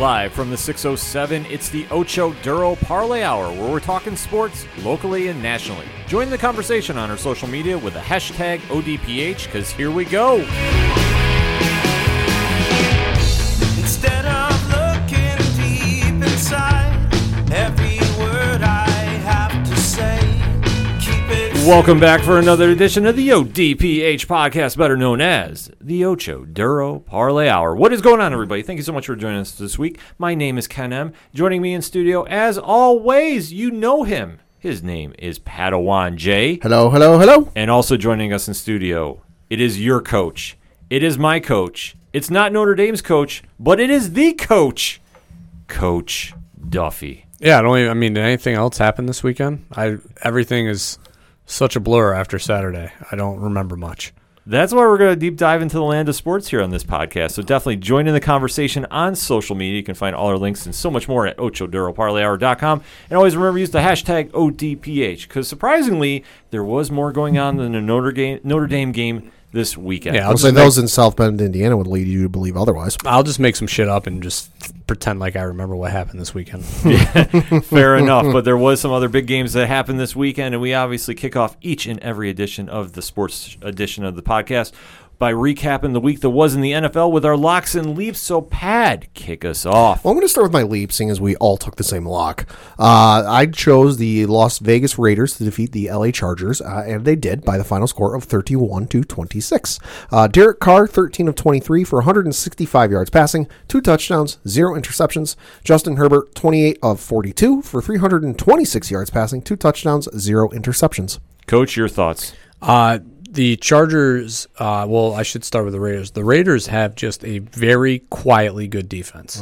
Live from the 607, it's the Ocho Duro Parlay Hour, where we're talking sports locally and nationally. Join the conversation on our social media with the hashtag ODPH, because here we go. Welcome back for another edition of the ODPH podcast, better known as the Ocho Duro Parlay Hour. What is going on, everybody? Thank you so much for joining us this week. My name is Ken M. Joining me in studio, as always, you know him. His name is Padawan J. Hello, hello, hello. And also joining us in studio, it is your coach. It is my coach. It's not Notre Dame's coach, but it is the coach, Coach Duffy. Yeah, I don't. Even, I mean, did anything else happen this weekend? I everything is such a blur after Saturday. I don't remember much. That's why we're going to deep dive into the land of sports here on this podcast. So definitely join in the conversation on social media. You can find all our links and so much more at ochoduroparlayhour.com. And always remember use the hashtag ODPH because surprisingly, there was more going on than the Notre, game, Notre Dame game this weekend. Yeah, I'll I'll say just, those in South Bend, Indiana would lead you to believe otherwise. I'll just make some shit up and just pretend like I remember what happened this weekend. yeah, Fair enough. But there was some other big games that happened this weekend, and we obviously kick off each and every edition of the sports edition of the podcast by recapping the week that was in the NFL with our locks and leaps. So, Pad, kick us off. Well, I'm going to start with my leap, seeing as we all took the same lock. Uh, I chose the Las Vegas Raiders to defeat the LA Chargers, uh, and they did by the final score of 31 to 26. Uh, Derek Carr, 13 of 23 for 165 yards passing, two touchdowns, zero interceptions. Justin Herbert, 28 of 42 for 326 yards passing, two touchdowns, zero interceptions. Coach, your thoughts. Uh, the Chargers. Uh, well, I should start with the Raiders. The Raiders have just a very quietly good defense,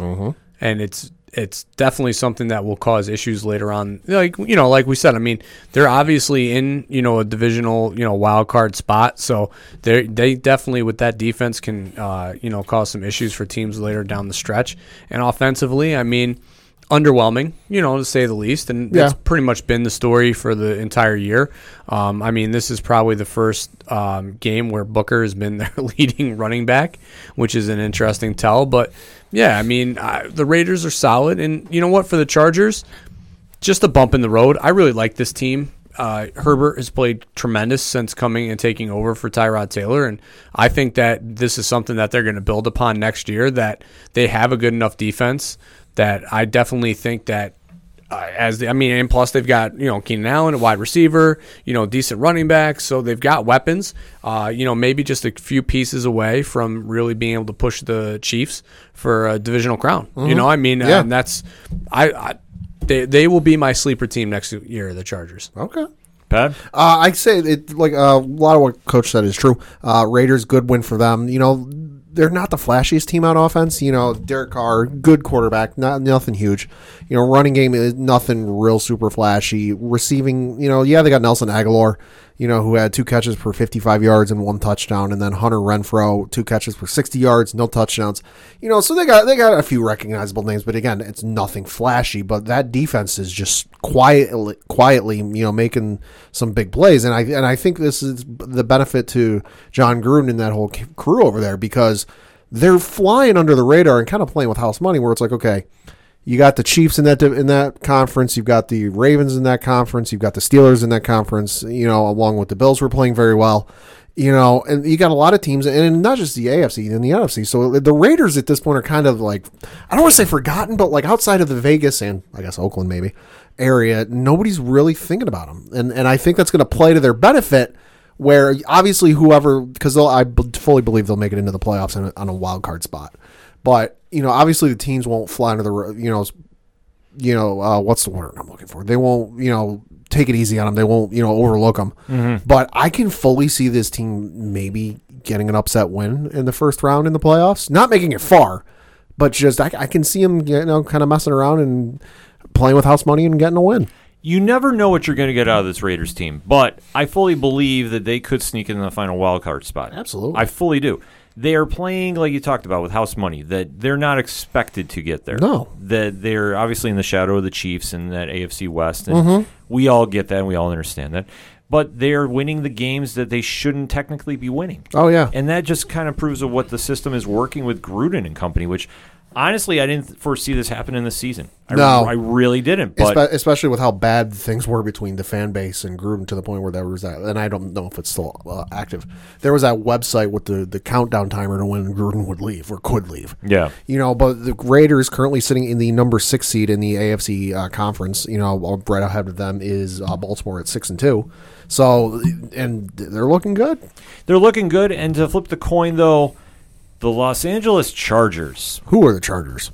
and it's it's definitely something that will cause issues later on. Like you know, like we said, I mean, they're obviously in you know a divisional you know wild card spot, so they they definitely with that defense can uh, you know cause some issues for teams later down the stretch. And offensively, I mean underwhelming, you know, to say the least. And Yeah. it's pretty much been the story for the entire year. Um, I mean, this is probably the first um, game where Booker has been their leading running back, which is an interesting tell. But yeah, I mean, I, the Raiders are solid. And you know what? For the Chargers, just a bump in the road. I really like this team. Uh, Herbert has played tremendous since coming and taking over for Tyrod Taylor, and I think that this is something that they're going to build upon next year. That they have a good enough defense that I definitely think that uh, as the, I mean, and plus they've got you know Keenan Allen, a wide receiver, you know, decent running back, so they've got weapons. Uh, you know, maybe just a few pieces away from really being able to push the Chiefs for a divisional crown. You know, I mean, Yeah. and that's I, I they they will be my sleeper team next year, the Chargers. Okay. Pad? Uh, I'd say it like uh, a lot of what Coach said is true. Uh, Raiders, good win for them. You know, they're not the flashiest team on offense. You know, Derek Carr, good quarterback, not nothing huge. You know, running game is nothing real super flashy. Receiving, you know, yeah, they got Nelson Agholor, you know, who had two catches for 55 yards and one touchdown, and then Hunter Renfrow, two catches for 60 yards, no touchdowns. You know, so they got they got a few recognizable names, but again, it's nothing flashy. But that defense is just quietly, quietly, you know, making some big plays, and I and I think this is the benefit to Jon Gruden and that whole crew over there because they're flying under the radar and kind of playing with house money, where it's like, okay, you got the Chiefs in that in that conference. You've got the Ravens in that conference. You've got the Steelers in that conference. You know, along with the Bills, were playing very well. You know, and you got a lot of teams, and not just the AFC and the NFC. So uh, the Raiders at this point are kind of like I don't want to say forgotten, but like outside of the Vegas and I guess Oakland maybe area, nobody's really thinking about them, and and I think that's going to play to their benefit. Where obviously whoever, because I fully believe they'll make it into the playoffs on a, on a wild card spot, but you know obviously the teams won't fly under the you know you know uh, what's the word I'm looking for? They won't you know take it easy on them. They won't you know overlook them. But I can fully see this team maybe getting an upset win in the first round in the playoffs, not making it far, but just I, I can see them you know kind of messing around and playing with house money and getting a win. You never know what you're going to get out of this Raiders team, but I fully believe that they could sneak in the final wild card spot. Absolutely. I fully do. They are playing like you talked about with house money. That they're not expected to get there. No. that they're obviously in the shadow of the Chiefs and that AFC West, and Mm-hmm. we all get that. and We all understand that. But they're winning the games that they shouldn't technically be winning. Oh yeah, And that just kind of proves of what the system is working with Gruden and company, which honestly, I didn't foresee this happen in the season. I, No. I really didn't. But Espe- especially with how bad things were between the fan base and Gruden to the point where there was that, and I don't know if it's still uh, active. There was that website with the, the countdown timer to when Gruden would leave or could leave. yeah, You know, but the Raiders currently sitting in the number six seed in the AFC uh, conference. You know, right ahead of them is uh, Baltimore at six and two. So, and they're looking good. they're looking good. And to flip the coin, though, the Los Angeles Chargers. Who are the Chargers?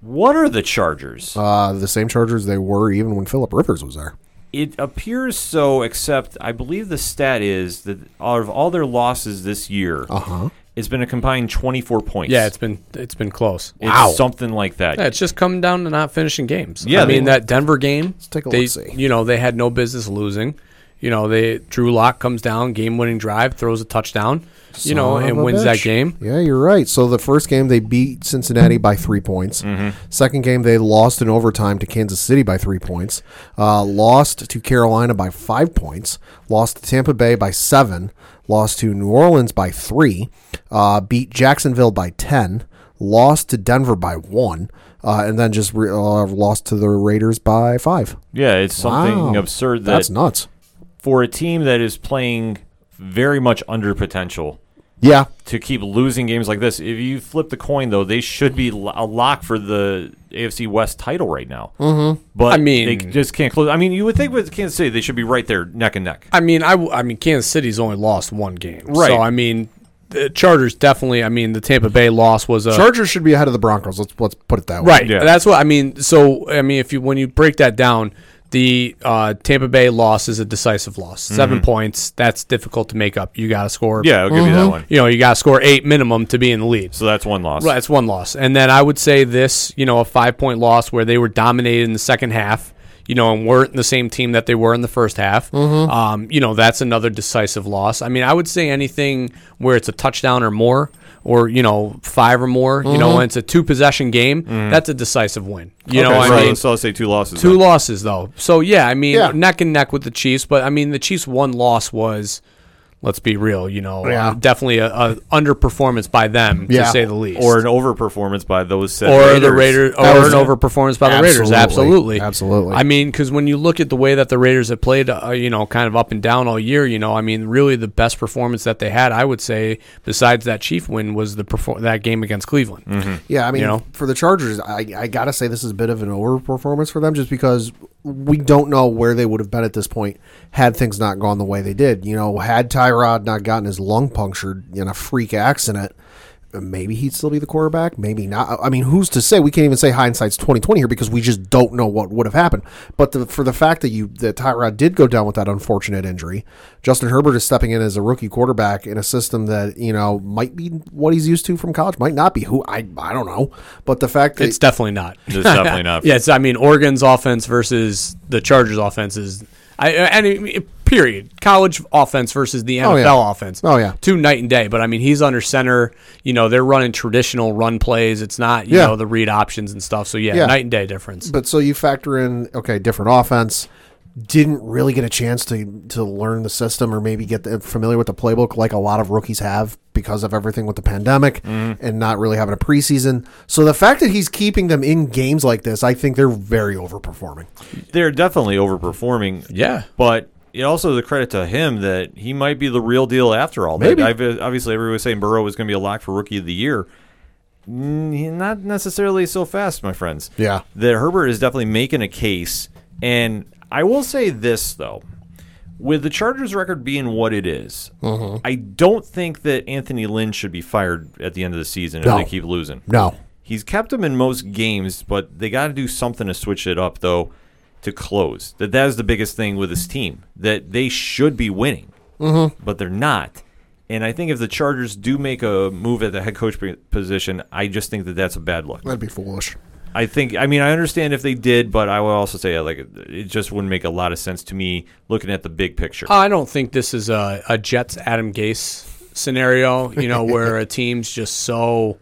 What are the Chargers? Uh, the same Chargers they were even when Philip Rivers was there. It appears so, except I believe the stat is that out of all their losses this year, Uh huh. it's been a combined 24 points. Yeah, it's been it's been close. It's Wow. something like that. Yeah, it's just come down to not finishing games. Yeah, I mean they- that Denver game. Let's take a they, look-see. You know they had no business losing. You know they Drew Lock comes down, game winning drive, throws a touchdown. You know and of a wins that game. Yeah, you're right. So the first game they beat Cincinnati by three points. Second game they lost in overtime to Kansas City by three points. Uh, lost to Carolina by five points. Lost to Tampa Bay by seven. Lost to New Orleans by three. Uh, beat Jacksonville by ten. Lost to Denver by one. Uh, and then just re- uh, lost to the Raiders by five. yeah, it's something Wow. absurd that That's nuts. For a team that is playing very much under potential Yeah, to keep losing games like this. If you flip the coin, though, they should be a lock for the AFC West title right now. Mm-hmm. But I mean- they just can't close. I mean, you would think with Kansas City, they should be right there, neck and neck. I mean, I, w- I mean, Kansas City's only lost one game, Right. So I mean, the Chargers definitely. I mean, the Tampa Bay loss was a Chargers should be ahead of the Broncos. Let's let's put it that way. right. Yeah. That's what I mean. So I mean, if you when you break that down, the uh, Tampa Bay loss is a decisive loss. 7 points. That's difficult to make up. You got to score. Mm-hmm. Yeah, I'll give you that one. You know, you got to score eight minimum to be in the lead. So that's one loss. Right, it's one loss. And then I would say this, you know, a five point loss where they were dominated in the second half, you know, and weren't the same team that they were in the first half. Mm-hmm. Um, you know, that's another decisive loss. I mean, I would say anything where it's a touchdown or more, or, you know, five or more, you know, mm-hmm. when it's a two possession game, mm. that's a decisive win. You know, Okay, I so, mean, so I'll say two losses. two then. losses though. So yeah, I mean, Yeah. neck and neck with the Chiefs, but I mean, the Chiefs' one loss was. Let's be real, you know, Yeah. uh, definitely a, a underperformance by them, Yeah. to say the least or an overperformance by those said or Raiders. the Raiders, or an it. overperformance by the Raiders. Absolutely. Absolutely, Absolutely. I mean, because when you look at the way that the Raiders have played, uh, you know, kind of up and down all year, you know, I mean, really the best performance that they had, I would say, besides that Chief win, was the perfor- that game against Cleveland. Yeah, I mean, You know? for the Chargers, I, I got to say this is a bit of an overperformance for them just because we don't know where they would have been at this point had things not gone the way they did. You know, had Tyrod not gotten his lung punctured in a freak accident, maybe he'd still be the quarterback, maybe not. I mean, who's to say? We can't even say hindsight's 2020 here because we just don't know what would have happened. But the, for the fact that you that Tyrod did go down with that unfortunate injury, Justin Herbert is stepping in as a rookie quarterback in a system that, you know, might be what he's used to from college, might not be. Who I I don't know. But the fact that It's definitely not. It's definitely not. yeah, it's, I mean, Oregon's offense versus the Chargers' offense is, I, any period. College offense versus the NFL Oh, yeah. offense. Oh, yeah. two night and day. But I mean, he's under center. You know, they're running traditional run plays. It's not you Yeah. know the read options and stuff. So yeah, Yeah. night and day difference. But so you factor in okay, different offense. Didn't really get a chance to to learn the system or maybe get the, familiar with the playbook like a lot of rookies have because of everything with the pandemic mm-hmm. and not really having a preseason. So the fact that he's keeping them in games like this, I think they're very overperforming. They're definitely overperforming. Yeah. But it also the credit to him that he might be the real deal after all. Maybe. That I've, obviously, everyone was saying Burrow was going to be a lock for rookie of the year. Not necessarily so fast, my friends. Yeah. That Herbert is definitely making a case. And I will say this, though. With the Chargers record being what it is, Mm-hmm. I don't think that Anthony Lynn should be fired at the end of the season No. if they keep losing. No. He's kept them in most games, but they got to do something to switch it up, though, to close. That that is the biggest thing with this team. That they should be winning, mm-hmm. but they're not. And I think if the Chargers do make a move at the head coach position, I just think that that's a bad look. That'd be foolish. I think. I mean, I understand if they did, but I will also say like it just wouldn't make a lot of sense to me looking at the big picture. I don't think this is a, a Jets Adam Gase scenario, you know, where a team's just so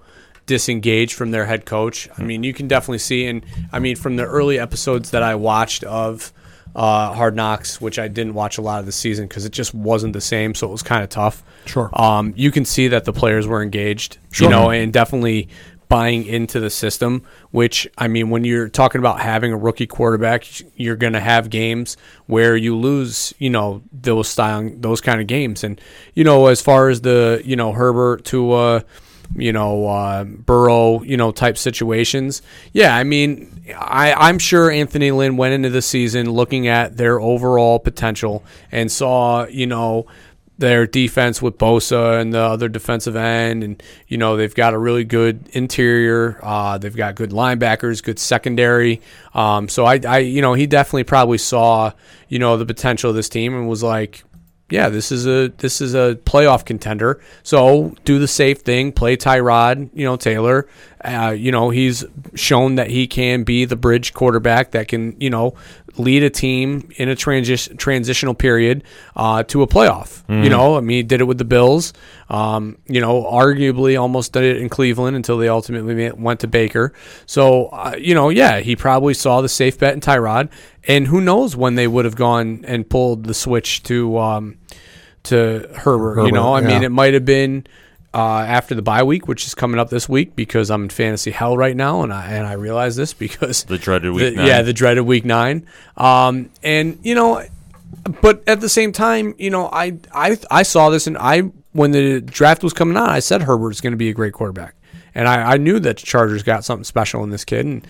disengaged from their head coach. I mean, you can definitely see, and I mean, from the early episodes that I watched of uh, Hard Knocks, which I didn't watch a lot of the season because it just wasn't the same, so it was kind of tough. Sure. Um, you can see that the players were engaged, Sure. you know, and definitely buying into the system. Which I mean, when you're talking about having a rookie quarterback, you're going to have games where you lose. You know those style, those kind of games, and you know as far as the you know Herbert to. Uh, you know, uh, Burrow, you know, type situations. Yeah, I mean, I, I'm sure Anthony Lynn went into the season looking at their overall potential and saw, you know, their defense with Bosa and the other defensive end, and you know they've got a really good interior. Uh, they've got good linebackers, good secondary. Um, so I, I, you know, he definitely probably saw, you know, the potential of this team and was like, yeah, this is a this is a playoff contender. So do the safe thing, play Tyrod, you know Taylor. Uh, you know he's shown that he can be the bridge quarterback that can you know lead a team in a transi- transitional period uh, to a playoff. You know, I mean, he did it with the Bills. Um, you know, arguably almost did it in Cleveland until they ultimately went to Baker. So uh, you know, yeah, he probably saw the safe bet in Tyrod, and who knows when they would have gone and pulled the switch to. Um, to Herbert. you know, I mean, it might have been uh, after the bye week, which is coming up this week, because I'm in fantasy hell right now, and I and I realize this because The dreaded week the- nine. yeah, the dreaded week nine. Um, and you know, but at the same time, you know, I I I saw this, and I when the draft was coming out, I said Herbert's going to be a great quarterback, and I, I knew that the Chargers got something special in this kid, and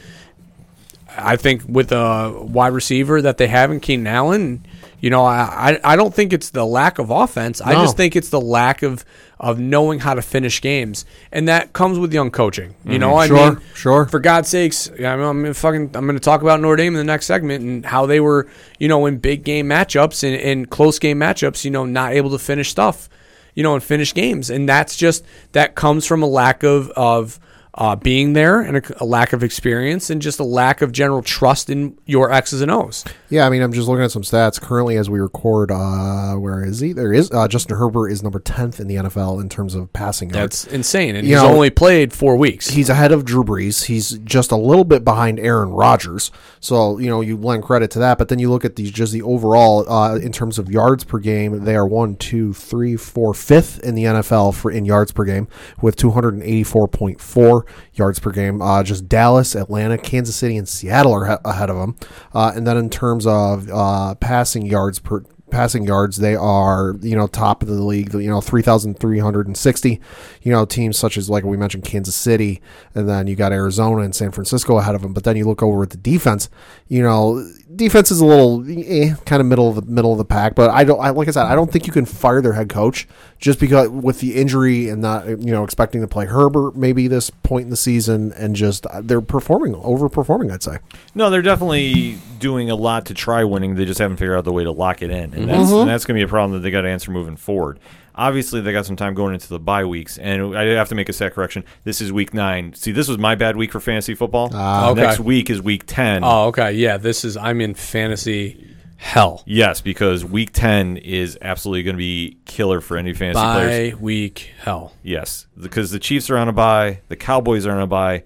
I think with a wide receiver that they have in Keenan Allen, you know, I, I don't think it's the lack of offense. I just think it's the lack of of knowing how to finish games, and that comes with young coaching. You know, I Mm-hmm. Sure, mean, sure. For God's sakes, I'm gonna fucking I'm going to talk about Notre Dame in the next segment and how they were, you know, in big game matchups and, and close game matchups, you know, not able to finish stuff, you know, and finish games, and that's just that comes from a lack of of uh, being there and a, a lack of experience and just a lack of general trust in your X's and O's. Yeah, I mean, I'm just looking at some stats currently as we record. Uh, where is he? There is uh, Justin Herbert is number tenth in the NFL in terms of passing yards. That's insane, and You he's know- only played four weeks. He's ahead of Drew Brees. He's just a little bit behind Aaron Rodgers. So you know you lend credit to that. But then you look at these just the overall uh, in terms of yards per game. They are one, two, three, four, fifth in the NFL for in yards per game with 284.4 yards per game. Uh, just Dallas, Atlanta, Kansas City, and Seattle are he- ahead of them. Uh, and then in terms of uh, passing yards per passing yards they are you know top of the league you know 3360 you know teams such as like we mentioned Kansas City and then you got Arizona and San Francisco ahead of them but then you look over at the defense you know defense is a little eh, kind of middle of the middle of the pack but I don't I, like I said I don't think you can fire their head coach just because with the injury and not you know expecting to play Herbert maybe this point in the season and just uh, they're performing overperforming I'd say No, they're definitely doing a lot to try winning. They just haven't figured out the way to lock it in, and that's and that's going to be a problem that they got to answer moving forward. Obviously, they got some time going into the bye weeks, and I have to make a set correction. This is week nine. See, this was my bad week for fantasy football. Ah, okay. Next week is week ten. oh, okay, yeah. This is I'm in fantasy hell. Yes, because week ten is absolutely going to be killer for any fantasy players. Bye week hell. Yes, because the Chiefs are on a bye, the Cowboys are on a bye,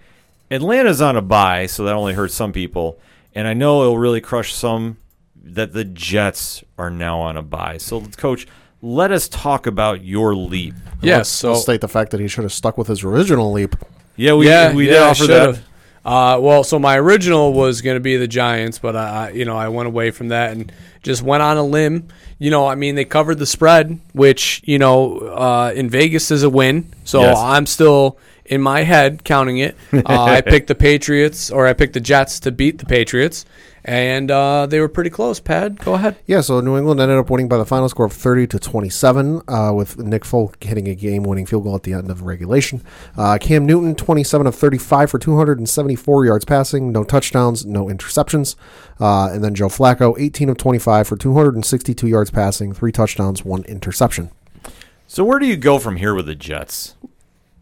Atlanta's on a bye, so that only hurts some people, and I know it'll really crush some. That the Jets are now on a bye. So, coach, let us talk about your leap. Yes, so I'll state the fact that he should have stuck with his original leap Yeah, we yeah, we yeah, did I offer should've. that. Uh, well, so my original was going to be the Giants, but I, I, you know, I went away from that and just went on a limb. You know, I mean, they covered the spread, which you know, uh, in Vegas is a win. So Yes. I'm still in my head counting it. Uh, I picked the Patriots, or I picked the Jets to beat the Patriots, and uh, they were pretty close. Pad, go ahead. Yeah, so New England ended up winning by the final score of 30 to 27, uh, with Nick Folk hitting a game-winning field goal at the end of regulation. Uh, Cam Newton, 27 of 35 for 274 yards passing, no touchdowns, no interceptions. Uh, and then Joe Flacco, 18 of 25 for 262 yards passing, three touchdowns, one interception. So, where do you go from here with the Jets?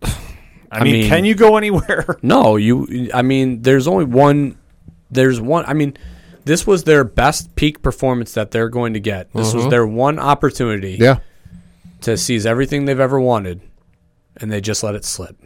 I, I mean, mean- can you go anywhere? No, you. I mean, there's only one. There's one. I mean, this was their best peak performance that they're going to get. This was their one opportunity Yeah, to seize everything they've ever wanted, and they just let it slip.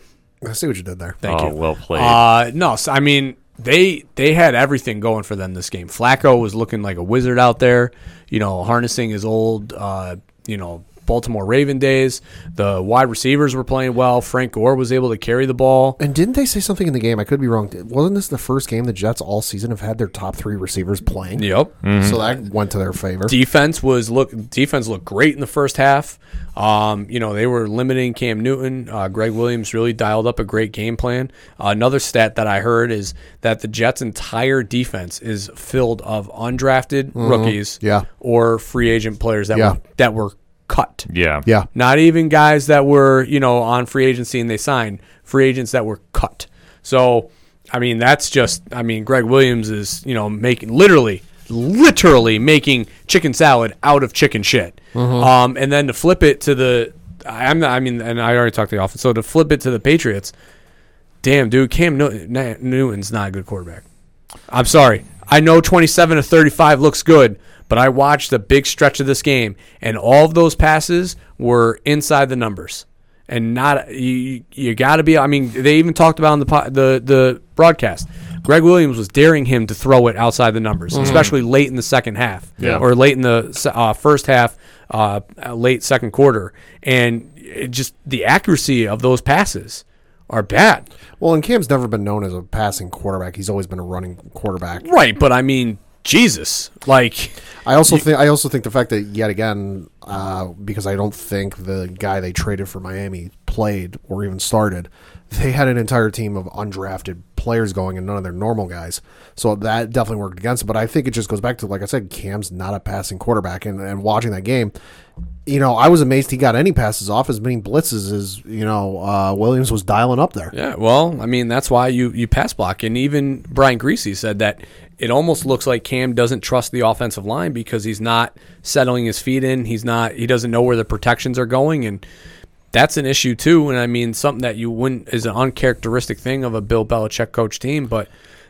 I see what you did there. Thank oh, you. well played. Uh, no, so, I mean they they had everything going for them this game. Flacco was looking like a wizard out there, you know, harnessing his old, uh, you know, Baltimore Raven days. The wide receivers were playing well. Frank Gore was able to carry the ball. And didn't they say something in the game? I could be wrong. Wasn't this the first game the Jets all season have had their top three receivers playing? Yep. So that went to their favor. Defense was look. Defense looked great in the first half. Um, you know they were limiting Cam Newton. Uh, Gregg Williams really dialed up a great game plan. Uh, another stat that I heard is that the Jets' entire defense is filled of undrafted rookies, Yeah. or free agent players that Yeah. were that were cut. Yeah. yeah. Not even guys that were, you know, on free agency and they signed, free agents that were cut. So, I mean, that's just, I mean, Gregg Williams is, you know, making literally, literally making chicken salad out of chicken shit. Um, and then to flip it to the, I'm not, I mean, and I already talked to the offense. So to flip it to the Patriots, damn, dude, Cam Newton, Newton's not a good quarterback. I'm sorry. I know 27 to 35 looks good, but I watched a big stretch of this game, and all of those passes were inside the numbers, and not you. You got to be. I mean, they even talked about on the the the broadcast. Gregg Williams was daring him to throw it outside the numbers, especially late in the second half, Yeah. or late in the uh, first half, uh, late second quarter, and just the accuracy of those passes are bad. Well, and Cam's never been known as a passing quarterback. He's always been a running quarterback. Right, but I mean, Jesus, like. I also think I also think the fact that yet again, uh, because I don't think the guy they traded for Miami played or even started, they had an entire team of undrafted players going and none of their normal guys. So that definitely worked against it. But I think it just goes back to like I said, Cam's not a passing quarterback, and, and watching that game, you know, I was amazed he got any passes off as many blitzes as you know uh, Williams was dialing up there. Yeah, well, I mean that's why you you pass block, and even Brian Griese said that it almost looks like Cam doesn't trust the offensive line because he's not settling his feet in. He's not. He doesn't know where the protections are going, and that's an issue too. And I mean something that you wouldn't is an uncharacteristic thing of a Bill Belichick coach team, but.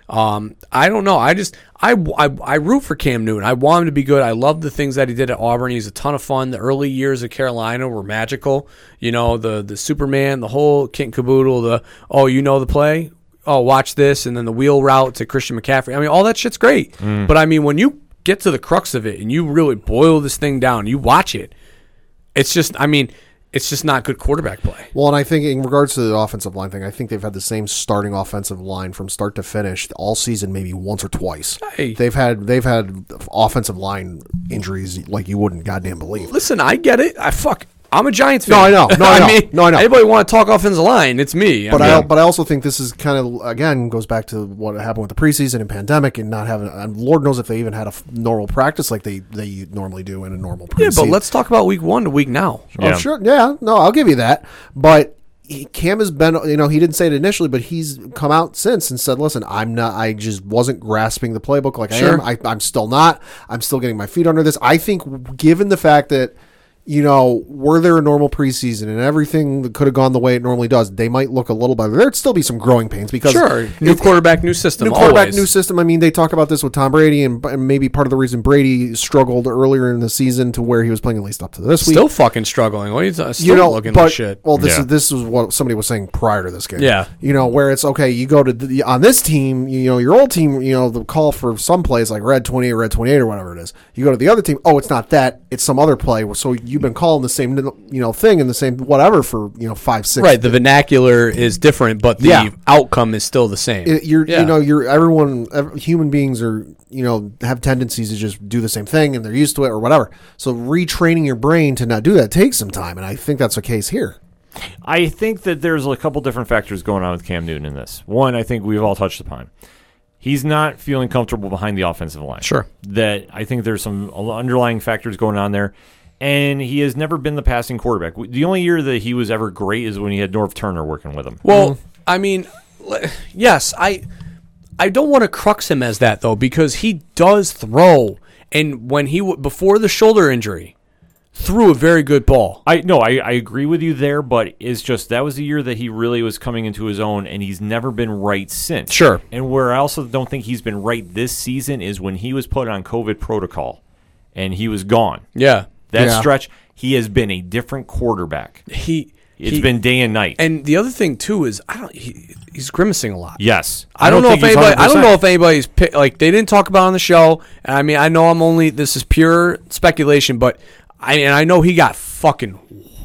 Um, I don't know. I just I, I I root for Cam Newton. I want him to be good. I love the things that he did at Auburn. He's a ton of fun. The early years of Carolina were magical. You know the the Superman, the whole kit and caboodle. The oh you know the play. Oh watch this, and then the wheel route to Christian McCaffrey. I mean all that shit's great. But I mean when you get to the crux of it and you really boil this thing down, you watch it. It's just I mean it's just not good quarterback play. Well, and I think in regards to the offensive line thing, I think they've had the same starting offensive line from start to finish all season, maybe once or twice. Hey. They've had they've had offensive line injuries like you wouldn't goddamn believe. Listen, I get it. I fuck. I'm a Giants fan. No, I know. No, I know. mean, No, I know. Anybody want to talk offensive line? It's me. But I I but I also think this is kind of again goes back to what happened with the preseason and pandemic and not having. And Lord knows if they even had a f- normal practice like they they normally do in a normal preseason. yeah, but let's talk about week one to week now. Oh, Yeah. sure. Yeah, no, I'll give you that. But he, Cam has been, you know, he didn't say it initially, but he's come out since and said, "Listen, I'm not. I just wasn't grasping the playbook like Sure. I am. I, I'm still not. I'm still getting my feet under this. I think, given the fact that." You know, were there a normal preseason and everything that could have gone the way it normally does, they might look a little better. There'd still be some growing pains because Sure, new it- quarterback, new system. New quarterback, always. new system. I mean, they talk about this with Tom Brady, and, and maybe part of the reason Brady struggled earlier in the season to where he was playing at least up to this week Still fucking struggling. What are you t- still you know, looking but like shit. well, this Yeah. is this is what somebody was saying prior to this game. Yeah. you know, where it's okay. You go to the, on this team, you know, your old team, you know, the call for some plays like red twenty eight, red twenty eight, or whatever it is. You go to the other team. Oh, it's not that. It's some other play. So you've been calling the same, you know, thing and the same whatever for you know five, six. right, the vernacular is different, but the Yeah. outcome is still the same. It- you're Yeah. you know you're everyone ev- human beings are you know have tendencies to just do the same thing and they're used to it or whatever so retraining your brain to not do that takes some time and i think that's the case here I think that there's a couple different factors going on with Cam Newton in this. One, I think we've all touched upon. He's not feeling comfortable behind the offensive line. Sure. That I think there's some underlying factors going on there. And he has never been the passing quarterback. The only year that he was ever great is when he had Norv Turner working with him. Well, mm-hmm. I mean, yes, I I don't want to crux him as that though because he does throw, and when he before the shoulder injury, threw a very good ball. I no, I, I agree with you there, but it's just that was the year that he really was coming into his own, and he's never been right since. Sure. And where I also don't think he's been right this season is when he was put on COVID protocol, and he was gone. Yeah, That Yeah. stretch, he has been a different quarterback. he. It's he- been day and night. and the other thing too is I don't. He, he's grimacing a lot. yes, I don't, know if anybody. I don't know if anybody's pi- like they didn't talk about it on the show. And I mean, I know I'm only this is pure speculation, but I and I know he got fucking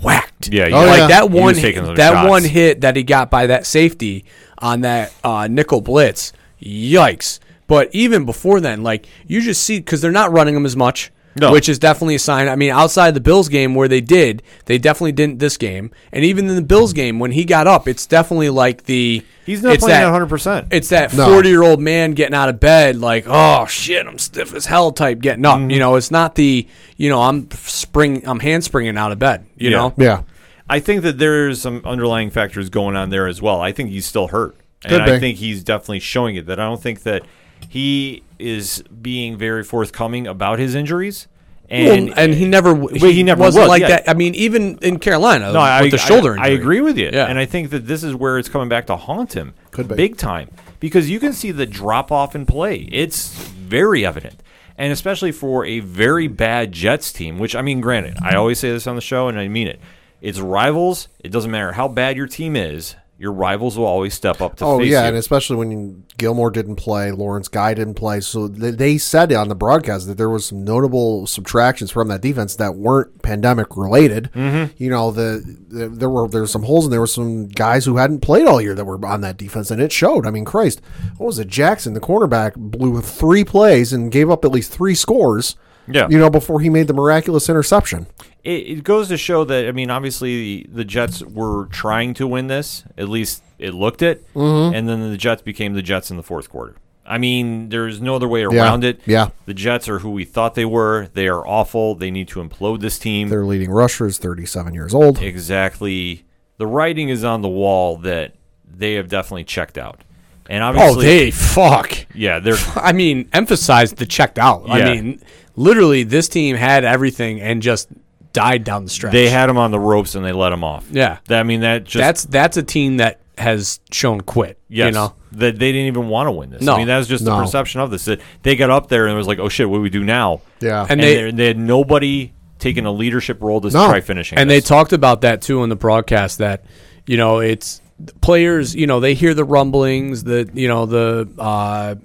whacked. Yeah, Oh, like yeah. that one that shots. one hit that he got by that safety on that uh, nickel blitz. Yikes! But even before then, like you just see because they're not running him as much. No. Which is definitely a sign. I mean, outside the Bills game where they did, they definitely didn't this game. And even in the Bills game, when he got up, it's definitely like the He's not playing that- at 100%. It's that No. forty year old man getting out of bed, like, oh shit, I'm stiff as hell type getting up. Mm-hmm. You know, it's not the you know I'm spring I'm handspringing out of bed. You Yeah. know, Yeah. I think that there's some underlying factors going on there as well. I think he's still hurt. And Could I think he's definitely showing it that I don't think that he is being very forthcoming about his injuries. And Well, and he never he, he never wasn't was, like yeah. that. I mean, even in Carolina no, I, with the I- shoulder I, injury. agree with you. Yeah. And I think that this is where it's coming back to haunt him Could be. big time because you can see the drop off in play. It's very evident. And especially for a very bad Jets team, which I mean, granted, I always say this on the show and I mean it. It's rivals. It doesn't matter how bad your team is. Your rivals will always step up to Oh face yeah, you. and especially when Gilmore didn't play, Lawrence Guy didn't play, so they, they said on the broadcast that there was some notable subtractions from that defense that weren't pandemic related. Mm-hmm. You know, the, the there were there were some holes and there were some guys who hadn't played all year that were on that defense, and it showed. I mean, Christ, what was it? Jackson, the cornerback, blew three plays and gave up at least three scores. Yeah. you know, before he made the miraculous interception. It, it goes to show that I mean, obviously the, the Jets were trying to win this. At least it looked it, mm-hmm. and then the Jets became the Jets in the fourth quarter. I mean, there's no other way around it. yeah. the Jets are who we thought they were. They are awful. They need to implode this team. Their leading rusher is thirty-seven years old. exactly. The writing is on the wall that they have definitely checked out, and oh, obviously, they fuck. yeah, they're I mean, emphasize the checked out. Yeah. I mean, literally, this team had everything and just died down the stretch. they had him on the ropes and they let him off. Yeah. I mean that just that's that's a team that has shown quit. Yes, You know, that they didn't even want to win this. No. I mean that was just No. the perception of this. That they got up there and it was like, oh shit, what do we do now? Yeah, And And, they- they, they had nobody taking a leadership role to No. try finishing. and this. they talked about that too in the broadcast that you know it's players you know they hear the rumblings the you know the uh,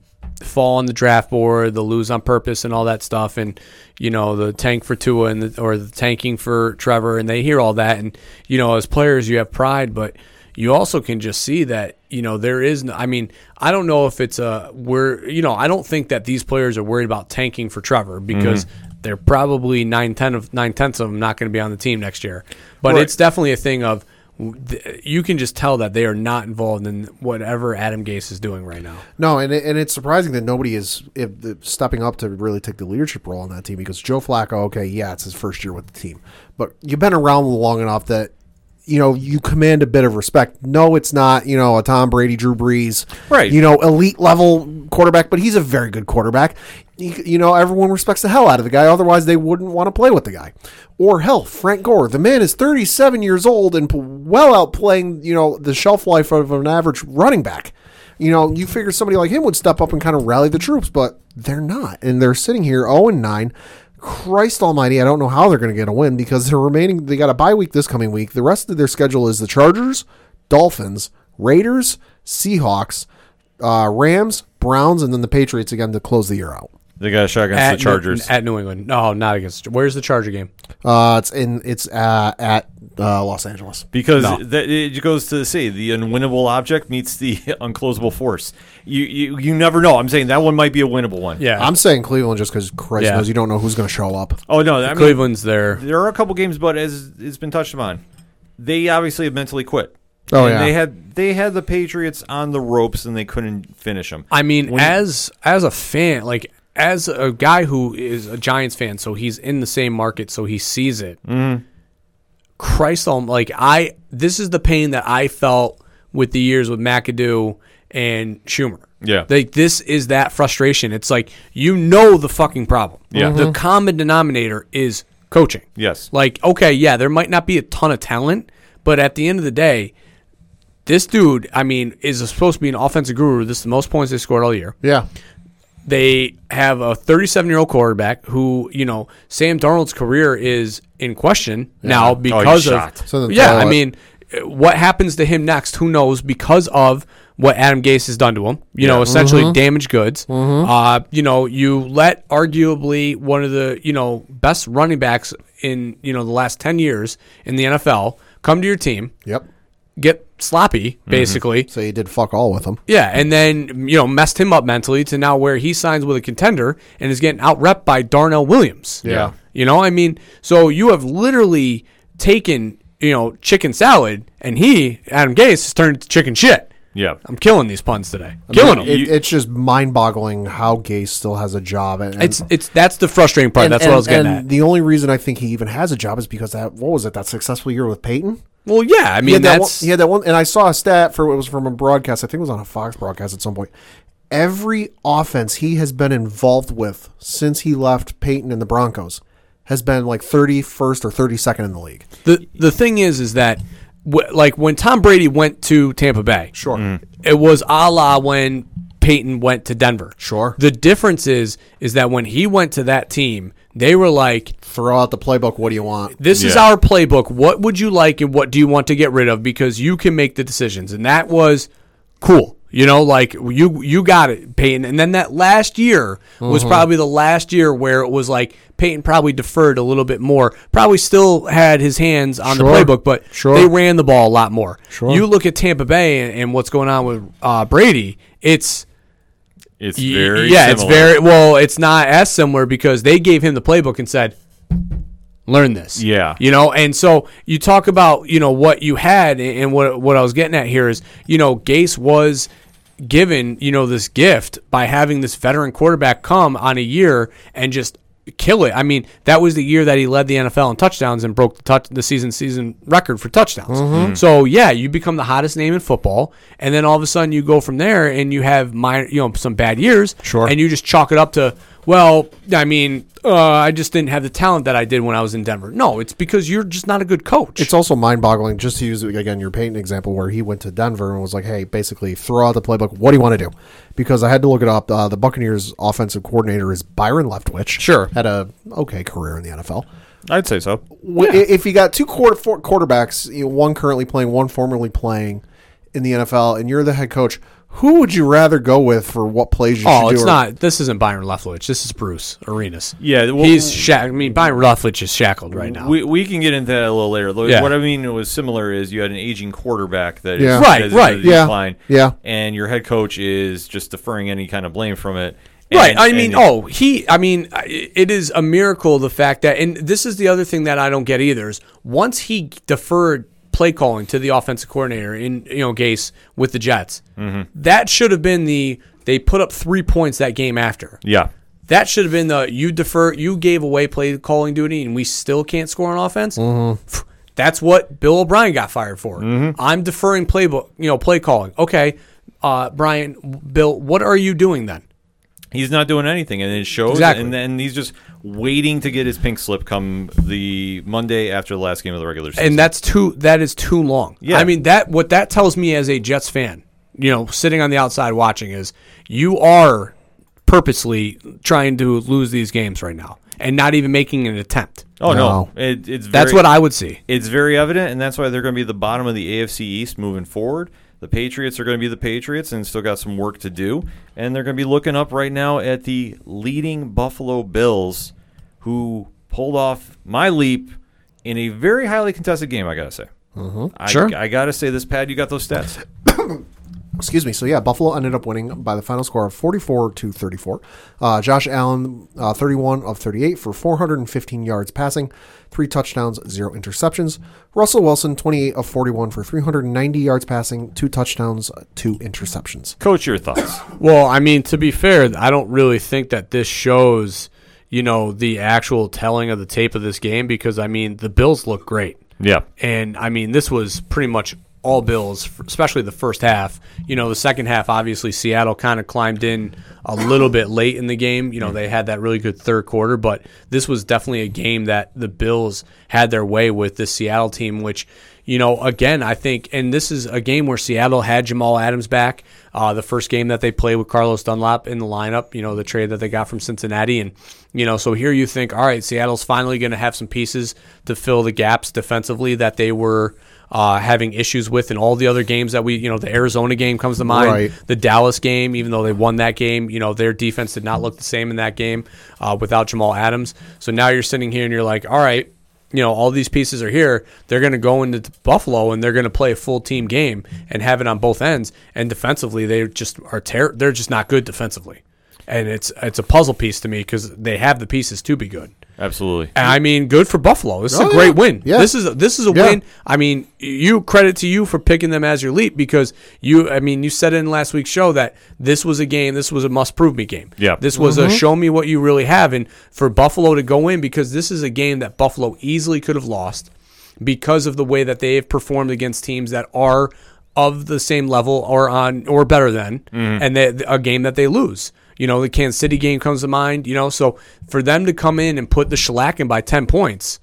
fall on the draft board the lose on purpose and all that stuff and you know the tank for Tua and the, or the tanking for Trevor and they hear all that and you know as players you have pride but you also can just see that you know there is no, I mean I don't know if it's a we're you know I don't think that these players are worried about tanking for Trevor because mm-hmm. they're probably nine ten of nine tenths of them not going to be on the team next year but Right. it's definitely a thing of you can just tell that they are not involved in whatever Adam Gase is doing right now. No, and it, and it's surprising that nobody is if, the, stepping up to really take the leadership role on that team because Joe Flacco, okay, yeah, it's his first year with the team, but you've been around long enough that you know you command a bit of respect. No, it's not you know a Tom Brady, Drew Brees, Right. You know, elite level quarterback, but he's a very good quarterback. You, you know, everyone respects the hell out of the guy. Otherwise, they wouldn't want to play with the guy. Or hell, Frank Gore. The man is 37 years old and well outplaying you know the shelf life of an average running back. You know, you figure somebody like him would step up and kind of rally the troops, but they're not, and they're sitting here 0 and 9. Christ Almighty, I don't know how they're going to get a win because they're remaining. They got a bye week this coming week. The rest of their schedule is the Chargers, Dolphins, Raiders, Seahawks, uh, Rams, Browns, and then the Patriots again to close the year out. they got a shot against the New- Chargers. at New England. No, not against. Where's the Charger game? Uh, it's in it's uh, at uh, Los Angeles. because No. that, it goes to say the unwinnable object meets the unclosable force. You, you you never know. I'm saying that one might be a winnable one. Yeah, I'm saying Cleveland just because Christ Yeah. knows you don't know who's going to show up. Oh no, I mean, Cleveland's there. there are a couple games, but as it's been touched upon, they obviously have mentally quit. Oh, And yeah. they had they had the Patriots on the ropes and they couldn't finish them. I mean, When- as as a fan, like as a guy who is a Giants fan, so he's in the same market, so he sees it. Mm-hmm. Christ, alm- like I, this is the pain that I felt with the years with McAdoo and Shurmur. Yeah. like this is that frustration. It's like you know the fucking problem. Yeah. the mm-hmm. common denominator is coaching. Yes. Like, okay, yeah, there might not be a ton of talent, but at the end of the day, this dude, I mean, is supposed to be an offensive guru. This is the most points they scored all year. Yeah, They have a 37 year old quarterback who, you know, Sam Darnold's career is in question now because of. shot. So yeah, I mean, what happens to him next? Who knows? Because of what Adam Gase has done to him, you know, essentially damaged goods. Uh, you know, you let arguably one of the you know best running backs in you know the last ten years in the NFL come to your team, Yep. Get sloppy, mm-hmm. basically. So you did fuck all with them. Yeah, and then you know messed him up mentally to now where he signs with a contender and is getting out rep by Darrel Williams. Yeah. you know, I mean, so you have literally taken you know chicken salad, and he Adam Gase has turned to chicken shit. Yeah. I'm killing these puns today. Killing them. It, it's just mind-boggling how Gase still has a job. And, and- It's it's that's the frustrating part. and- that's what I was getting and at. The only reason I think he even has a job is because that what was it that successful year with Peyton? Well, yeah, I He mean had that one, that's he had that one, and I saw a stat for it was from a broadcast. I think it was on a Fox broadcast at some point. Every offense he has been involved with since he left Peyton and the Broncos has been like thirty first or thirty second in the league. the the thing is is that wh- like when Tom Brady went to Tampa Bay, Sure. Mm. it was a la when Peyton went to Denver. Sure. The difference is is that when he went to that team, they were like, Throw out the playbook. What do you want? "This is Yeah. our playbook. What would you like, and what do you want to get rid of? Because you can make the decisions." And that was cool. You know, like you you got it, Peyton. And then that last year was Mm-hmm. probably the last year where it was like Peyton probably deferred a little bit more. Probably still had his hands on Sure. the playbook, but Sure. they ran the ball a lot more. Sure. You look at Tampa Bay and, and what's going on with uh, Brady. It's It's very yeah, it's very well. It's not as similar because they gave him the playbook and said, "Learn this." Yeah. you know. And so you talk about you know what you had, and and what what I was getting at here is you know Gase was given you know this gift by having this veteran quarterback come on a year and just kill it. I mean, that was the year that he led the NFL in touchdowns and broke the touch the season season record for touchdowns. Mm-hmm. So yeah, you become the hottest name in football, and then all of a sudden you go from there and you have minor, you know, some bad years, Sure. and you just chalk it up to well, I mean, uh, I just didn't have the talent that I did when I was in Denver. No, it's because you're just not a good coach. It's also mind-boggling just to use again your Peyton example where he went to Denver and was like, "Hey, basically throw out the playbook. What do you want to do?" Because I had to look it up. Uh, the Buccaneers' offensive coordinator is Byron Leftwich. Sure. had a okay career in the NFL. I'd say so. Wh- If you got two quarter four quarterbacks, you know, one currently playing, one formerly playing in the NFL, and you're the head coach, who would you rather go with for what plays you Oh, should do? it's or- not. This isn't Byron Leftwich. This is Bruce Arians. Yeah, well, he's. Sha- I mean, Byron Leftwich is shackled right now. We, we can get into that a little later. Look, Yeah. What I mean was similar is you had an aging quarterback that is Yeah. Right, is right. in a Yeah. decline, Yeah. and your head coach is just deferring any kind of blame from it. Right. And- I mean, and- oh, he. I mean, I- it is a miracle the fact that, and this is the other thing that I don't get either is once he deferred play calling to the offensive coordinator in you know Gase with the Jets, Mm-hmm. that should have been the they put up three points that game after. yeah, That should have been the you defer you gave away play calling duty and we still can't score on offense. That's what Bill O'Brien got fired for. I'm deferring playbook, you know, play calling. Okay, uh, Brian, Bill, what are you doing then? He's not doing anything, and it shows. Exactly. And then he's just waiting to get his pink slip come the Monday after the last game of the regular season. and that's too that is too long. Yeah. I mean that what that tells me as a Jets fan, you know, sitting on the outside watching is you are purposely trying to lose these games right now and not even making an attempt. oh no, No. It, it's That's what I would see. It's very evident, and that's why they're going to be the bottom of the AFC East moving forward. The Patriots are going to be the Patriots and still got some work to do. And they're going to be looking up right now at the leading Buffalo Bills, who pulled off my leap in a very highly contested game, I got to say. Mm-hmm. I, Sure. I got to say, this pad, you got those stats. Excuse me. So yeah, Buffalo ended up winning by the final score of 44 to 34. Uh, Josh Allen, uh, 31 of 38 for 415 yards passing, three touchdowns, zero interceptions. Russell Wilson, 28 of 41 for 390 yards passing, two touchdowns, two interceptions. Coach, your thoughts. Well, I mean, to be fair, I don't really think that this shows, you know, the actual telling of the tape of this game because I mean, the Bills look great. Yeah. And I mean, this was pretty much all Bills, especially the first half. You know, the second half, obviously, Seattle kind of climbed in a little bit late in the game. You know, they had that really good third quarter, but this was definitely a game that the Bills had their way with this Seattle team, which, you know, again, I think, and this is a game where Seattle had Jamal Adams back. Uh, the first game that they played with Carlos Dunlap in the lineup, you know, the trade that they got from Cincinnati. And, you know, so here you think, all right, Seattle's finally going to have some pieces to fill the gaps defensively that they were uh, having issues with in all the other games that we, you know, the Arizona game comes to mind, Right. the Dallas game, even though they won that game, you know, their defense did not look the same in that game uh, without Jamal Adams. So now you're sitting here and you're like, all right, you know, all these pieces are here. They're going to go into Buffalo and they're going to play a full team game and have it on both ends. And defensively, they just are ter- They're just not good defensively, and it's it's a puzzle piece to me because they have the pieces to be good. Absolutely. And I mean, good for Buffalo. This is Oh, a great yeah. win. Yeah. This is a, this is a Yeah. win. I mean, you credit to you for picking them as your lead because you. I mean, you said in last week's show that this was a game. This was a must prove me game. Yeah. This was Mm-hmm. a show me what you really have, and for Buffalo to go in because this is a game that Buffalo easily could have lost because of the way that they have performed against teams that are of the same level or on or better than, Mm-hmm. and they, a game that they lose. You know, the Kansas City game comes to mind. You know, so for them to come in and put the shellacking by ten points,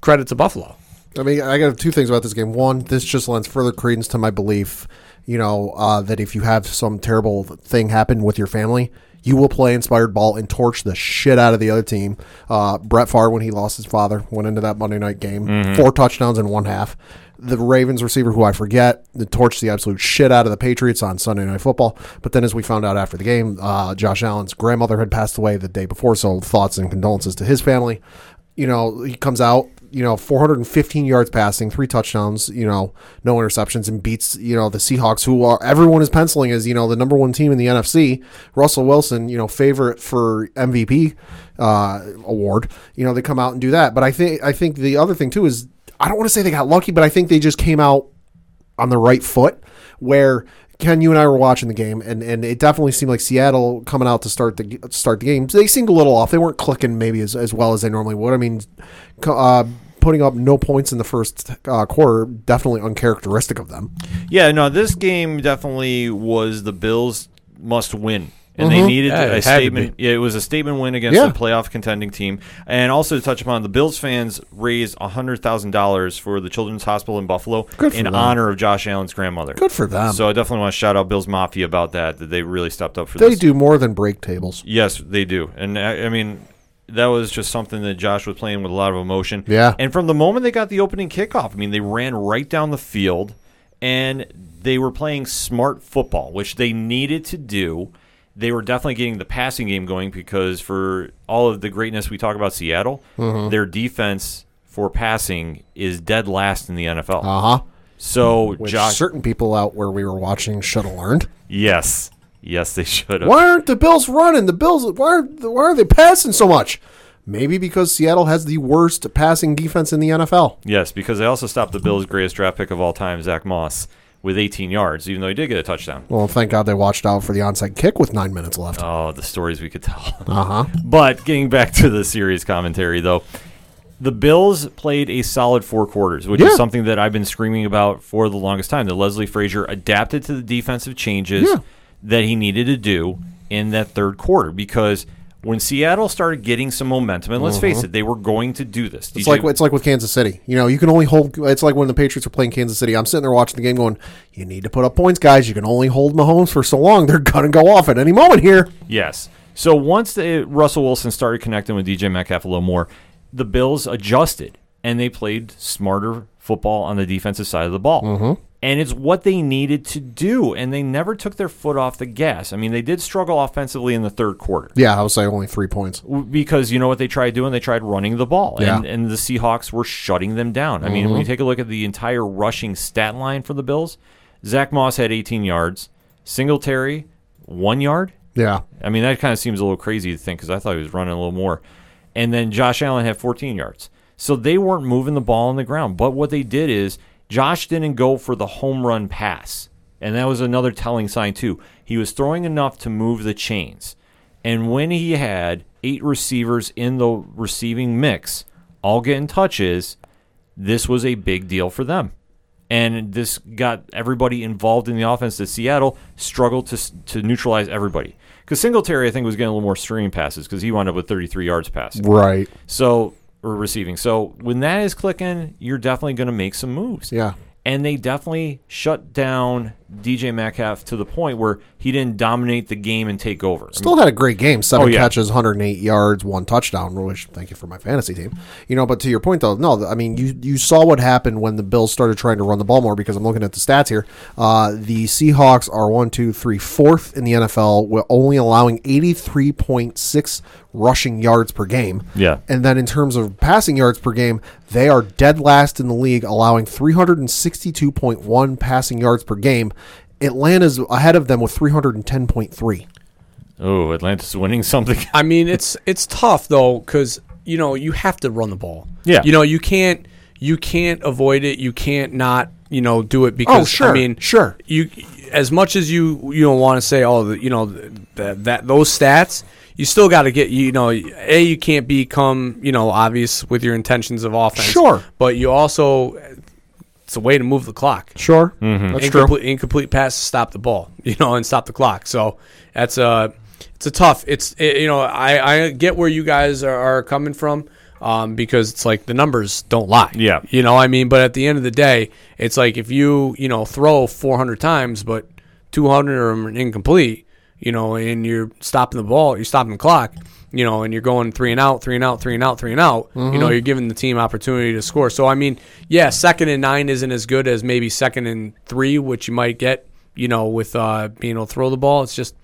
credit to Buffalo. I mean, I got two things about this game. One, this just lends further credence to my belief, you know, uh, that if you have some terrible thing happen with your family, you will play inspired ball and torch the shit out of the other team. Uh, Brett Favre, when he lost his father, went into that Monday night game, four touchdowns in one half. The Ravens receiver, who I forget, the torched the absolute shit out of the Patriots on Sunday Night Football. But then, as we found out after the game, uh, Josh Allen's grandmother had passed away the day before, so thoughts and condolences to his family you know, he comes out, you know, 415 yards passing, three touchdowns, you know, no interceptions, and beats, you know, the Seahawks, who are everyone is penciling as, you know, the number one team in the NFC. Russell Wilson, you know, favorite for MVP uh, award. You know, they come out and do that. But I think I think the other thing too is I don't want to say they got lucky, but I think they just came out on the right foot where Ken, you and I were watching the game, and, and it definitely seemed like Seattle coming out to start the start the game. They seemed a little off. They weren't clicking maybe as, as well as they normally would. I mean, uh, putting up no points in the first uh, quarter definitely uncharacteristic of them. Yeah, no, this game definitely was the Bills must win. And they mm-hmm. needed Yeah, a it had to statement. Yeah, it was a statement win against Yeah. a playoff contending team. And also to touch upon, the Bills fans raised hundred thousand dollars for the Children's Hospital in Buffalo in them. honor of Josh Allen's grandmother. Good for them. So I definitely want to shout out Bills Mafia about that. That they really stepped up for They this. do more than break tables. Yes, they do. And I, I mean, that was just something that Josh was playing with a lot of emotion. Yeah. And from the moment they got the opening kickoff, I mean, they ran right down the field and they were playing smart football, which they needed to do. They were definitely getting the passing game going because for all of the greatness we talk about Seattle, Mm-hmm. their defense for passing is dead last in the NFL. Uh huh. so Which Josh, certain people out where we were watching should have learned. yes, yes, they should have. Why aren't the Bills running? The Bills why are why are they passing so much? Maybe because Seattle has the worst passing defense in the NFL. Yes, because they also stopped the Bills' greatest draft pick of all time, Zach Moss, with 18 yards, even though he did get a touchdown. Well, thank God they watched out for the onside kick with nine minutes left. Oh, the stories we could tell. Uh huh. but getting back to the series commentary, though, the Bills played a solid four quarters, which Yeah. is something that I've been screaming about for the longest time. That Leslie Frazier adapted to the defensive changes Yeah. that he needed to do in that third quarter because. When Seattle started getting some momentum, and let's face it, they were going to do this. It's like it's like with Kansas City. You know, you can only hold. It's like when the Patriots were playing Kansas City. I'm sitting there watching the game, going, "You need to put up points, guys. You can only hold Mahomes for so long. They're gonna go off at any moment here." Yes. So once the, Russell Wilson started connecting with DK Metcalf a little more, the Bills adjusted and they played smarter football on the defensive side of the ball. Mm-hmm. And it's what they needed to do, and they never took their foot off the gas. I mean, they did struggle offensively in the third quarter Yeah, I would say only three points. because you know what they tried doing? They tried running the ball, Yeah. and, and the Seahawks were shutting them down. I mean, when you mm-hmm. take a look at the entire rushing stat line for the Bills, Zach Moss had 18 yards, Singletary one yard, Yeah, I mean, that kind of seems a little crazy to think because I thought he was running a little more. And then Josh Allen had 14 yards. So they weren't moving the ball on the ground. But what they did is Josh didn't go for the home run pass. And that was another telling sign, too. He was throwing enough to move the chains. And when he had eight receivers in the receiving mix, all getting touches, this was a big deal for them. And this got everybody involved in the offense that Seattle struggled to, to neutralize everybody. Because Singletary, I think, was getting a little more screen passes because he wound up with 33 yards passing. right. So, or receiving. So, when that is clicking, you're definitely going to make some moves. Yeah, And they definitely shut down DK Metcalf to the point where he didn't dominate the game and take over. I mean, Still had a great game. Seven Oh, yeah. catches, 108 yards, one touchdown. Which thank you for my fantasy team. You know, but to your point though, no, I mean you you saw what happened when the Bills started trying to run the ball more. Because I'm looking at the stats here. Uh, the Seahawks are one, two, three, fourth in the NFL, with only allowing 83.6 rushing yards per game. Yeah. And then in terms of passing yards per game, they are dead last in the league, allowing 362.1 passing yards per game. Atlanta's ahead of them with 310.3. oh, Atlanta's winning something. I mean, it's it's tough though because you know you have to run the ball. Yeah. You know you can't you can't avoid it. You can't not you know do it oh, because Oh, sure, I mean sure. you as much as you you don't want to say oh the, you know that that those stats you still got to get you know a you can't become you know obvious with your intentions of offense Sure. but you also it's a way to move the clock Sure, that's true. incomplete, incomplete pass to stop the ball, you know, and stop the clock. So that's a it's a tough. It's it, you know I I get where you guys are, are coming from. Um, because it's like the numbers don't lie. Yeah. You know, I mean, but at the end of the day, it's like if you, you know, throw 400 times, but 200 of them are incomplete, you know, and you're stopping the ball, you're stopping the clock, you know, and you're going three and out, three and out, three and out, three and out, you know, you're giving the team opportunity to score. So, I mean, yeah, second and nine isn't as good as maybe second and three, which you might get, you know, with uh, being able to throw the ball. It's just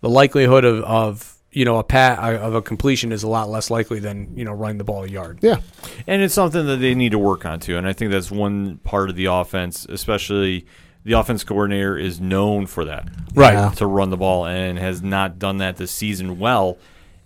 the likelihood of, of you know, a pat of a completion is a lot less likely than, you know, running the ball a yard. Yeah, And it's something that they need to work on too. And I think that's one part of the offense, especially the offense coordinator is known for that. Right. Yeah. To run the ball and has not done that this season well.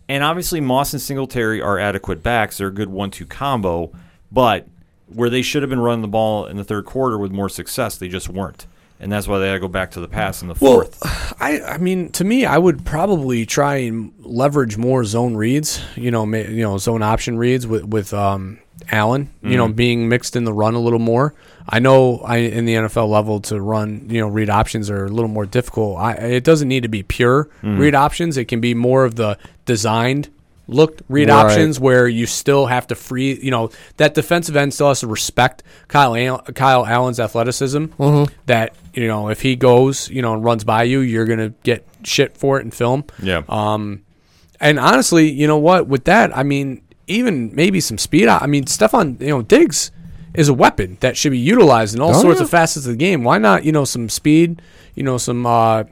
And obviously Moss and Singletary are adequate backs. They're a good one two combo, but where they should have been running the ball in the third quarter with more success, they just weren't. And that's why they had to go back to the pass in the fourth. Well, fourth. I, I mean, to me, I would probably try and leverage more zone reads. You know, ma- you know, zone option reads with with um, Allen. You know, being mixed in the run a little more. I know, I in the NFL level to run. You know, read options are a little more difficult. I, it doesn't need to be pure read options. It can be more of the designed looked read Right. options where you still have to free. You know, that defensive end still has to respect Kyle Al- Kyle Allen's athleticism. That you know, if he goes, you know, and runs by you, you're gonna get shit for it in film. yeah. Um, and honestly, you know what? With that, I mean, even maybe some speed. I mean, Stefon, you know, Diggs is a weapon that should be utilized in all Oh, sorts yeah. of facets of the game. Why not? You know, some speed. You know, some uh,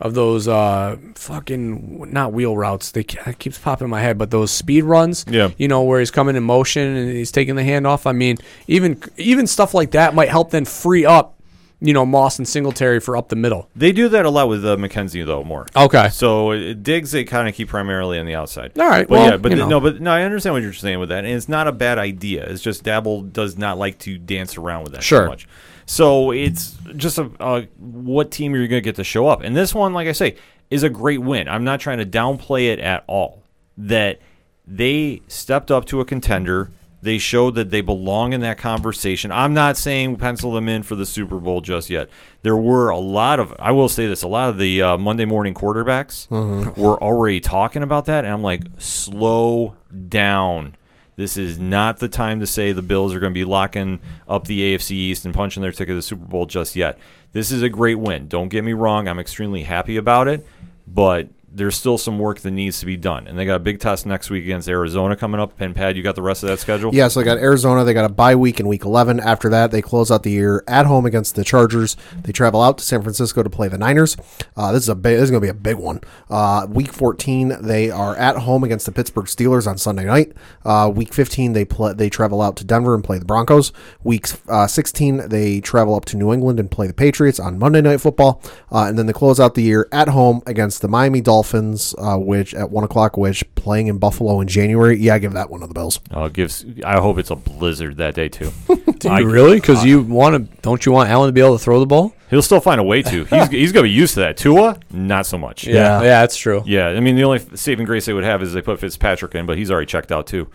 of those uh, fucking not wheel routes. They it keeps popping in my head, but those speed runs. Yeah. You know, where he's coming in motion and he's taking the hand off. I mean, even even stuff like that might help then free up. You know, Moss and Singletary for up the middle. They do that a lot with uh, McKenzie though more. Okay. So uh, Diggs they kind of keep primarily on the outside. All right, but well, yeah, but you th- know. no, but no, I understand what you're saying with that, and it's not a bad idea. It's just Daboll does not like to dance around with that Sure. too much. So it's just a, uh, what team are you going to get to show up? And this one, like I say, is a great win. I'm not trying to downplay it at all. That they stepped up to a contender. They showed that they belong in that conversation. I'm not saying pencil them in for the Super Bowl just yet. There were a lot of, I will say this, a lot of the uh, Monday morning quarterbacks were already talking about that. And I'm like, slow down. This is not the time to say the Bills are going to be locking up the AFC East and punching their ticket to the Super Bowl just yet. This is a great win. Don't get me wrong. I'm extremely happy about it, but there's still some work that needs to be done. And they got a big test next week against Arizona coming up. Pen Pad, you got the rest of that schedule? Yeah, so they got Arizona. They got a bye week in week 11. After that, they close out the year at home against the Chargers. They travel out to San Francisco to play the Niners. Uh, this is a big, this is going to be a big one. Uh, week 14, they are at home against the Pittsburgh Steelers on Sunday night. Uh, week 15, they play, they travel out to Denver and play the Broncos. Week uh, 16, they travel up to New England and play the Patriots on Monday Night Football. Uh, and then they close out the year at home against the Miami Dolphins, uh, which at one o'clock, which playing in Buffalo in January. Yeah, I give that one to the Bills. Uh, gives. I hope it's a blizzard that day too. Do I- you really? Because you want to? Don't you want Allen to be able to throw the ball? He'll still find a way to. He's he's gonna be used to that. Tua, not so much. Yeah, yeah, that's true. Yeah, I mean the only saving grace they would have is they put Fitzpatrick in, but he's already checked out too.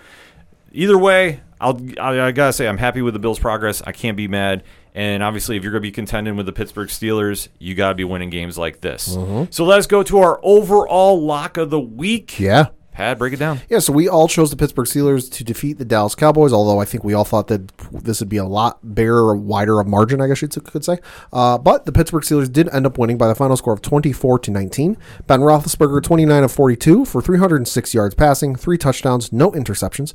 Either way, I'll I, I gotta say I'm happy with the Bills' progress. I can't be mad. And obviously, if you're gonna be contending with the Pittsburgh Steelers, you gotta be winning games like this. Mm-hmm. So let's go to our overall lock of the week. Yeah. Pat, break it down. Yeah, so we all chose the Pittsburgh Steelers to defeat the Dallas Cowboys, although I think we all thought that this would be a lot bigger wider of margin, I guess you could say. Uh, but the Pittsburgh Steelers did end up winning by the final score of 24 to 19. Ben Roethlisberger, 29 of 42 for 306 yards passing, three touchdowns, no interceptions.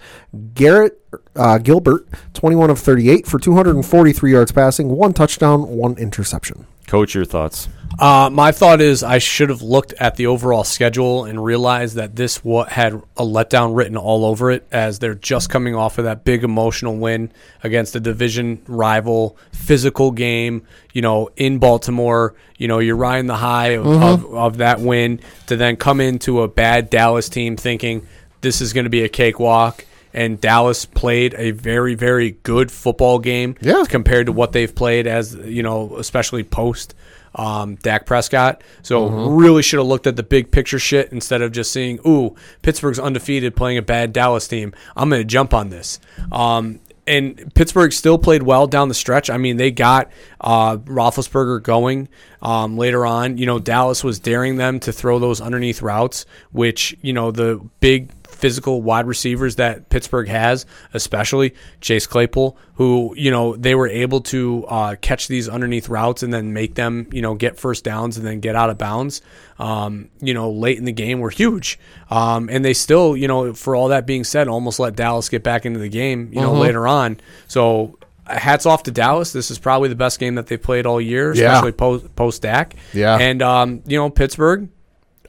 Garrett uh, Gilbert, 21 of 38 for 243 yards passing, one touchdown, one interception. Coach, your thoughts. Uh, my thought is I should have looked at the overall schedule and realized that this what had a letdown written all over it, as they're just coming off of that big emotional win against a division rival, physical game. You know, in Baltimore, you know you're riding the high of, of, of that win to then come into a bad Dallas team, thinking this is going to be a cakewalk. And Dallas played a very, very good football game Yeah. compared to what they've played as you know, especially post um, Dak Prescott. So really should have looked at the big picture shit instead of just seeing, ooh, Pittsburgh's undefeated playing a bad Dallas team. I'm going to jump on this. Um, and Pittsburgh still played well down the stretch. I mean, they got uh, Roethlisberger going um, later on. You know, Dallas was daring them to throw those underneath routes, which you know the big physical wide receivers that Pittsburgh has, especially Chase Claypool, who you know they were able to uh, catch these underneath routes and then make them you know get first downs and then get out of bounds. Um, you know, late in the game were huge, um, and they still you know for all that being said, almost let Dallas get back into the game. You know later on, so. Hats off to Dallas. This is probably the best game that they've played all year, Yeah. especially post post Dak. Yeah. and um, you know Pittsburgh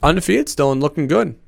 undefeated still and looking good.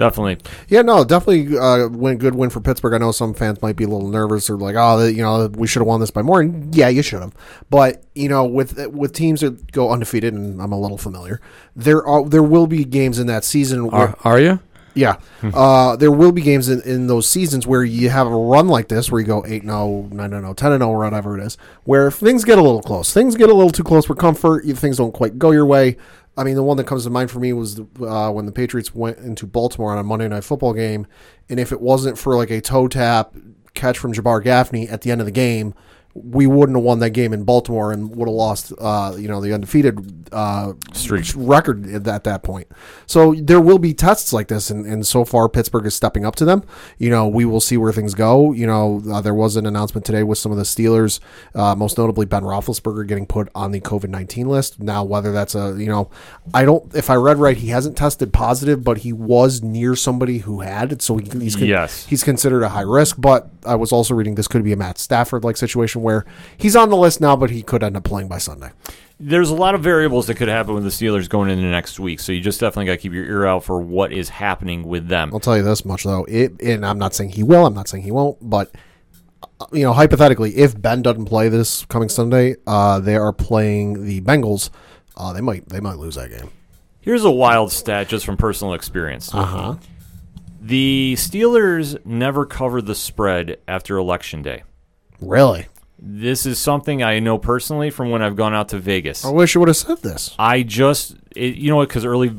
Definitely. Yeah, no, definitely uh, win good win for Pittsburgh. I know some fans might be a little nervous or like, oh, you know, we should have won this by more. And yeah, you should have. But you know, with with teams that go undefeated, and I'm a little familiar, there are there will be games in that season. Where, Are, are you? yeah, uh, there will be games in, in those seasons where you have a run like this, where you go eight 0 nine 0 10 0 whatever it is, where things get a little close. Things get a little too close for comfort. Things don't quite go your way. I mean, the one that comes to mind for me was uh, when the Patriots went into Baltimore on a Monday Night Football game, and if it wasn't for like a toe tap catch from Jabbar Gaffney at the end of the game, we wouldn't have won that game in Baltimore and would have lost, uh, you know, the undefeated uh, Streak. record at that, that point. So there will be tests like this, and, and so far Pittsburgh is stepping up to them. You know, we will see where things go. You know, uh, there was an announcement today with some of the Steelers, uh, most notably Ben Roethlisberger getting put on the COVID nineteen list. Now, whether that's a you know, I don't. If I read right, he hasn't tested positive, but he was near somebody who had, it, so he, he's con- Yes. he's considered a high risk. But I was also reading this could be a Matt Stafford like situation where he's on the list now, but he could end up playing by Sunday. There's a lot of variables that could happen with the Steelers going into next week, so you just definitely got to keep your ear out for what is happening with them. I'll tell you this much though. It, and I'm not saying he will. I'm not saying he won't. But uh, you know, hypothetically, if Ben doesn't play this coming Sunday, uh, they are playing the Bengals. Uh, they might they might lose that game. Here's a wild stat just from personal experience. Uh huh. The Steelers never covered the spread after Election Day. Really? This is something I know personally from when I've gone out to Vegas. I wish you would have said this. I just, it, you know what, because early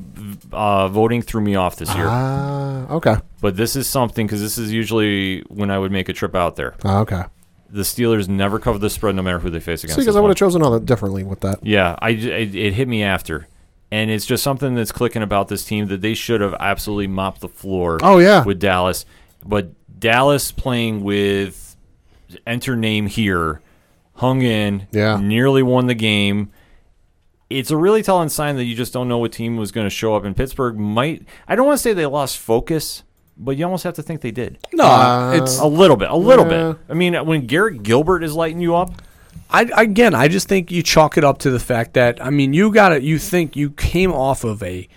uh, voting threw me off this year. Ah, okay. But this is something, because this is usually when I would make a trip out there. Ah, okay. The Steelers never cover the spread no matter who they face against. See, because I would have chosen other differently with that. Yeah, I, it, it hit me after. And it's just something that's clicking about this team that they should have absolutely mopped the floor Oh yeah. with Dallas. But Dallas playing with enter name here, hung in, Yeah. nearly won the game. It's a really telling sign that you just don't know what team was going to show up. And Pittsburgh might, I don't want to say they lost focus, but you almost have to think they did. No, Uh, it's A little bit, a little Yeah. bit. I mean, when Garrett Gilbert is lighting you up, I again, I just think you chalk it up to the fact that I mean, you got to You think you came off of a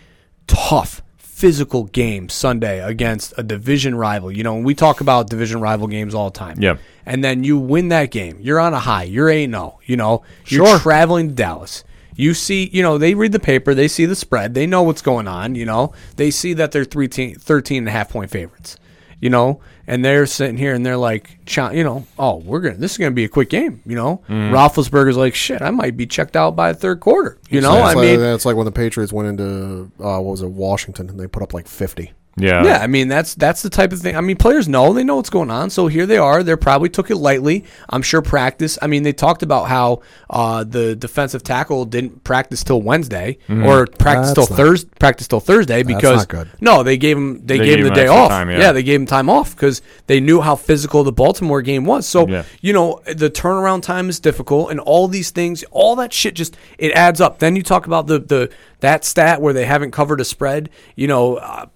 tough physical game Sunday against a division rival. You know, and we talk about division rival games all the time. Yeah. And then you win that game. You're on a high. You're 8 0. You know, you're Sure. traveling to Dallas. You see, you know, they read the paper, they see the spread, they know what's going on, you know. They see that they're three te- 13 and a half point favorites, you know, and they're sitting here and they're like, you know, oh, we're to, this is going to be a quick game, you know. Roethlisberger's like, shit, I might be checked out by the third quarter, you know. It's I like, mean, it's like when the Patriots went into uh, what was it, Washington, and they put up like fifty. Yeah. Yeah, I mean that's that's the type of thing. I mean, players know they know what's going on, so here they are. They probably took it lightly. I'm sure practice. I mean, they talked about how uh, the defensive tackle didn't practice till Wednesday or practice till That's not- Thursday. Practice till Thursday because not good. no, they gave him they, They gave gave him the day off. time, yeah. they gave him time off because they knew how physical the Baltimore game was. So Yeah. you know the turnaround time is difficult, and all these things, all that shit, just it adds up. Then you talk about the the that stat where they haven't covered a spread. You know. Uh,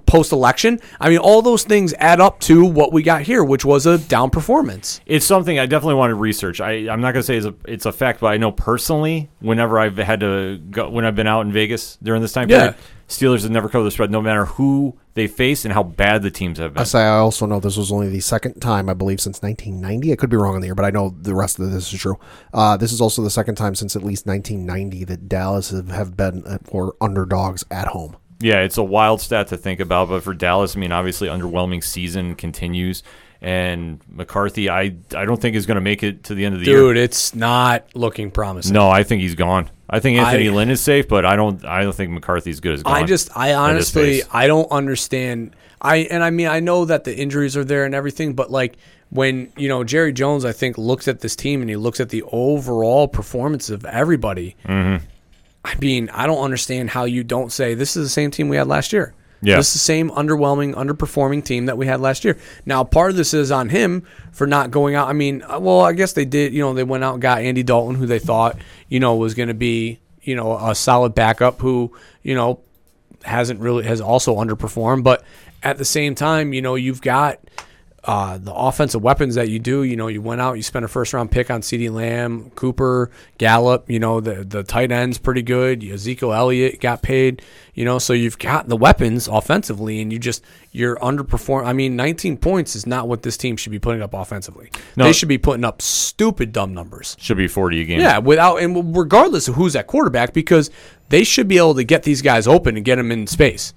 Post election, I mean, all those things add up to what we got here, which was a down performance. It's something I definitely want to research. I, I'm not going to say it's a, it's a fact, but I know personally, whenever I've had to go, when I've been out in Vegas during this time Yeah. period, Steelers have never covered the spread, no matter who they face and how bad the teams have been. I say I also know this was only the second time I believe since 1990. I could be wrong on the year, but I know the rest of this is true. Uh, this is also the second time since at least 1990 that Dallas have, have been uh, for underdogs at home. Yeah, it's a wild stat to think about, but for Dallas, I mean, obviously, underwhelming season continues, and McCarthy, I I don't think is going to make it to the end of the year. Dude, it's not looking promising. No, I think he's gone. I think Anthony I- Lynn is safe, but I don't. I don't think McCarthy's good as gone. I just, I honestly. I don't understand. I and I mean, I know that the injuries are there and everything, but like when you know Jerry Jones, I think looks at this team and he looks at the overall performance of everybody. Mm-hmm. I mean, I don't understand how you don't say this is the same team we had last year. Yeah. This is the same underwhelming, underperforming team that we had last year. Now, part of this is on him for not going out. I mean, uh, well, I guess they did. You know, they went out and got Andy Dalton, who they thought, you know, was going to be, you know, a solid backup who, you know, hasn't really has also underperformed. But at the same time, you know, you've got uh, the offensive weapons that you do. You know, you went out, you spent a first round pick on CeeDee Lamb, Cooper, Gallup. You know, the the tight end's pretty good. Ezekiel Elliott got paid. You know, so you've got the weapons offensively, and you just you're underperform. I mean, 19 points is not what this team should be putting up offensively. No. They should be putting up stupid dumb numbers. should be 40 a game. Yeah, without and regardless of who's at quarterback, because they should be able to get these guys open and get them in space,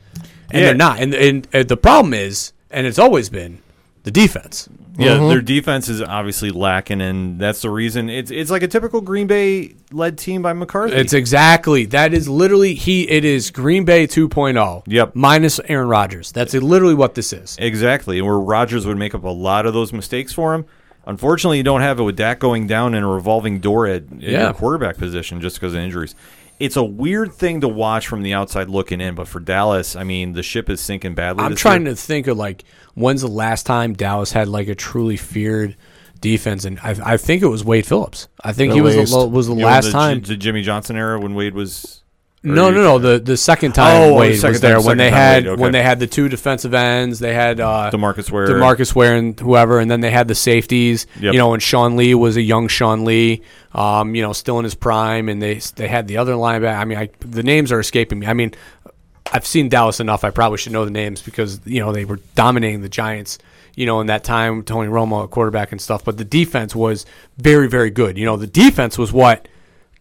and Yeah. they're not. And, and and the problem is, and it's always been, the defense. Yeah, Mm-hmm. their defense is obviously lacking, and that's the reason. It's it's like a typical Green Bay led team by McCarthy. It's exactly that is literally he. It is Green Bay 2.0. Yep. Minus Aaron Rodgers. That's literally what this is. exactly, and where Rodgers would make up a lot of those mistakes for him. Unfortunately, you don't have it with Dak going down and a revolving door at, at Yeah. your quarterback position just because of injuries. It's a weird thing to watch from the outside looking in, but for Dallas, I mean, the ship is sinking badly. I'm trying year. to think of like when's the last time Dallas had like a truly feared defense, and I, I think it was Wade Phillips. I think he At was the, was the You know, last the, time. the Jimmy Johnson era when Wade was. No, no, no. The the second time Oh, the Wade second was there time- when they had Wade, okay. when they had the two defensive ends. They had uh, DeMarcus Ware. DeMarcus Ware and whoever, and then they had the safeties. Yep. You know, and Sean Lee was a young Sean Lee, um, you know, still in his prime, and they they had the other linebacker. I mean, I, the names are escaping me. I mean, I've seen Dallas enough. I probably should know the names because you know they were dominating the Giants. You know, in that time, Tony Romo at quarterback and stuff. But the defense was very, very good. You know, the defense was what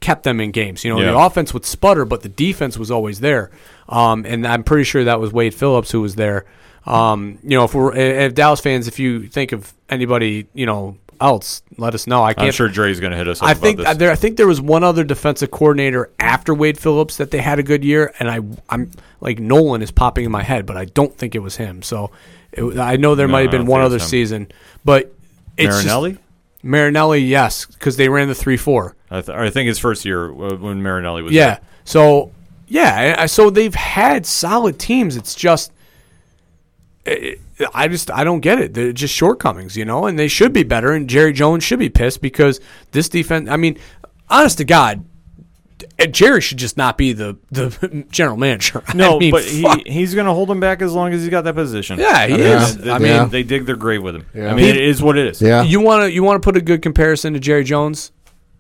kept them in games. You know, the offense would sputter, but the defense was always there. Um, and I'm pretty sure that was Wade Phillips who was there. Um, you know, if we're if Dallas fans, if you think of anybody, you know, else, let us know. I can't. I'm sure Dre's going to hit us. I think there. I think there was one other defensive coordinator after Wade Phillips that they had a good year, and I, I'm like Nolan is popping in my head, but I don't think it was him. So, it, I know there No, might have been one other season, but it's just- Marinelli. Marinelli, yes, because they ran the three four. I, th- I think his first year uh, when Marinelli was Yeah. there. So yeah, I- I- so they've had solid teams. It's just, it, I just I don't get it. They're just shortcomings, you know, and they should be better. And Jerry Jones should be pissed because this defense. I mean, honest to God. uh, Jerry should just not be the, the general manager. No, I mean, but he, he's going to hold him back as long as he's got that position. Yeah, he I mean, is. They, I they- mean- they dig their grave with him. Yeah. I mean, He- it is what it is. Yeah. you want to you want to put a good comparison to Jerry Jones,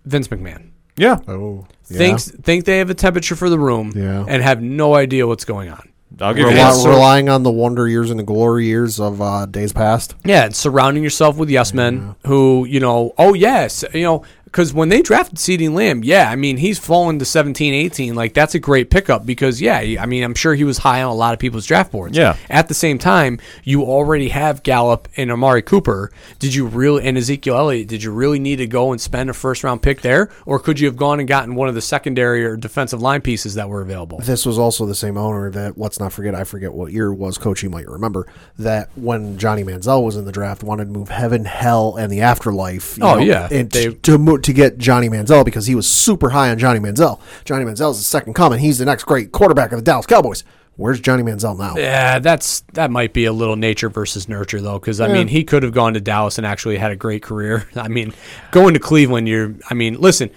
Vince McMahon. Yeah. oh, yeah. Thinks think they have a temperature for the room Yeah. and have no idea what's going on. I'll give you Rely- that. relying on the wonder years and the glory years of uh, days past. Yeah, and surrounding yourself with yes men who, you know, oh yes, you know, because when they drafted CeeDee Lamb, yeah, I mean he's fallen to 17, 18. Like that's a great pickup because yeah, I mean I'm sure he was high on a lot of people's draft boards. Yeah. At the same time, you already have Gallup and Amari Cooper. Did you really and Ezekiel Elliott? Did you really need to go and spend a first round pick there, or could you have gone and gotten one of the secondary or defensive line pieces that were available? This was also the same owner that, let's not forget, I forget what year was, coach, you might remember, that when Johnny Manziel was in the draft, wanted to move heaven, hell, and the afterlife. you Oh, yeah. And They- to, mo- to get Johnny Manziel because he was super high on Johnny Manziel. Johnny Manziel's the second coming. He's the next great quarterback of the Dallas Cowboys. Where's Johnny Manziel now? Yeah, that's that might be a little nature versus nurture though, because I mean he could have gone to Dallas and actually had a great career. I mean, going to Cleveland, you're. I mean, listen,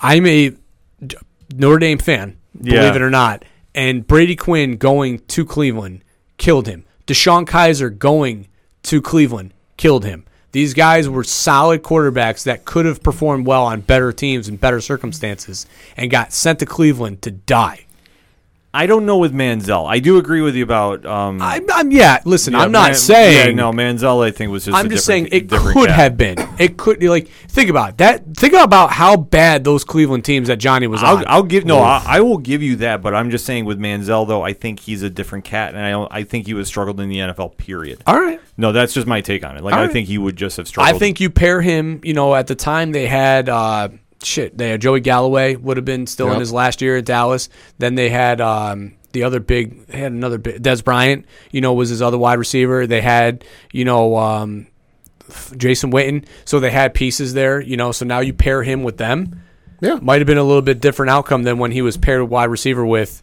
I'm a Notre Dame fan, believe Yeah. it or not, and Brady Quinn going to Cleveland killed him. DeShone Kizer going to Cleveland killed him. These guys were solid quarterbacks that could have performed well on better teams and better circumstances, and got sent to Cleveland to die. I don't know with Manziel. I do agree with you about. Um, I'm, I'm yeah. Listen, yeah, I'm not Man- saying Yeah, no, Manziel. I think was just. I'm just saying it could have been. It could like think about it. that. Think about how bad those Cleveland teams that Johnny was I'll, on. I'll give no. I, I will give you that, but I'm just saying with Manziel though, I think he's a different cat, and I don't, I think he was struggled in the NFL. Period. All right. No, that's just my take on it. Like All I right. think he would just have struggled. I think you pair him. You know, at the time they had uh, shit. They had Joey Galloway would have been still in his last year at Dallas. Then they had um, the other big. Had another big. Dez Bryant. You know, was his other wide receiver. They had you know. Um, Jason Witten, so they had pieces there, you know. So now you pair him with them. Yeah. might have been a little bit different outcome than when he was paired wide receiver with.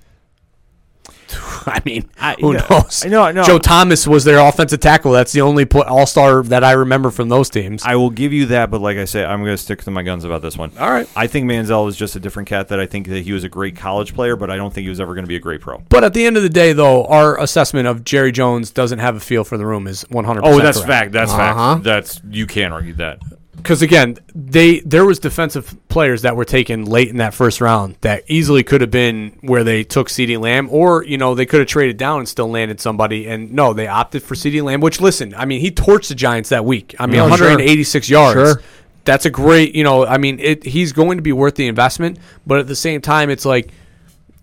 I mean, I- who no, knows? I know, no. Joe Thomas was their offensive tackle. That's the only all star that I remember from those teams. I will give you that, but like I say, I'm going to stick to my guns about this one. All right. I think Manziel is just a different cat. That I think that he was a great college player, but I don't think he was ever going to be a great pro. but at the end of the day, though, our assessment of Jerry Jones doesn't have a feel for the room is 100. percent Oh, that's fact. That's Uh-huh. fact. That's you can't argue that. Because again, they there was defensive players that were taken late in that first round that easily could have been where they took CeeDee Lamb, or you know they could have traded down and still landed somebody. And no, they opted for CeeDee Lamb. Which listen, I mean, he torched the Giants that week. I mean, sure. 186 yards. Sure. That's a great, you know. I mean, it, he's going to be worth the investment, but at the same time, it's like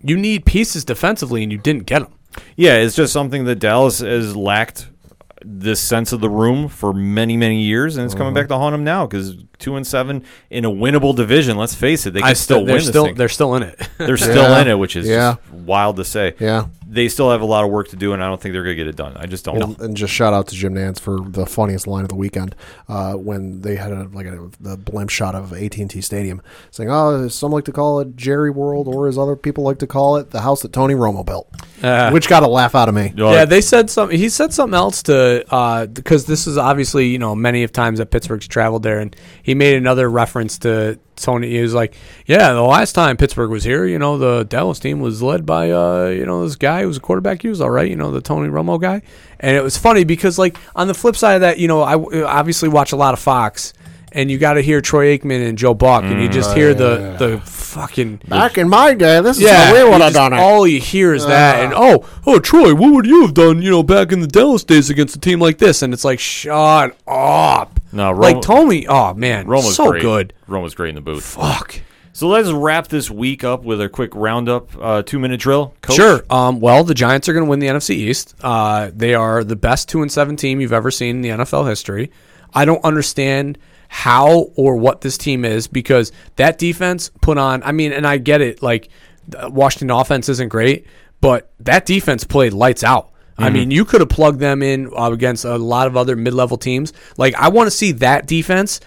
you need pieces defensively, and you didn't get them. Yeah, it's just something that Dallas has lacked this sense of the room for many, many years, and it's coming mm-hmm. back to haunt him now because two and seven in a winnable division. Let's face it, they can I still they're win this still thing. they're still in it. They're still Yeah. in it, which is Yeah. just wild to say. Yeah. They still have a lot of work to do, and I don't think they're going to get it done. I just don't. Well, and just shout out to Jim Nantz for the funniest line of the weekend uh, when they had a, like a, the blimp shot of AT and T Stadium, saying, "Oh, some like to call it Jerry World, or as other people like to call it, the house that Tony Romo built," Uh, which got a laugh out of me. Uh, yeah, they said something. He said something else to uh, because this is obviously you know many of times that Pittsburgh's traveled there, and he made another reference to Tony. He was like, "Yeah, the last time Pittsburgh was here, you know, the Dallas team was led by uh, you know this guy who was a quarterback. He was all right, you know, the Tony Romo guy." And it was funny because like on the flip side of that, you know, I obviously watch a lot of Fox. And you got to hear Troy Aikman and Joe Buck, and you just hear the the fucking Back in my day, this is yeah, how we would have done it. All you hear is that, and oh, oh, Troy, what would you have done? You know, back in the Dallas days against a team like this, and it's like, shut up. No, Ro- like Tony. Oh man, Rome was so great. good. Rome was great in the booth. Fuck. So let's wrap this week up with a quick roundup, uh, two minute drill. Coach? Sure. Um, well, the Giants are going to win the NFC East. Uh, they are the best two and seven team you've ever seen in the NFL history. I don't understand how or what this team is because that defense put on. I mean, and I get it. Like Washington offense isn't great, but that defense played lights out. I mean, you could have plugged them in uh, against a lot of other mid-level teams. Like, I want to see that defense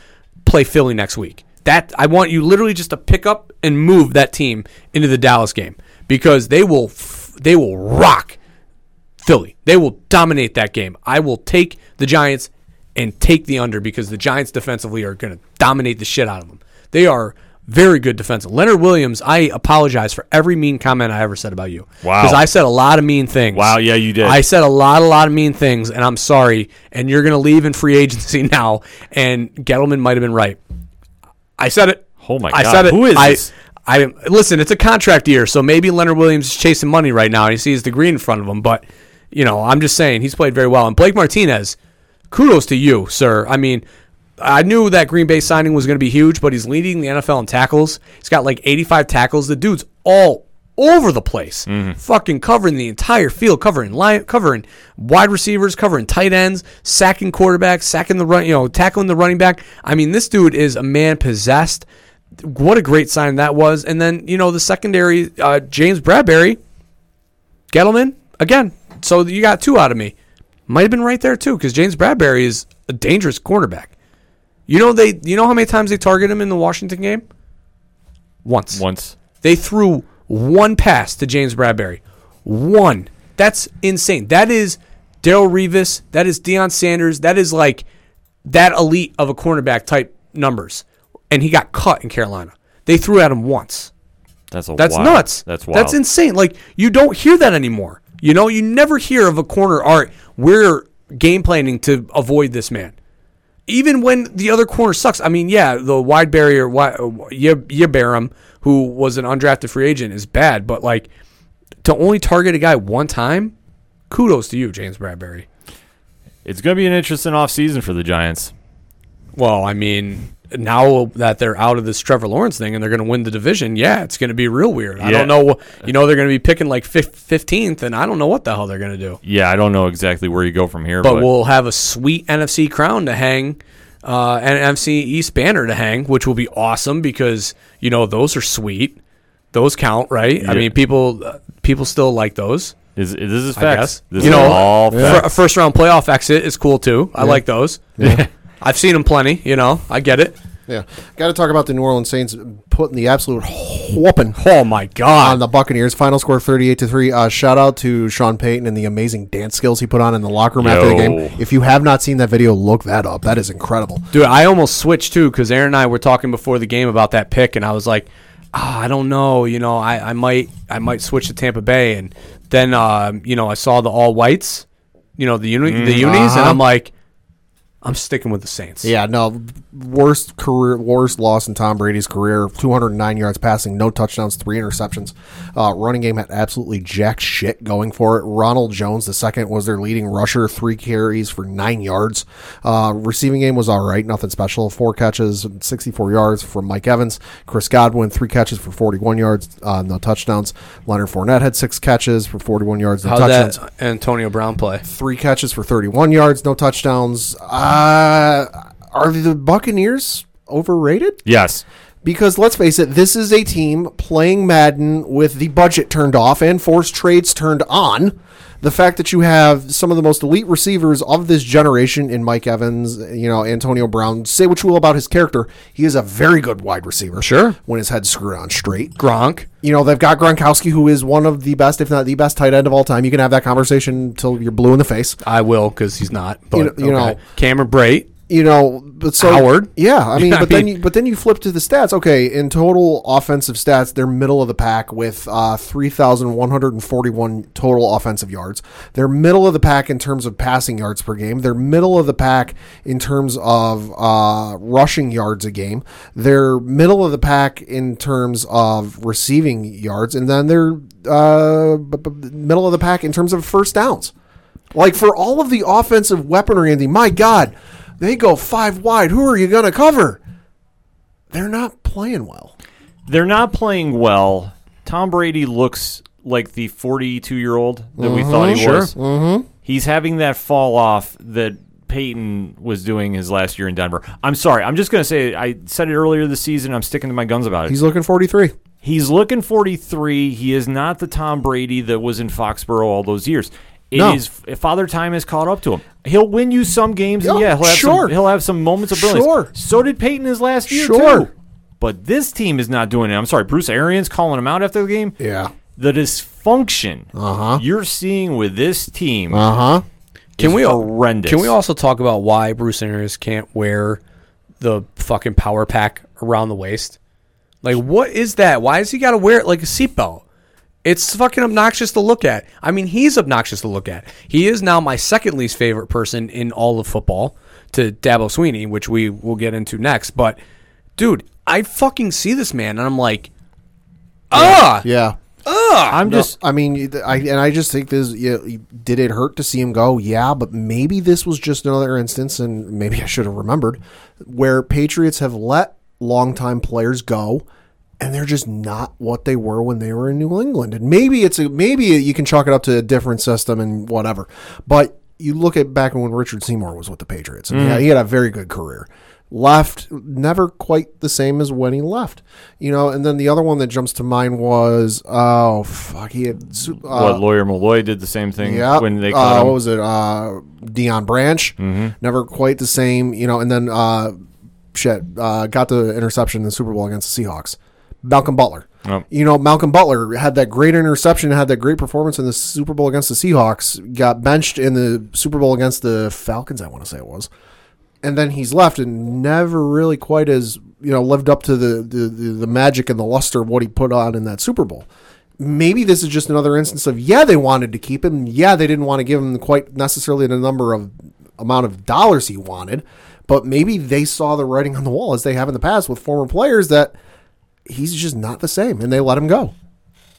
play Philly next week. That I want you literally just to pick up and move that team into the Dallas game because they will f- they will rock Philly. They will dominate that game. I will take the Giants and take the under because the Giants defensively are going to dominate the shit out of them. They are very good defensive. Leonard Williams, I apologize for every mean comment I ever said about you. Wow. Because I said a lot of mean things. Wow, yeah, you did. I said a lot, a lot of mean things, and I'm sorry. And you're going to leave in free agency now, and Gettleman might have been right. I said it. Oh my god. I God. said it. Who is I, this? I listen. It's a contract year, so maybe Leonard Williams is chasing money right now, and he sees the green in front of him. But you know, I'm just saying he's played very well. And Blake Martinez, kudos to you, sir. I mean, I knew that Green Bay signing was going to be huge, but he's leading the NFL in tackles. He's got like 85 tackles. The dude's all over the place, fucking covering the entire field, covering line, covering wide receivers, covering tight ends, sacking quarterbacks, sacking the run, you know, tackling the running back. I mean, this dude is a man possessed. What a great sign that was. And then you know the secondary, uh, James Bradberry, Gettleman again. So you got two out of me. Might have been right there too, because James Bradberry is a dangerous cornerback. You know they. You know how many times they target him in the Washington game? Once. Once. They threw one pass to James Bradberry. One. That's insane. That is Darrelle Revis. That is Deion Sanders. That is like that elite of a cornerback type numbers. And he got cut in Carolina. They threw at him once. That's a That's wild. nuts. That's wild. That's insane. Like you don't hear that anymore. You know, you never hear of a corner. All right, we're game planning to avoid this man. Even when the other corner sucks. I mean, yeah, the wide barrier, Yebaram, uh, who was an undrafted free agent, is bad. But like to only target a guy one time, kudos to you, James Bradberry. It's going to be an interesting offseason for the Giants. Well, I mean, now that they're out of this Trevor Lawrence thing and they're going to win the division, yeah, it's going to be real weird. I don't know. You know, they're going to be picking like 15th, and I don't know what the hell they're going to do. Yeah, I don't know exactly where you go from here, But but, we'll have a sweet NFC crown to hang, uh, and NFC East banner to hang, which will be awesome because you know those are sweet. Those count, right? I mean, people people still like those. is, this is I facts. guess. This you is know, all fir- facts. a first round playoff exit is cool too. I like those. I've seen them plenty. You know, I get it. Yeah, got to talk about the New Orleans Saints putting the absolute whooping Oh my god! on the Buccaneers. Final score thirty-eight to three. Uh, shout out to Sean Payton and the amazing dance skills he put on in the locker room after the game. If you have not seen that video, look that up. That is incredible. Dude, I almost switched too because Aaron and I were talking before the game about that pick, and I was like, ah, I don't know, you know, I, I might I might switch to Tampa Bay, and then um, you know I saw the all whites, you know the uni- the unis, and Uh-huh. I'm like, I'm sticking with the Saints. Yeah, no, worst career, worst loss in Tom Brady's career. 209 yards passing, no touchdowns, three interceptions. Uh, running game had absolutely jack shit going for it. Ronald Jones, the second, was their leading rusher, three carries for nine yards. Uh, receiving game was all right, nothing special. Four catches, 64 yards from Mike Evans. Chris Godwin, three catches for 41 yards, uh, no touchdowns. Leonard Fournette had six catches for 41 yards, no How'd touchdowns Antonio Brown play? three catches for 31 yards, no touchdowns. Uh, Uh, are the Buccaneers overrated? yes. Because let's face it, this is a team playing Madden with the budget turned off and forced trades turned on. The fact that you have some of the most elite receivers of this generation in Mike Evans, you know, Antonio Brown, say what you will about his character, he is a very good wide receiver. Sure. When his head's screwed on straight. Gronk. You know, they've got Gronkowski, who is one of the best, if not the best tight end of all time. You can have that conversation until you're blue in the face. I will because he's not. But You know- you know- Cameron Brate. You know, but so Howard. Yeah, I mean, but then you but then you flip to the stats. Okay, in total offensive stats, they're middle of the pack with uh, three thousand one hundred and forty one total offensive yards. They're middle of the pack in terms of passing yards per game. They're middle of the pack in terms of uh, rushing yards a game. They're middle of the pack in terms of receiving yards, and then they're uh, b- b- middle of the pack in terms of first downs. Like for all of the offensive weaponry, Andy, my God, they go five wide. Who are you going to cover? They're not playing well. They're not playing well. Tom Brady looks like the 42 year old that we thought he was. Mm-hmm. He's having that fall off that Peyton was doing his last year in Denver. I'm sorry. I'm just going to say I said it earlier this season. I'm sticking to my guns about it. He's looking 43. He's looking 43. He is not the Tom Brady that was in Foxborough all those years. It No. is Father Time has caught up to him. He'll win you some games, and Yeah, yeah, he'll have sure. some, he'll have some moments of brilliance. Sure. So did Peyton his last year Sure. too. But this team is not doing it. I'm sorry, Bruce Arians calling him out after the game. Yeah. The dysfunction Uh-huh. you're seeing with this team Uh huh. Can we horrendous. Can we also talk about why Bruce Arians can't wear the fucking power pack around the waist? Like, what is that? Why has he got to wear it like a seatbelt? It's fucking obnoxious to look at. I mean, he's obnoxious to look at. He is now my second least favorite person in all of football to Dabo Swinney, which we will get into next. But, dude, I fucking see this man and I'm like, ah, Yeah. ah, I'm No, just I mean, I and I just think this. You know, did it hurt to see him go? Yeah, but maybe this was just another instance, and maybe I should have remembered where Patriots have let longtime players go, and they're just not what they were when they were in New England. And maybe it's a maybe you can chalk it up to a different system and whatever. But you look at back when Richard Seymour was with the Patriots, and yeah, he had a very good career. Left, never quite the same as when he left, you know. And then the other one that jumps to mind was, oh fuck, he had uh, what Lawyer Milloy did the same thing yeah. when they uh, cut what was it? Uh, Deion Branch. Never quite the same, you know. And then uh, shit, uh, got the interception in the Super Bowl against the Seahawks. Malcolm Butler. Oh. You know, Malcolm Butler had that great interception, had that great performance in the Super Bowl against the Seahawks. Got benched in the Super Bowl against the Falcons. I want to say it was. And then he's left and never really quite as you know lived up to the, the, the, the magic and the luster of what he put on in that Super Bowl maybe this is just another instance of yeah they wanted to keep him yeah they didn't want to give him quite necessarily the number of amount of dollars he wanted but maybe they saw the writing on the wall as they have in the past with former players that he's just not the same and they let him go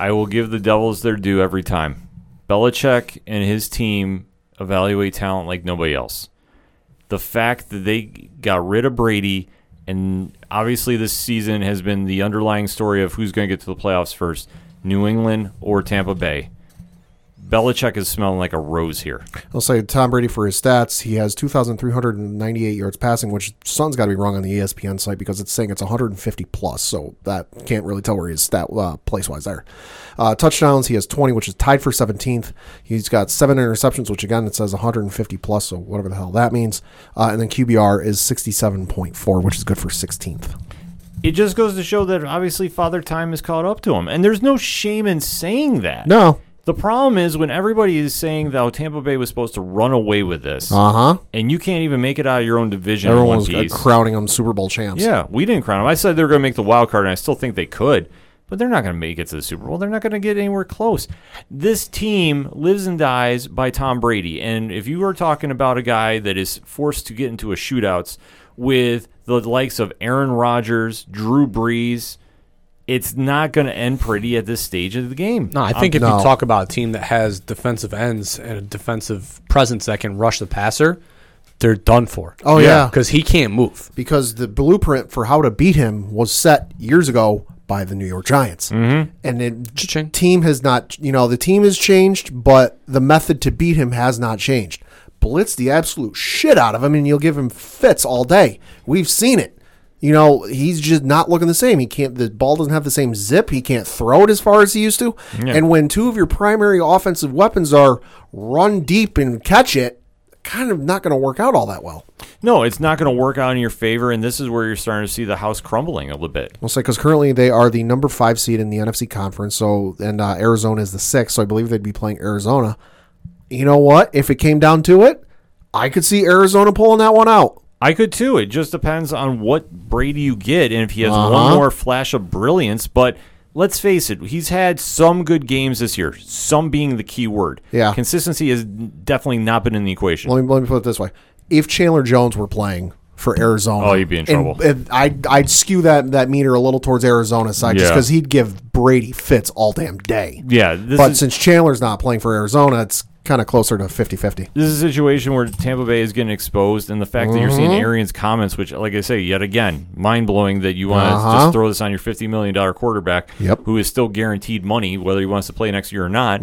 I will give the Devils their due every time. Belichick and his team evaluate talent like nobody else. The fact that they got rid of Brady, and obviously this season has been the underlying story of who's going to get to the playoffs first New England or Tampa Bay. Belichick is smelling like a rose here. I'll say Tom Brady for his stats. He has 2,398 yards passing, which something's got to be wrong on the ESPN site because it's saying it's 150 plus. So that can't really tell where he is stat uh, place wise there. Uh, touchdowns, he has 20, which is tied for 17th. He's got seven interceptions, which again it says 150 plus, so whatever the hell that means. Uh, and then QBR is 67.4, which is good for 16th. It just goes to show that obviously Father Time has caught up to him. And there's no shame in saying that. No. The problem is when everybody is saying that Tampa Bay was supposed to run away with this, Uh huh. and you can't even make it out of your own division in one was uh, piece. crowning him Super Bowl champs. yeah, we didn't crown them. I said they were going to make the wild card, and I still think they could, but they're not going to make it to the Super Bowl. They're not going to get anywhere close. This team lives and dies by Tom Brady, and if you are talking about a guy that is forced to get into a shootouts with the likes of Aaron Rodgers, Drew Brees, it's not going to end pretty at this stage of the game. No, I think if no. you talk about a team that has defensive ends and a defensive presence that can rush the passer, they're done for. Oh, yeah. because he can't move. because the blueprint for how to beat him was set years ago by the New York Giants. Mm-hmm. And the team has not, you know, the team has changed, but the method to beat him has not changed. Blitz the absolute shit out of him, and you'll give him fits all day. We've seen it. You know, he's just not looking the same. He can't. The ball doesn't have the same zip. He can't throw it as far as he used to. And when two of your primary offensive weapons are run deep and catch it, kind of not going to work out all that well. No, it's not going to work out in your favor, and this is where you're starting to see the house crumbling a little bit. We'll say because currently they are the number five seed in the NFC conference. So and uh, Arizona is the sixth. So I believe they'd be playing Arizona. You know what? If it came down to it, I could see Arizona pulling that one out. I could too. It just depends on what Brady you get and if he has one Uh-huh. more flash of brilliance. But let's face it, he's had some good games this year, some being the key word. Yeah. Consistency has definitely not been in the equation. Let me let me put it this way: If Chandler Jones were playing for Arizona, Oh, you'd be in trouble. and I'd I'd skew that that meter a little towards Arizona's side just because he'd give Brady fits all damn day. yeah, but is, since Chandler's not playing for Arizona, it's kind of closer to 50-50. this is a situation where Tampa Bay is getting exposed, and the fact that you're seeing Mm-hmm. Arians' comments, which, like I say, yet again, mind blowing that you want to Uh-huh. just throw this on your $50 million quarterback Yep. who is still guaranteed money, whether he wants to play next year or not.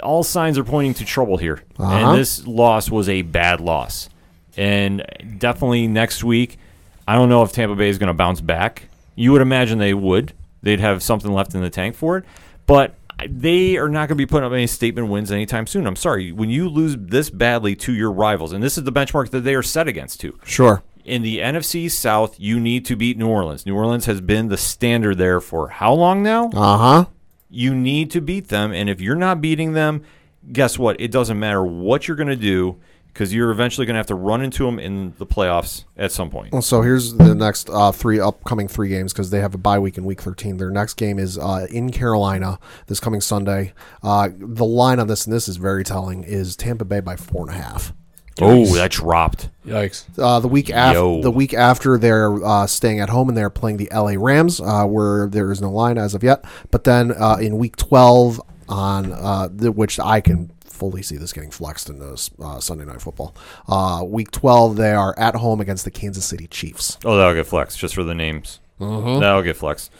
All signs are pointing to trouble here. Mm-hmm. Uh-huh. And this loss was a bad loss. And definitely next week, I don't know if Tampa Bay is going to bounce back. You would imagine they would. They'd have something left in the tank for it. But they are not going to be putting up any statement wins anytime soon. I'm sorry. When you lose this badly to your rivals, and this is the benchmark that they are set against too. Sure. In the NFC South, you need to beat New Orleans. New Orleans has been the standard there for how long now? Uh huh. You need to beat them. And if you're not beating them, guess what? It doesn't matter what you're going to do because you're eventually going to have to run into them in the playoffs at some point. Well, so here's the next uh, three upcoming three games because they have a bye week in week 13. Their next game is uh, in Carolina this coming Sunday. Uh, the line on this, and this is very telling, is Tampa Bay by four and a half. Oh, that dropped. Yikes! Uh, the week after, the week after, they're uh, staying at home and they're playing the LA Rams, uh, where there is no line as of yet. But then uh, in week twelve, on uh, the, which I can fully see this getting flexed in this uh, Sunday night football. Uh, week twelve, they are at home against the Kansas City Chiefs. Oh, that'll get flexed just for the names. That'll get flexed.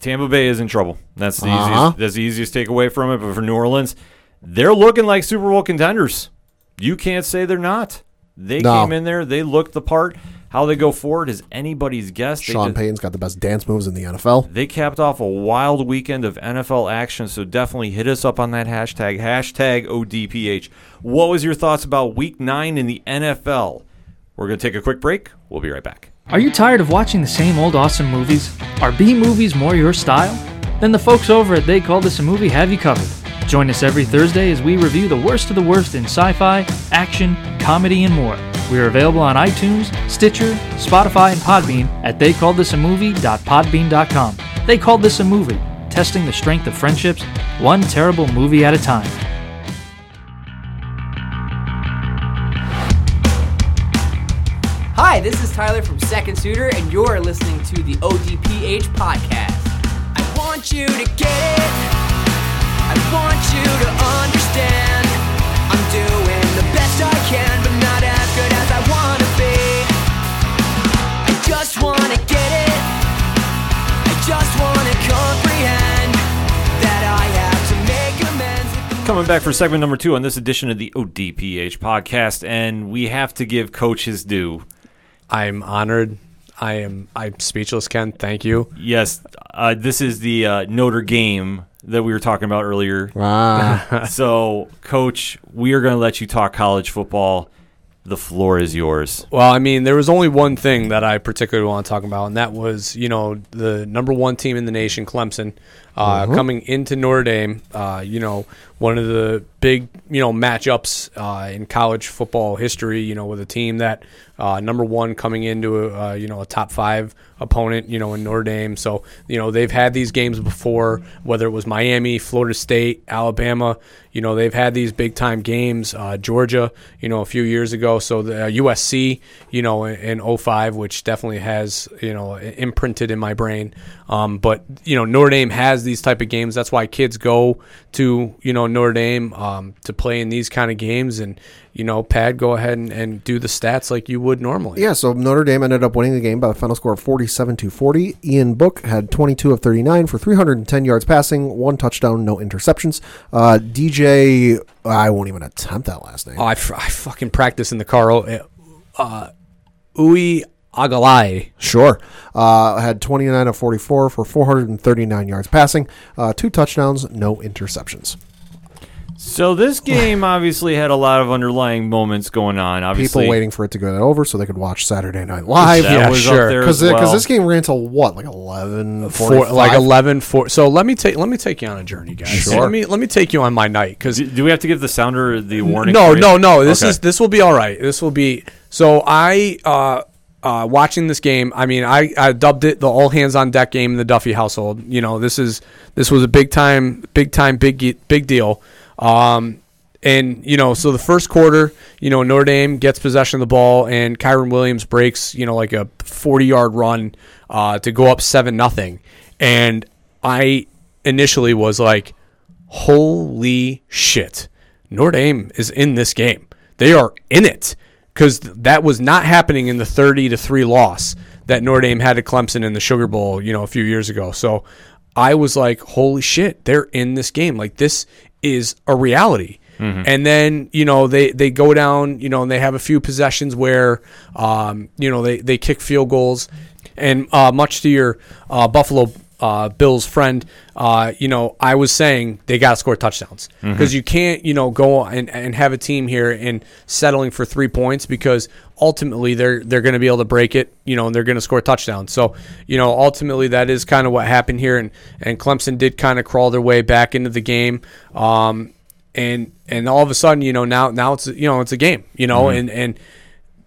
Tampa Bay is in trouble. That's the Uh-huh. easiest. That's the easiest takeaway from it. But for New Orleans, they're looking like Super Bowl contenders. You can't say they're not. They No. came in there. They looked the part. How they go forward is anybody's guess. They Sean just- Payton's got the best dance moves in the NFL. They capped off a wild weekend of NFL action, so definitely hit us up on that hashtag, hashtag ODPH. What was your thoughts about week nine in the NFL? We're going to take a quick break. We'll be right back. Are you tired of watching the same old awesome movies? Are B movies more your style? Then the folks over at They Call This a Movie have you covered. Join us every Thursday as we review the worst of the worst in sci fi, action, comedy, and more. We are available on iTunes, Stitcher, Spotify, and Podbean at theycalledthisamovie.podbean.com. They called this a movie, testing the strength of friendships, one terrible movie at a time. Hi, this is Tyler from Second Suitor, and you're listening to the ODPH podcast. I want you to get it. Coming back for segment number two on this edition of the ODPH podcast, and we have to give Coach his due. I'm honored. I am. I'm speechless, Ken. Thank you. Yes, uh, this is the uh, Notre game that we were talking about earlier. Ah, So, Coach, we are going to let you talk college football. The floor is yours. Well, I mean, there was only one thing that I particularly want to talk about, and that was, you know, the number one team in the nation, Clemson, uh, coming into Notre Dame. Uh, you know, one of the big, you know, matchups uh, in college football history. You know, with a team that uh, number one coming into a, uh, you know a top five opponent. You know, in Notre Dame. So you know they've had these games before, whether it was Miami, Florida State, Alabama. You know, they've had these big time games. Uh, Georgia, you know, a few years ago. So the uh, USC, you know, in, in 05, which definitely has, you know, imprinted in my brain. Um, but, you know, Notre Dame has these type of games. That's why kids go to, you know, Notre Dame um, to play in these kind of games. And, you know, Pad, go ahead and, and do the stats like you would normally. yeah. So Notre Dame ended up winning the game by a final score of forty-seven to forty. Ian Book had twenty-two of thirty-nine for three hundred and ten yards passing, one touchdown, no interceptions. Uh, DJ, I won't even attempt that last name. Oh, I, f- I fucking practice in the car. Uh, uh, Ui Agalai. Sure. Uh, had 29 of 44 for 439 yards passing, uh, two touchdowns, no interceptions. So, this game obviously had a lot of underlying moments going on. Obviously, People waiting for it to go over so they could watch Saturday Night Live. That Yeah, was sure. up there Because as well. this game ran till what, like 11, Four, like 11 4 so let me take let me take you on a journey guys Sure. let me let me take you on my night because Do, do we have to give the sounder the warning? no period? no no this Okay. is this will be all right this will be so i uh uh, watching this game, I mean, I, I dubbed it the all hands on deck game in the Duffy household. You know, this is this was a big time, big time, big big deal. Um, and you know, so the first quarter, you know, Notre Dame gets possession of the ball, and Kyren Williams breaks, you know, like a forty-yard run uh, to go up seven nothing. And I initially was like, "Holy shit, Notre Dame is in this game. They are in it." Because that was not happening in the thirty to three loss that Notre Dame had to Clemson in the Sugar Bowl, you know, a few years ago. So I was like, "Holy shit, they're in this game! Like this is a reality." And then you know they they go down, you know, and they have a few possessions where, um, you know, they they kick field goals, and uh, much to your uh, Buffalo uh, Bills friend, uh, you know, I was saying they got to score touchdowns because you can't, you know, go and, and have a team here and settling for three points because ultimately they're they're going to be able to break it, you know, and they're going to score touchdowns. So, you know, ultimately that is kind of what happened here, and and Clemson did kind of crawl their way back into the game. Um, and and all of a sudden, you know, now now it's you know it's a game, you know, and and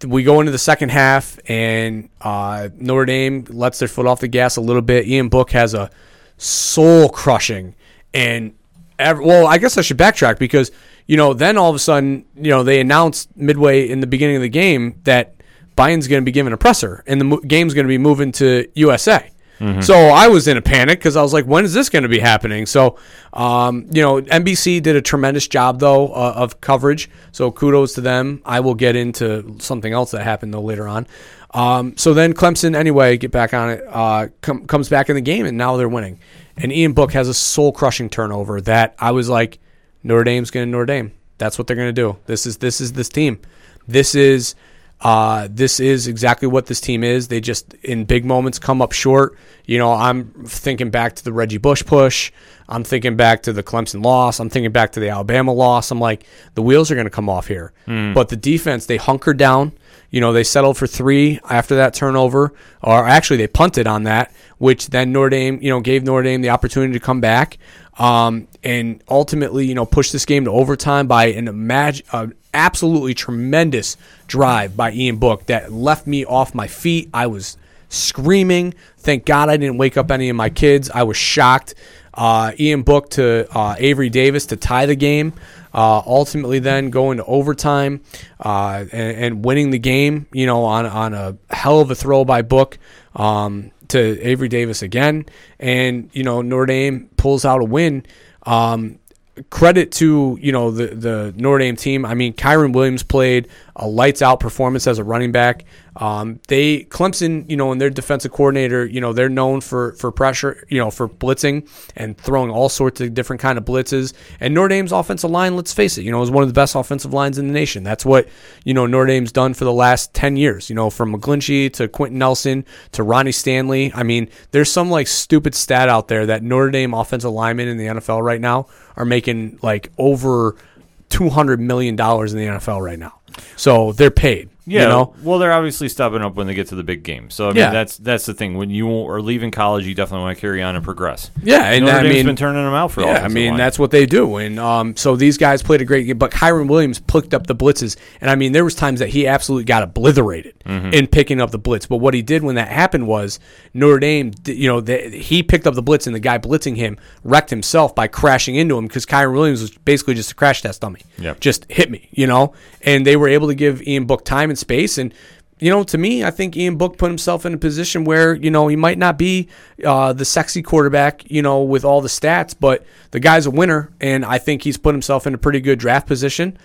we go into the second half, and uh, Notre Dame lets their foot off the gas a little bit. Ian Book has a soul crushing and ev- well, I guess I should backtrack because you know then all of a sudden you know they announced midway in the beginning of the game that Biden's going to be given a presser and the mo- game's going to be moving to USA. So I was in a panic because I was like, when is this going to be happening? So, um, you know, NBC did a tremendous job though uh, of coverage. So kudos to them. I will get into something else that happened though later on. Um, so then Clemson, anyway, get back on it, uh, com- comes back in the game, and now they're winning. And Ian Book has a soul crushing turnover that I was like, Notre Dame's going to Notre Dame. That's what they're going to do. This is this is this team. This is uh, this is exactly what this team is. They just in big moments come up short. You know, I'm thinking back to the Reggie Bush push. I'm thinking back to the Clemson loss. I'm thinking back to the Alabama loss. I'm like, the wheels are going to come off here. But the defense, they hunkered down. You know, they settled for three after that turnover, or actually they punted on that, which then Notre Dame, you know, gave Notre Dame the opportunity to come back, um, and ultimately, you know, push this game to overtime by an uh, absolutely tremendous drive by Ian Book that left me off my feet. I was screaming. Thank God I didn't wake up any of my kids. I was shocked. Uh, Ian Book to uh, Avery Davis to tie the game. Uh, ultimately, then going to overtime uh, and, and winning the game. You know, on on a hell of a throw by Book um, to Avery Davis again, and you know Notre Dame pulls out a win. Um, credit to you know the the Notre Dame team. I mean, Kyren Williams played a lights out performance as a running back. Um, they Clemson, you know, and their defensive coordinator, you know, they're known for for pressure, you know, for blitzing and throwing all sorts of different kind of blitzes. And Notre Dame's offensive line, let's face it, you know, is one of the best offensive lines in the nation. That's what you know Notre Dame's done for the last ten years. You know, from McGlinchey to Quenton Nelson to Ronnie Stanley. I mean, there's some like stupid stat out there that Notre Dame offensive linemen in the NFL right now are making like over two hundred million dollars in the NFL right now. So they're paid. Yeah, You know? well, they're obviously stepping up when they get to the big game. So I mean, Yeah. that's that's the thing. When you are leaving college, you definitely want to carry on and progress. Yeah, and Notre I Dame's mean, been turning them out for. yeah, I offensive mean line. that's what they do, and um, so these guys played a great game. But Kyren Williams picked up the blitzes, and I mean there was times that he absolutely got obliterated Mm-hmm. in picking up the blitz. But what he did when that happened was Notre Dame, d- you know, the, he picked up the blitz, and the guy blitzing him wrecked himself by crashing into him because Kyren Williams was basically just a crash test dummy. Yep. just hit me, you know, and they were able to give Ian Book time and space and. You know, to me, I think Ian Book put himself in a position where you know he might not be uh, the sexy quarterback, you know, with all the stats, but the guy's a winner, and I think he's put himself in a pretty good draft position.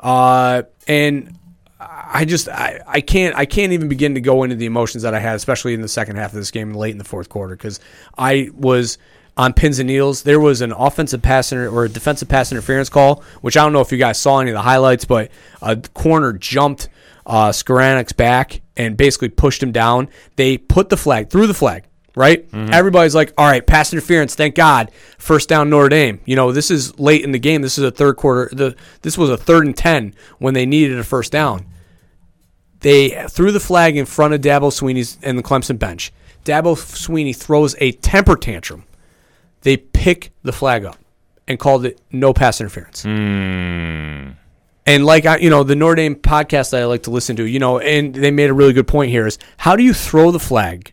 Uh, and I just I, I can't I can't even begin to go into the emotions that I had, especially in the second half of this game and late in the fourth quarter, because I was on pins and needles. There was an offensive pass inter- or a defensive pass interference call, which I don't know if you guys saw any of the highlights, but a corner jumped uh, Skowronek's back and basically pushed him down. They put the flag through the flag. Right, everybody's like, "All right, pass interference. Thank God, first down Notre Dame." You know, this is late in the game. This is a third quarter. The this was a third and ten when they needed a first down they threw the flag in front of Dabo Swinney's and the Clemson bench. Dabo Swinney throws a temper tantrum. They pick the flag up and called it no pass interference. And like I, you know, the Notre Dame podcast that I like to listen to, you know, and they made a really good point here is how do you throw the flag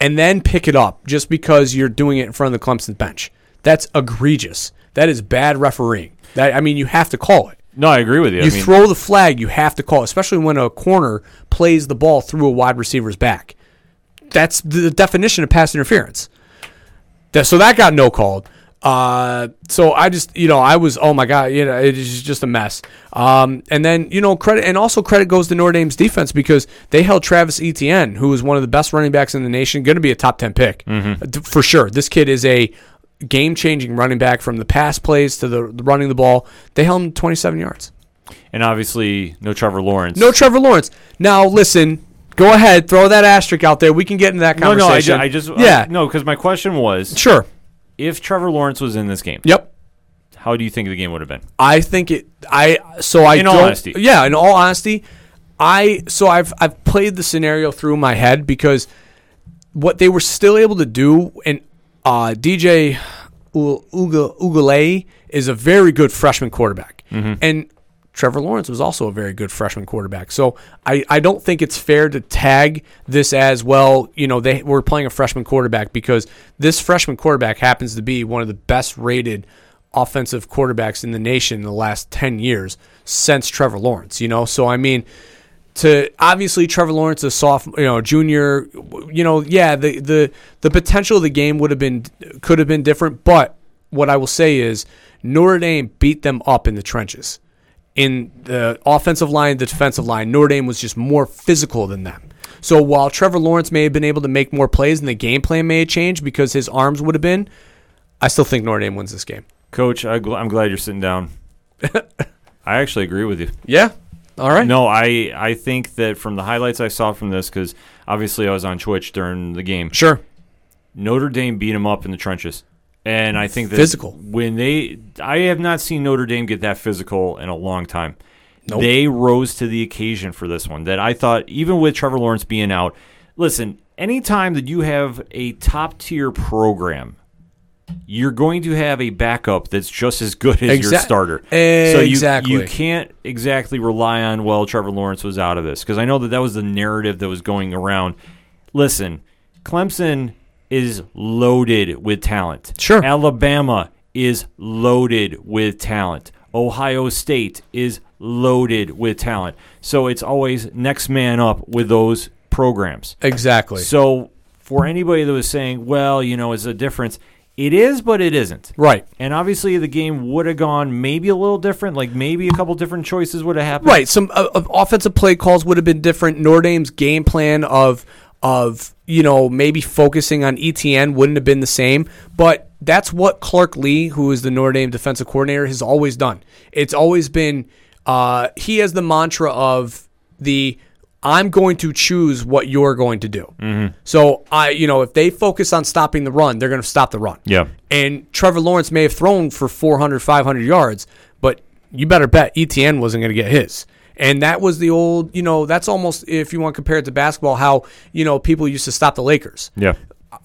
and then pick it up just because you're doing it in front of the Clemson bench? That's egregious. That is bad refereeing. That I mean, you have to call it. no, I agree with you. You I mean, throw the flag, you have to call, it, especially when a corner plays the ball through a wide receiver's back. That's the definition of pass interference. That, so that got no called. Uh, so I just, you know, I was, oh my god, you know, it is just a mess. Um, and then you know, credit and also credit goes to Notre Dame's defense because they held Travis Etienne, who is one of the best running backs in the nation, going to be a top ten pick d- for sure. This kid is a game-changing running back from the pass plays to the, the running the ball. They held him 27 yards. and obviously no Trevor Lawrence. No Trevor Lawrence. Now listen, go ahead, throw that asterisk out there. We can get into that conversation. no, no. I, ju-. I just yeah, I- no, because my question was, sure. If Trevor Lawrence was in this game, Yep. how do you think the game would have been? I think it. I so I In all honesty. Yeah, in all honesty, I so I've I've played the scenario through my head because what they were still able to do and uh, DJ U- Uga Ugale is a very good freshman quarterback and. Trevor Lawrence was also a very good freshman quarterback. So I, I don't think it's fair to tag this as well, you know, they were playing a freshman quarterback because this freshman quarterback happens to be one of the best rated offensive quarterbacks in the nation in the last 10 years since Trevor Lawrence, you know? So, I mean, to obviously Trevor Lawrence, a soft, you know, junior, you know, yeah, the, the, the potential of the game would have been, could have been different. But what I will say is Notre Dame beat them up in the trenches. In the offensive line, the defensive line, Notre Dame was just more physical than them. So while Trevor Lawrence may have been able to make more plays and the game plan may have changed because his arms would have been, I still think Notre Dame wins this game. Coach, I gl- I'm glad you're sitting down. I actually agree with you. Yeah. All right. No, I I think that from the highlights I saw from this, because obviously I was on Twitch during the game. Sure. Notre Dame beat them up in the trenches, and I think that Physical. when they, I have not seen Notre Dame get that physical in a long time. Nope. They rose to the occasion for this one. That I thought, even with Trevor Lawrence being out, listen, anytime that you have a top tier program. You're going to have a backup that's just as good as your Exac- starter. So you, Exactly. you can't exactly rely on well Trevor Lawrence was out of this because I know that that was the narrative that was going around. Listen, Clemson is loaded with talent. Sure. Alabama is loaded with talent. Ohio State is loaded with talent. So it's always next man up with those programs. Exactly. So for anybody that was saying, well, you know, it's a difference, it is, but it isn't. right. And obviously, the game would have gone maybe a little different. Like maybe a couple different choices would have happened. Right. Some uh, uh, offensive play calls would have been different. Notre Dame's game plan of of you know maybe focusing on Etienne wouldn't have been the same. But that's what Clark Lea, who is the Notre Dame defensive coordinator, has always done. It's always been uh, he has the mantra of the I'm going to choose what you're going to do. Mm-hmm. So I, you know, if they focus on stopping the run, they're going to stop the run. Yeah. And Trevor Lawrence may have thrown for 400, 500 yards, but you better bet Etienne wasn't going to get his. And that was the old, you know, that's almost, if you want to compare it to basketball, how, you know, people used to stop the Lakers. Yeah.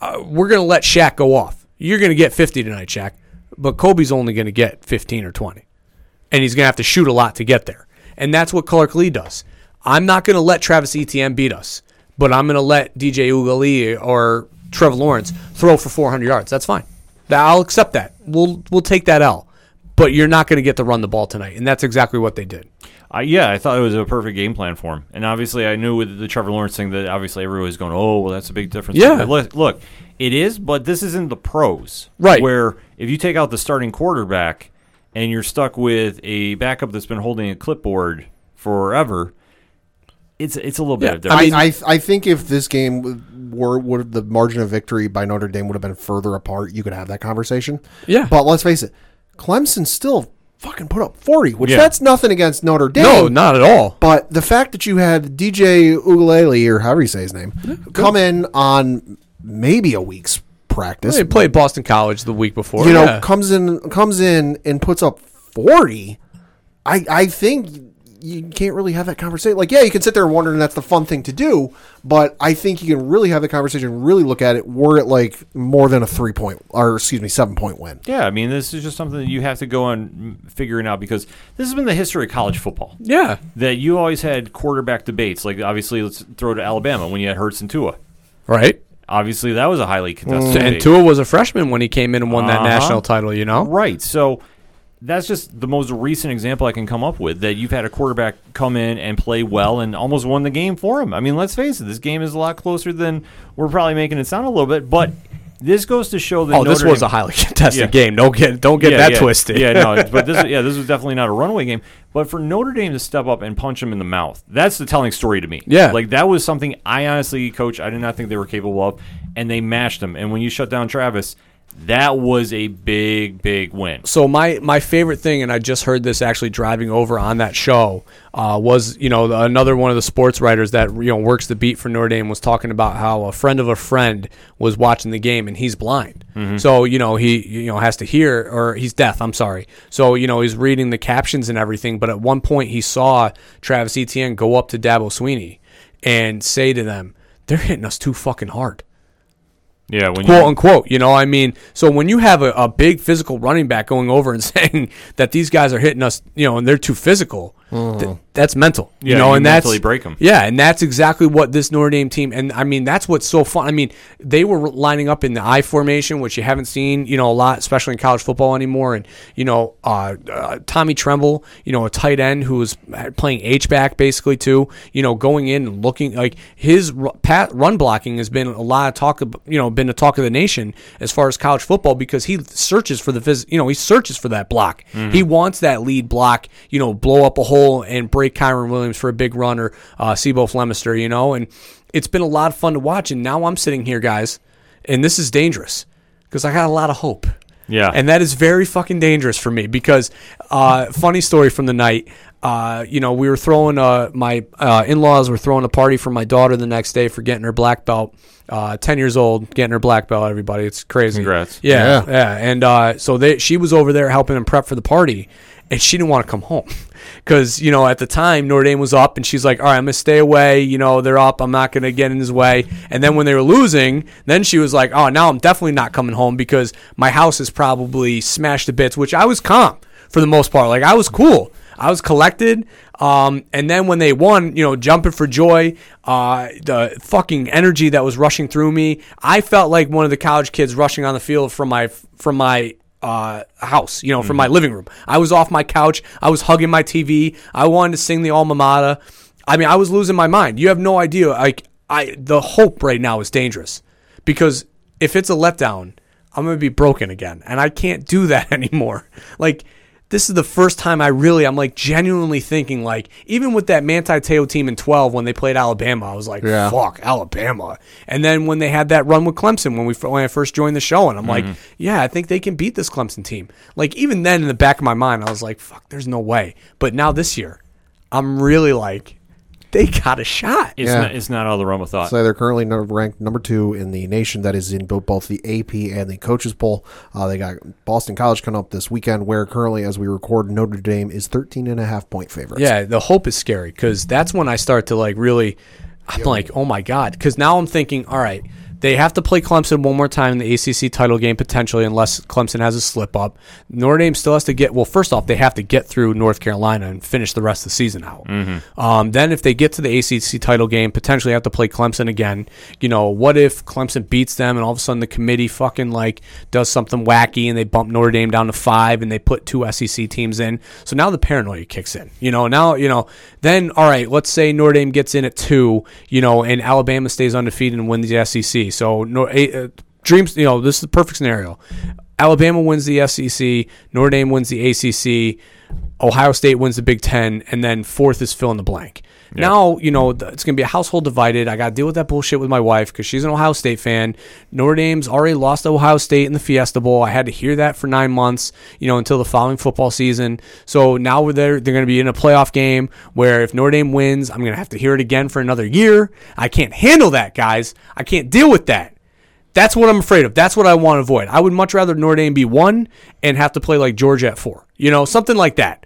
Uh, we're going to let Shaq go off. You're going to get 50 tonight, Shaq, but Kobe's only going to get 15 or 20. And he's going to have to shoot a lot to get there. And that's what Clark Lea does. I'm not going to let Travis Etienne beat us, but I'm going to let DJ Ugali or Trevor Lawrence throw for 400 yards. That's fine. I'll accept that. We'll we'll take that L. But you're not going to get to run the ball tonight, and that's exactly what they did. I yeah, I thought it was a perfect game plan for him. And obviously, I knew with the Trevor Lawrence thing that obviously everyone was going, oh, well, that's a big difference. Yeah. But look, look, it is, but this isn't the pros. Right. Where if you take out the starting quarterback and you're stuck with a backup that's been holding a clipboard forever, it's it's a little bit Yeah, of difference. I, I I think if this game were would the margin of victory by Notre Dame would have been further apart, you could have that conversation. Yeah. But let's face it, Clemson still fucking put up forty, which Yeah. that's nothing against Notre Dame. No, not at all. But the fact that you had DJ Ugalele or however you say his name come in on maybe a week's practice, They played Boston College the week before. you know, yeah. comes in comes in and puts up forty. I I think you can't really have that conversation. Like, yeah, you can sit there and wonder, and that's the fun thing to do. But I think you can really have the conversation, really look at it. Were it like more than a three point, or excuse me, seven point win? yeah, I mean, this is just something that you have to go on figuring out because this has been the history of college football. yeah. That you always had quarterback debates. Like, obviously, let's throw to Alabama when you had Hurts and Tua. Right. Obviously, that was a highly contested And debate. Tua was a freshman when he came in and won that Uh-huh. national title, you know? Right. So that's just the most recent example I can come up with that you've had a quarterback come in and play well and almost won the game for him. I mean, let's face it, this game is a lot closer than we're probably making it sound a little bit, but this goes to show that Oh, this was Dame- a highly contested Yeah. game. Don't get don't get Yeah, that yeah. twisted. Yeah, no, but this yeah, this was definitely not a runaway game. But for Notre Dame to step up and punch him in the mouth, that's the telling story to me. Yeah. like that was something I honestly, coach, I did not think they were capable of, and they mashed them. And when you shut down Travis, that was a big, big win. so my my favorite thing, and I just heard this actually driving over on that show, uh, was you know another one of the sports writers that you know works the beat for Notre Dame was talking about how a friend of a friend was watching the game and he's blind, so you know he you know has to hear or he's deaf. I'm sorry. So you know he's reading the captions and everything, but at one point he saw Travis Etienne go up to Dabo Swinney and say to them, "They're hitting us too fucking hard." Yeah, quote unquote. You know, I mean, so when you have a, a big physical running back going over and saying that these guys are hitting us, you know, and they're too physical, th- that's mental. Yeah, you know, you and that's mentally break 'em. Yeah, and that's exactly what this Notre Dame team. And I mean, that's what's so fun. I mean, they were lining up in the I formation, which you haven't seen, you know, a lot, especially in college football anymore. And you know, uh, uh, Tommy Tremble, you know, a tight end who was playing H back basically too. You know, going in and looking like his ru- pat, run blocking has been a lot of talk. Of, you know, been the talk of the nation as far as college football because he searches for the phys- You know, he searches for that block. He wants that lead block. You know, blow up a hole and break Kyren Williams for a big run or uh, C'Bo Flemister. You know, and it's been a lot of fun to watch. And now I'm sitting here, guys, and this is dangerous because I got a lot of hope. Yeah. And that is very fucking dangerous for me because, uh, funny story from the night. Uh, you know, we were throwing uh, my uh, in-laws were throwing a party for my daughter the next day for getting her black belt. Uh, Ten years old, getting her black belt. Everybody, it's crazy. Congrats. Yeah, Yeah. yeah. And uh, so they, she was over there helping him prep for the party, and she didn't want to come home because you know at the time Notre Dame was up, and she's like, "All right, I'm gonna stay away. You know, they're up. I'm not gonna get in his way." And then when they were losing, then she was like, "Oh, now I'm definitely not coming home because my house is probably smashed to bits." Which I was calm for the most part. Like I was cool. I was collected. Um, and then when they won, you know, jumping for joy, uh, the fucking energy that was rushing through me, I felt like one of the college kids rushing on the field from my from my uh, house, you know, from my living room. I was off my couch. I was hugging my TV. I wanted to sing the alma mater. I mean, I was losing my mind. You have no idea. Like, I the hope right now is dangerous because if it's a letdown, I'm gonna be broken again, and I can't do that anymore. Like. This is the first time I really, I'm like genuinely thinking, like, even with that Manti Te'o team in 12 when they played Alabama, I was like, Yeah. fuck, Alabama. And then when they had that run with Clemson when we when I first joined the show, and I'm like, mm-hmm. yeah, I think they can beat this Clemson team. Like even then, in the back of my mind, I was like, fuck, there's no way. But now this year, I'm really like, they got a shot. It's, Yeah. not, it's not out of the realm of thought. So they're currently no- ranked number two in the nation. That is in both, both the AP and the coaches poll. Uh, they got Boston College coming up this weekend, where currently, as we record, Notre Dame is 13 and a half point favorites. Yeah, the hope is scary because that's when I start to like really. I'm like, oh my god, because now I'm thinking, all right, they have to play Clemson one more time in the ACC title game potentially, unless Clemson has a slip up. Notre Dame still has to get. Well, first off, they have to get through North Carolina and finish the rest of the season out. Um, then, if they get to the ACC title game, potentially have to play Clemson again. You know, what if Clemson beats them and all of a sudden the committee fucking like does something wacky and they bump Notre Dame down to five and they put two SEC teams in. So now the paranoia kicks in. You know, now you know. Then all right, let's say Notre Dame gets in at two. You know, and Alabama stays undefeated and wins the SEC. So Nor- eh, uh, dreams. You know, this is the perfect scenario. Alabama wins the SEC. Notre Dame wins the ACC. Ohio State wins the Big Ten, and then fourth is fill in the blank. Now, you know, it's going to be a household divided. I got to deal with that bullshit with my wife because she's an Ohio State fan. Notre Dame's already lost to Ohio State in the Fiesta Bowl. I had to hear that for nine months, you know, until the following football season. So now we're there. They're going to be in a playoff game where if Notre Dame wins, I'm going to have to hear it again for another year. I can't handle that, guys. I can't deal with that. That's what I'm afraid of. That's what I want to avoid. I would much rather Notre Dame be one and have to play like Georgia at four. You know, something like that.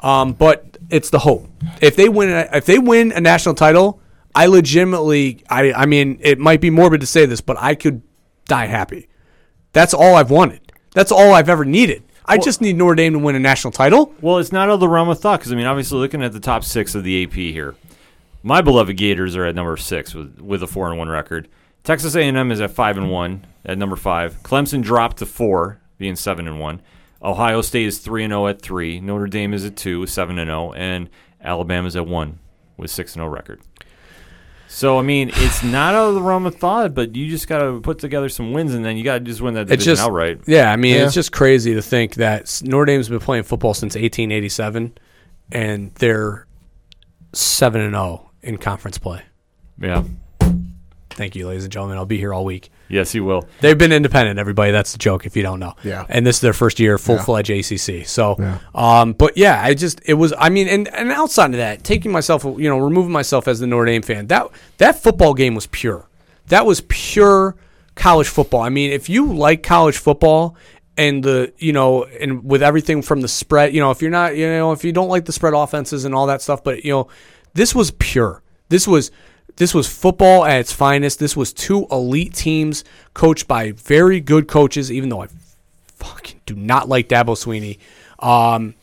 Um, but it's the hope. If they win, a- if they win a national title, I legitimately, I, I mean, it might be morbid to say this, but I could die happy. That's all I've wanted. That's all I've ever needed. I just need Notre Dame to win a national title. Well, it's not out of the realm of thought because I mean, obviously, looking at the top six of the AP here, my beloved Gators are at number six with with a four and one record. Texas A&M is at five and one at number five. Clemson dropped to four, being seven and one. Ohio State is three and zero at three. Notre Dame is at two, seven and zero, and Alabama's at one with six and zero record. So I mean, it's not out of the realm of thought, but you just got to put together some wins, and then you got to just win that It's division just outright. Yeah, I mean, Yeah. it's just crazy to think that Notre Dame's been playing football since 1887, and they're seven and zero in conference play. Yeah. Thank you, ladies and gentlemen. I'll be here all week. Yes, you will. They've been independent, everybody. That's the joke if you don't know. Yeah. And this is their first year full fledged ACC. So, Yeah. um, but yeah, I just it was. I mean, and and outside of that, taking myself, you know, removing myself as the Notre Dame fan, that that football game was pure. That was pure college football. I mean, if you like college football and the you know and with everything from the spread, you know, if you're not, you know, if you don't like the spread offenses and all that stuff, but you know, this was pure. This was this was football at its finest. This was two elite teams coached by very good coaches, even though I fucking do not like Dabo Swinney. Um,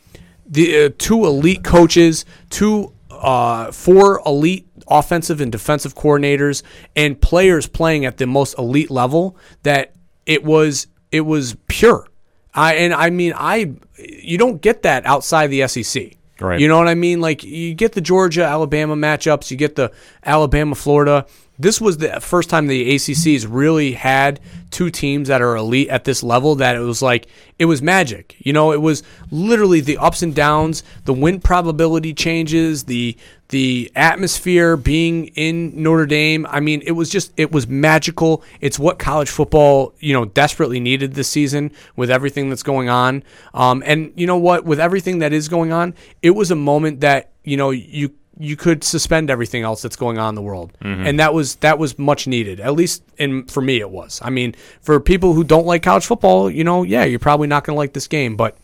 the uh, two elite coaches, two uh, four elite offensive and defensive coordinators, and players playing at the most elite level. That it was it was pure. I and I mean I you don't get that outside the SEC. Right. You know what I mean? Like you get the Georgia Alabama matchups, you get the Alabama Florida. This was the first time the ACC's really had two teams that are elite at this level that it was like it was magic. You know, it was literally the ups and downs, the win probability changes, the the atmosphere being in Notre Dame. I mean, it was just it was magical. It's what college football, you know, desperately needed this season with everything that's going on. Um, and you know what? With everything that is going on, it was a moment that you know you you could suspend everything else that's going on in the world, and that was that was much needed. At least, in for me, it was. I mean, for people who don't like college football, you know, yeah, you're probably not going to like this game, but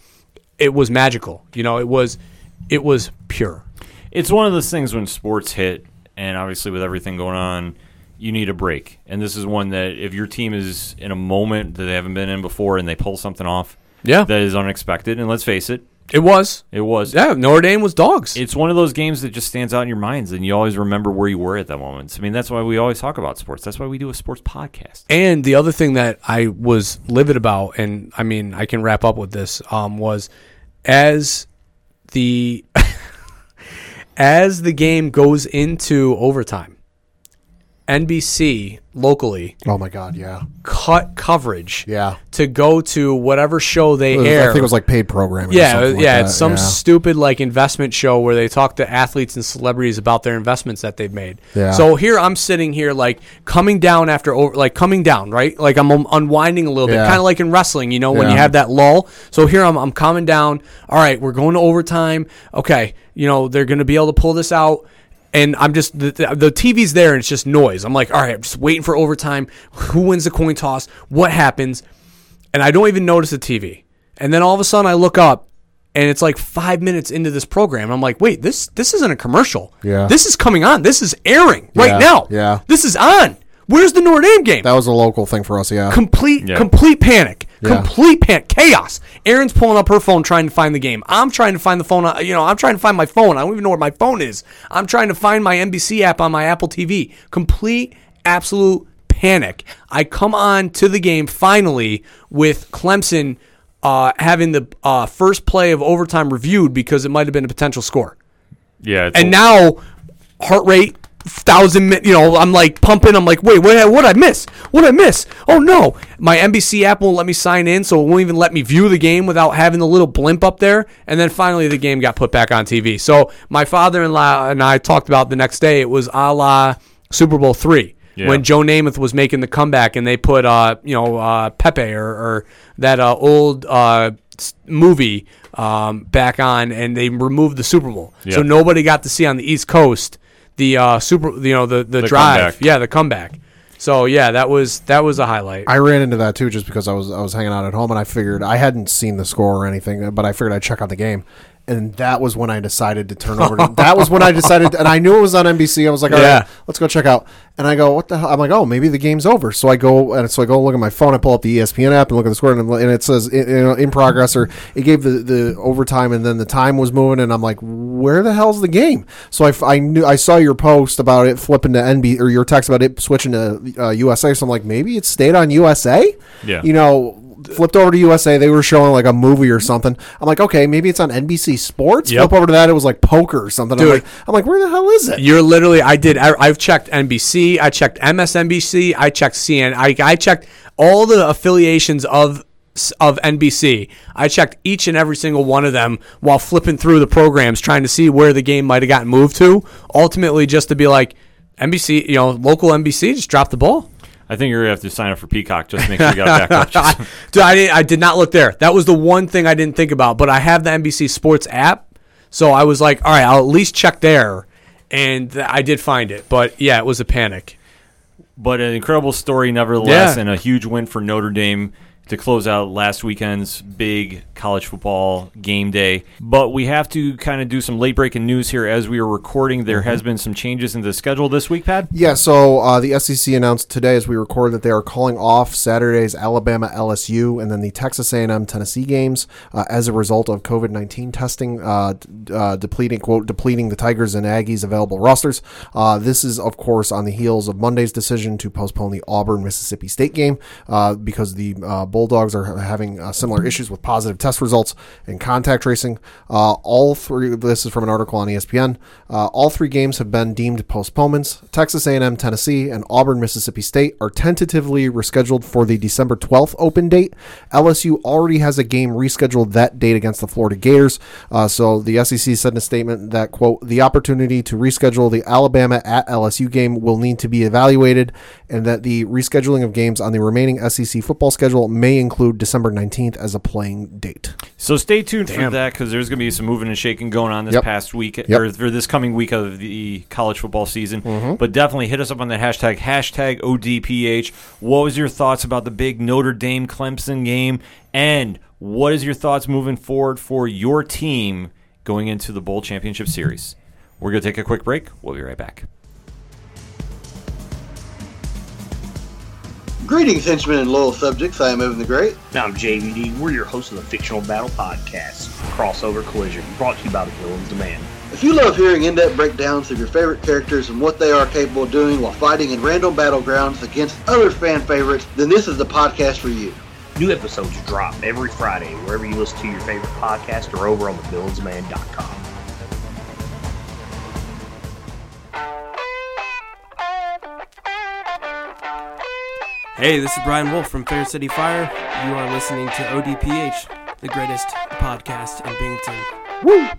it was magical. You know, it was it was pure. It's one of those things when sports hit, and obviously with everything going on, you need a break. And this is one that if your team is in a moment that they haven't been in before and they pull something off Yeah, that is unexpected, and let's face it, it was. it was. Yeah, Notre Dame was dogs. It's one of those games that just stands out in your minds, and you always remember where you were at that moment. I mean, that's why we always talk about sports. That's why we do a sports podcast. And the other thing that I was livid about, and I mean, I can wrap up with this, um, was as the as the game goes into overtime, NBC locally Oh my god, yeah, cut coverage yeah. to go to whatever show they was- air. I think it was like paid programming. or yeah, like yeah, that, it's some yeah. stupid like investment show where they talk to athletes and celebrities about their investments that they've made. Yeah. So here I'm sitting here like coming down after over, like coming down, right? Like I'm unwinding a little bit, Yeah. kind of like in wrestling, you know, when you have that lull. So here I'm I'm calming down. All right, we're going to overtime. Okay, you know they're going to be able to pull this out. And I'm just the, the, TV's there and it's just noise. I'm like, all right, I'm just waiting for overtime. Who wins the coin toss? What happens? and I don't even notice the TV. And then all of a sudden I look up and it's like five minutes into this program. I'm like, wait, this this isn't a commercial. Yeah. This is coming on. This is airing right Yeah, now. yeah. This is on. Where's the Notre Dame game? That was a local thing for us. Yeah. complete Yeah. complete panic. Yeah. Complete panic. Chaos. Aaron's pulling up her phone trying to find the game. I'm trying to find the phone. uh, You know, I'm trying to find my phone. I don't even know where my phone is. I'm trying to find my NBC app on my Apple TV. Complete, absolute panic. I come on to the game finally with Clemson uh, having the uh, first play of overtime reviewed because it might have been a potential score. Yeah, And a- now, heart rate thousand. You know, I'm like pumping. I'm like, wait, what? What I miss? What I miss? Oh no, my NBC app won't let me sign in, so it won't even let me view the game without having the little blimp up there. And then finally, the game got put back on TV. So my father-in-law and I talked about the next day. It was a la Super Bowl three. Yeah. When Joe Namath was making the comeback, and they put, uh, you know, uh, Pepe or, or that uh, old uh, movie um, back on, and they removed the Super Bowl, so nobody got to see on the East Coast the uh, super, you know, the the, The drive, comeback. yeah, the comeback. So yeah, that was that was a highlight. I ran into that too, just because I was I was hanging out at home and I figured I hadn't seen the score or anything, but I figured I'd check out the game, and that was when I decided to turn over. to That was when I decided, and I knew it was on NBC. I was like, all right, Yeah. let's go check out. And I go, what the hell? I'm like, oh, maybe the game's over. So I go and so I go look at my phone. I pull up the ESPN app and look at the score, and, and it says in, you know, in progress, or it gave the the overtime, and then the time was moving, and I'm like, where the hell's the game? So I, I knew I saw your post about it flipping to NB or your text about it switching to uh, USA. So I'm like, maybe it stayed on USA. Yeah. you know. Flipped over to USA, they were showing like a movie or something. I'm like, okay, maybe it's on NBC Sports. Yep. Flip over to that, it was like poker or something. I'm like, I'm like, where the hell is it? You're literally. I did. I, I've checked NBC. I checked MSNBC. I checked CN. I, I checked all the affiliations of of NBC. I checked each and every single one of them while flipping through the programs, trying to see where the game might have gotten moved to. Ultimately, just to be like NBC, you know, local NBC just dropped the ball. I think you're gonna have to sign up for Peacock just to make sure you got backup. Just- Dude, I, didn't, I did not look there. That was the one thing I didn't think about. But I have the NBC Sports app, so I was like, all right, I'll at least check there. And th- I did find it, but yeah, it was a panic. but an incredible story nevertheless, Yeah. and a huge win for Notre Dame. To close out last weekend's big college football game day. But we have to kind of do some late breaking news here as we are recording. There has been some changes in the schedule this week, Pat. Yeah, so uh, the SEC announced today as we record that they are calling off Saturday's Alabama LSU and then the Texas A&M Tennessee games uh, as a result of COVID nineteen testing, uh, d- uh, depleting quote depleting the Tigers and Aggies available rosters. Uh, this is of course on the heels of Monday's decision to postpone the Auburn Mississippi State game uh, because the uh, Bulldogs are having uh, similar issues with positive test results and contact tracing. Uh, all three. This is from an article on ESPN. Uh, all three games have been deemed postponements. Texas A&M, Tennessee, and Auburn, Mississippi State are tentatively rescheduled for the December 12th open date. LSU already has a game rescheduled that date against the Florida Gators. Uh, so the SEC said in a statement that quote the opportunity to reschedule the Alabama at LSU game will need to be evaluated, and that the rescheduling of games on the remaining SEC football schedule may include December 19th as a playing date. So stay tuned for that because there's going to be some moving and shaking going on this Yep. past week Yep. or for this coming week of the college football season. Mm-hmm. But definitely hit us up on the hashtag hashtag ODPH. What was your thoughts about the big Notre Dame Clemson game? And what is your thoughts moving forward for your team going into the bowl championship series? We're going to take a quick break. We'll be right back. Greetings, henchmen and loyal subjects. I am Evan the Great. Now I'm JVD. We're your hosts of the Fictional Battle Podcast, Crossover Collision, brought to you by the Villains Demand. If you love hearing in-depth breakdowns of your favorite characters and what they are capable of doing while fighting in random battlegrounds against other fan favorites, then this is the podcast for you. New episodes drop every Friday wherever you listen to your favorite podcast or over on thevillansdemand.com. Hey, this is Brian Wolf from Fair City Fire. You are listening to ODPH, the greatest podcast in Binghamton. Hot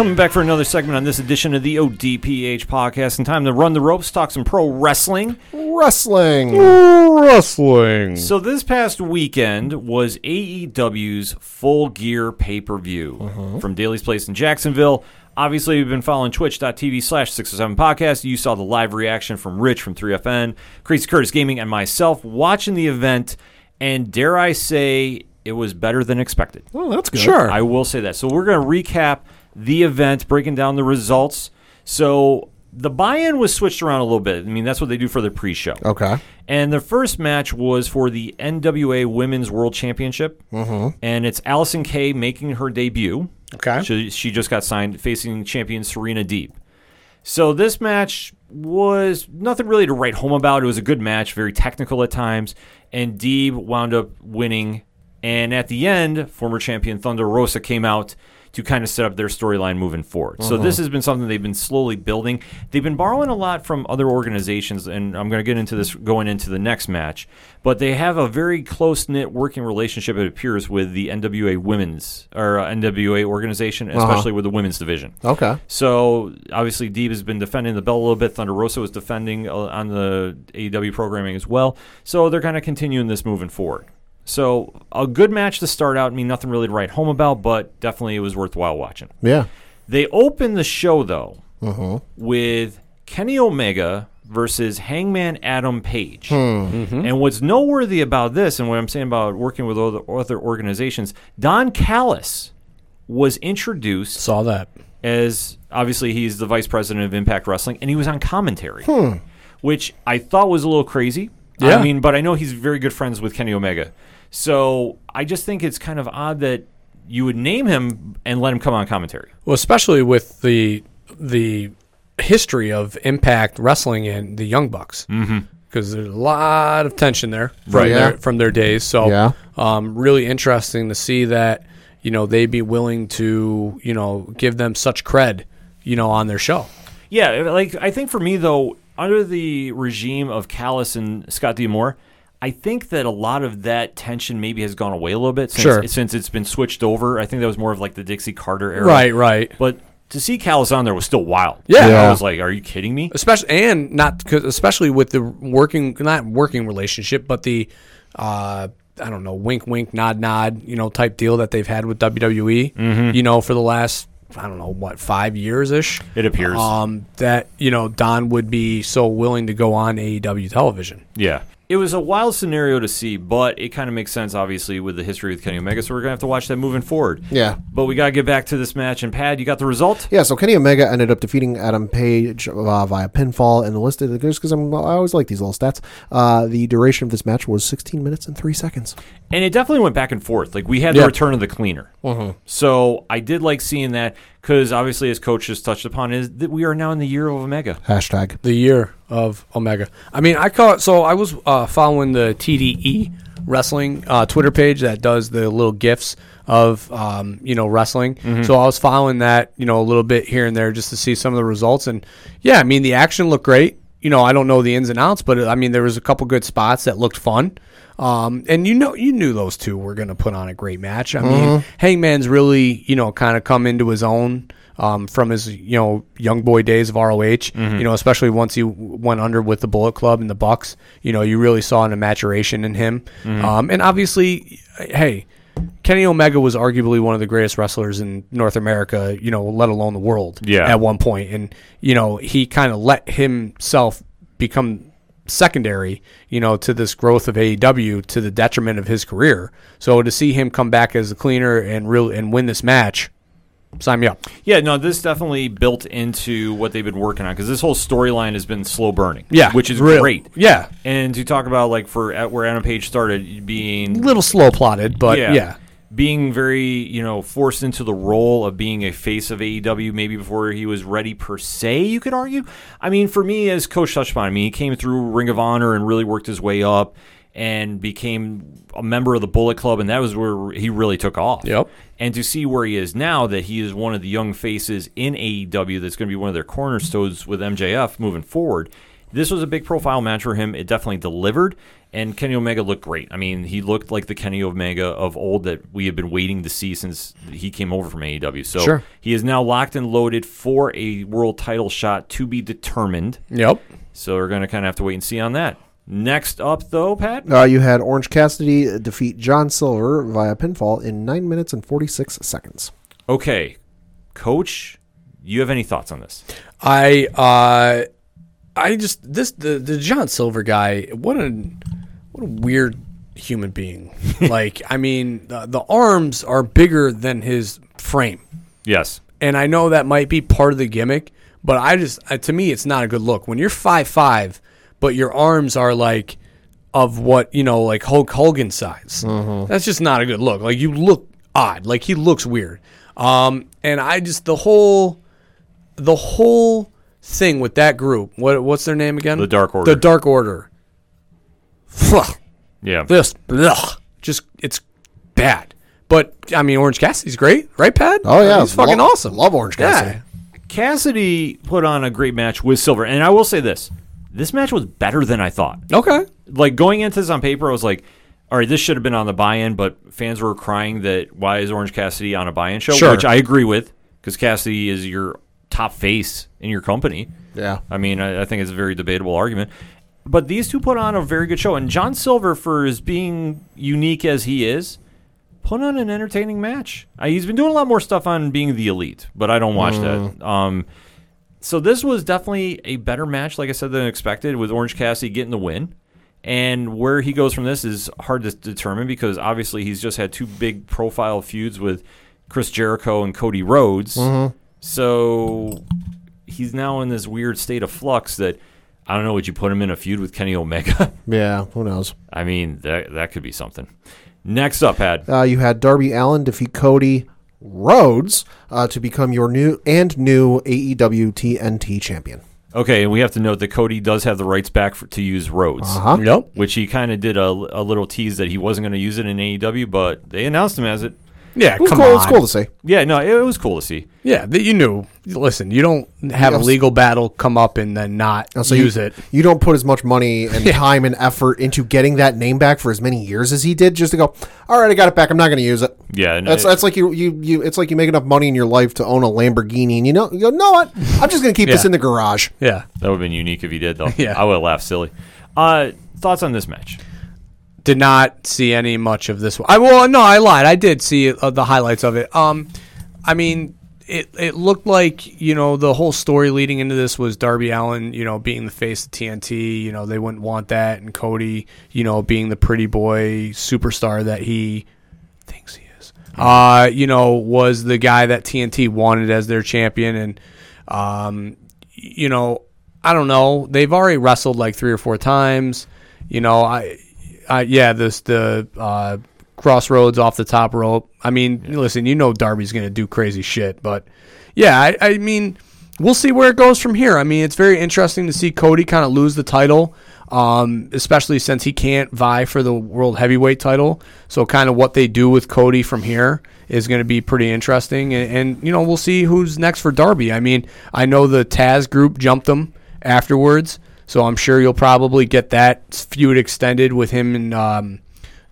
Coming back for another segment on this edition of the ODPH podcast, and time to run the ropes, talk some pro wrestling. Wrestling. Wrestling. So this past weekend was AEW's Full Gear pay per view uh-huh. from Daily's Place in Jacksonville. Obviously, you've been following twitch.tv slash 607 podcast. You saw the live reaction from Rich from 3FN, Crazy Curtis Gaming, and myself watching the event. And dare I say, it was better than expected. Oh, that's good. Sure. I will say that. So we're going to recap the event, breaking down the results. So the buy-in was switched around a little bit. I mean, that's what they do for the pre-show. Okay. And the first match was for the NWA Women's World Championship, mm-hmm. and it's Allysin Kay making her debut. Okay. She, she just got signed, facing champion Serena Deeb. So this match was nothing really to write home about. It was a good match, very technical at times, and Deeb wound up winning. And at the end, former champion Thunder Rosa came out to kind of set up their storyline moving forward. So this has been something they've been slowly building. They've been borrowing a lot from other organizations, and I'm going to get into this going into the next match. But they have a very close knit working relationship, it appears, with the NWA women's or uh, NWA organization, especially with the women's division. Okay. So obviously, Deeb has been defending the belt a little bit. Thunder Rosa was defending uh, on the AEW programming as well. So they're kind of continuing this moving forward. So a good match to start out. I mean, nothing really to write home about, but definitely it was worthwhile watching. Yeah. They opened the show though uh-huh. with Kenny Omega versus Hangman Adam Page. Hmm. Mm-hmm. And what's noteworthy about this, and what I'm saying about working with other, other organizations, Don Callis was introduced Saw that. as obviously he's the vice president of Impact Wrestling, and he was on commentary, hmm. which I thought was a little crazy. Yeah. I mean, but I know he's very good friends with Kenny Omega, so I just think it's kind of odd that you would name him and let him come on commentary. Well, especially with the the history of Impact Wrestling and the Young Bucks, because there's a lot of tension there from Right. their from their days. So, Yeah. um, really interesting to see that you know they'd be willing to you know give them such cred, you know, on their show. Yeah, like I think for me though, under the regime of Callis and Scott D'Amore, I think that a lot of that tension maybe has gone away a little bit since, Sure. since it's been switched over. I think that was more of like the Dixie Carter era. Right, right. But to see Callis on there was still wild. Yeah. Yeah. I was like, are you kidding me? especially and not 'cause- especially with the working not working relationship but the uh I don't know wink wink nod nod you know type deal that they've had with WWE Mm-hmm. you know for the last I don't know what 5 years ish It appears. um that you know Don would be so willing to go on AEW television Yeah. It was a wild scenario to see, but it kind of makes sense, obviously, with the history with Kenny Omega. So we're going to have to watch that moving forward. Yeah. But we got to get back to this match. And, Pat, you got the result? Yeah, so Kenny Omega ended up defeating Adam Page uh, via pinfall, and the list of the just because I always like these little stats. Uh, the duration of this match was 16 minutes and three seconds. And it definitely went back and forth. Like, we had Yeah. the return of the cleaner. So I did like seeing that because, obviously, as Coach just touched upon, is that we are now in the year of Omega. Hashtag. the year of Omega. I mean, I call it. So I was uh, following the TDE wrestling uh, Twitter page that does the little gifs of um, you know wrestling. So I was following that you know a little bit here and there just to see some of the results. And yeah, I mean the action looked great. You know, I don't know the ins and outs, but I mean there was a couple good spots that looked fun. Um, and you know, you knew those two were going to put on a great match. I mean, Hangman's really, you know, kind of come into his own um, from his, you know, young boy days of ROH. You know, especially once he went under with the Bullet Club and the Bucks. You know, you really saw an maturation in him. Um, and obviously, hey, Kenny Omega was arguably one of the greatest wrestlers in North America. You know, let alone the world. Yeah. At one point, and you know, he kind of let himself become secondary, you know, to this growth of AEW to the detriment of his career. So to see him come back as a cleaner and real and win this match, sign me up. Yeah, no, this definitely built into what they've been working on because this whole storyline has been slow burning. Yeah, which is real- great. Yeah, And to talk about like for at where Adam Page started being a little slow plotted, but yeah. Being very you know forced into the role of being a face of AEW maybe before he was ready per se. You could argue. I mean, for me as Coach touched upon, I mean he came through Ring of Honor and really worked his way up and became a member of the Bullet Club, and that was where he really took off. Yep. And to see where he is now, that he is one of the young faces in AEW, that's going to be one of their cornerstones with MJF moving forward. This was a big profile match for him. It definitely delivered, and Kenny Omega looked great. I mean, he looked like the Kenny Omega of old that we have been waiting to see since he came over from AEW. So Sure. he is now locked and loaded for a world title shot to be determined. Yep. So we're going to kind of have to wait and see on that. Next up, though, Pat. Uh, you had Orange Cassidy defeat John Silver via pinfall in 9 minutes and 46 seconds. Okay, Coach, you have any thoughts on this? I uh I just this the the John Silver guy, what a what a weird human being. like I mean, the, the arms are bigger than his frame. Yes. And I know that might be part of the gimmick, but I just uh, to me it's not a good look. When you're five five, but your arms are like of what, you know, like Hulk Hogan size. That's just not a good look. Like you look odd. Like he looks weird. Um and I just the whole the whole thing with that group. What what's their name again? The Dark Order. The Dark Order. Fuck. Yeah. This ugh, just it's bad. But I mean, Orange Cassidy's great, right, Pat? Oh, yeah. he's fucking Lo- awesome. love Orange Cassidy. Yeah. Cassidy put on a great match with Silver, and I will say this: this match was better than I thought. Okay. Like going into this on paper, I was like, "All right, this should have been on the buy-in," but fans were crying that why is Orange Cassidy on a buy-in show? Sure. Which I agree with, because Cassidy is your top face in your company. Yeah. I mean, I, I think it's a very debatable argument. But these two put on a very good show, and John Silver, for as being unique as he is, put on an entertaining match. Uh, he's been doing a lot more stuff on being the elite, but I don't watch that. Um, so this was definitely a better match, like I said, than expected, with Orange Cassidy getting the win. And where he goes from this is hard to determine because obviously he's just had two big profile feuds with Chris Jericho and Cody Rhodes. So he's now in this weird state of flux that I don't know. Would you put him in a feud with Kenny Omega? Yeah, who knows? I mean, that that could be something. Next up, Had Uh, you had Darby Allin defeat Cody Rhodes uh, to become your new and new AEW TNT champion. okay, and we have to note that Cody does have the rights back for, to use Rhodes. Uh-huh. Yep. which he kind of did a, a little tease that he wasn't going to use it in AEW, but they announced him as it. Yeah, It was come cool. on. It's cool to see. Yeah, no, it was cool to see. Yeah, that you knew. Listen, you don't have a legal battle come up and then not So use you, it. You don't put as much money and time and effort into getting that name back for as many years as he did, just to go. All right, I got it back. I'm not going to use it. Yeah, and That's it- that's like you, you you. It's like you make enough money in your life to own a Lamborghini, and you know you go, no, what? I'm just going to keep this Yeah. in the garage. Yeah. That would have been unique if he did, though. Yeah. I would have laughed silly. Uh, thoughts on this match? Did not see any much of this one. I well, no, I lied. I did see uh, the highlights of it. Um, I mean, it it looked like you know the whole story leading into this was Darby Allin, you know, being the face of TNT. You know, they wouldn't want that, and Cody, you know, being the pretty boy superstar that he thinks he is. Uh, you know, was the guy that TNT wanted as their champion, and um, you know, I don't know. They've already wrestled like three or four times. You know, I, I yeah, this the uh, crossroads off the top rope. I mean, listen, you know Darby's gonna do crazy shit, but yeah, I, I mean, we'll see where it goes from here. I mean, it's very interesting to see Cody kind of lose the title. Um, especially since he can't vie for the world heavyweight title, so kind of what they do with Cody from here is going to be pretty interesting, and, and you know we'll see who's next for Darby. I mean, I know the Taz group jumped him afterwards, so I'm sure you'll probably get that feud extended with him and um,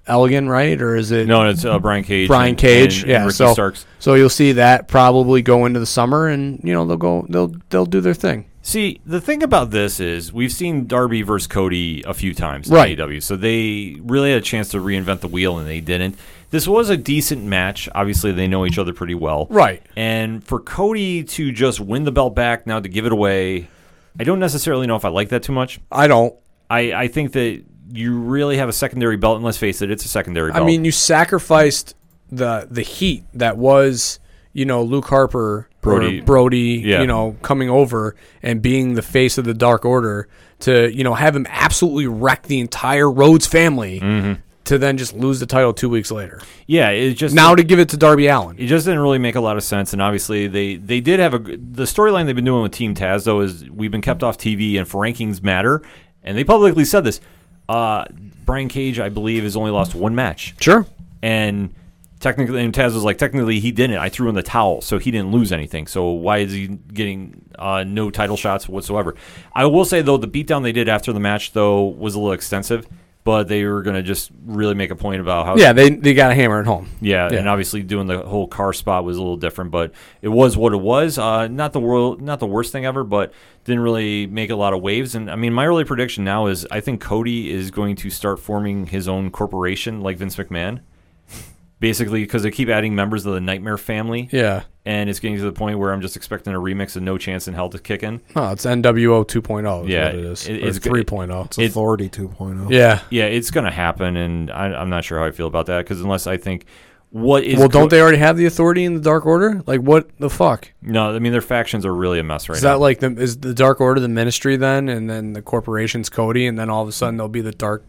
Elgin, right? Or is it No, it's uh, Brian Cage. Brian and- Cage? and yeah, Ricky so Starks. so you'll see that probably go into the summer, and you know they'll go they'll they'll do their thing. See, the thing about this is we've seen Darby versus Cody a few times in Right. AEW, so they really had a chance to reinvent the wheel, and they didn't. This was a decent match. Obviously, they know each other pretty well. Right. And for Cody to just win the belt back now to give it away, I don't necessarily know if I like that too much. I don't. I, I think that you really have a secondary belt, and let's face it, it's a secondary belt. I mean, you sacrificed the the heat that was, you know, Luke Harper, Brodie. Brodie, Yeah. you know, coming over and being the face of the Dark Order to, you know, have him absolutely wreck the entire Rhodes family Mm-hmm. To then just lose the title two weeks later. yeah, it just Now to give it to Darby Allin. It just didn't really make a lot of sense, and obviously they they did have a the storyline they've been doing with Team Taz though is we've been kept off TV and for rankings matter, and they publicly said this. Uh, Brian Cage, I believe, has only lost one match, Sure. and technically, and Taz was like, technically he didn't. I threw in the towel, so he didn't lose anything. So why is he getting uh, no title shots whatsoever? I will say though, the beatdown they did after the match though was a little extensive, but they were going to just really make a point about how Yeah, they they got a hammer at home. yeah, Yeah. and obviously doing the whole car spot was a little different, but it was what it was. Uh, not the world, not the worst thing ever, but didn't really make a lot of waves. And I mean, my early prediction now is I think Cody is going to start forming his own corporation like Vince McMahon, basically because they keep adding members of the Nightmare family, Yeah. and it's getting to the point where I'm just expecting a remix of No Chance in Hell to kick in. Oh, it's NWO 2.0 is Yeah, what it is. it- or oh. it's- 3.0. It's Authority 2.0. yeah. Yeah, it's going to happen, and I, I'm not sure how I feel about that because unless I think what is Well, don't Co- they already have the authority in the Dark Order? Like, what the fuck? No, I mean their factions are really a mess right Is now. Is that like the is the Dark Order the Ministry then, and then the corporation's Cody, and then all of a sudden they'll be the Dark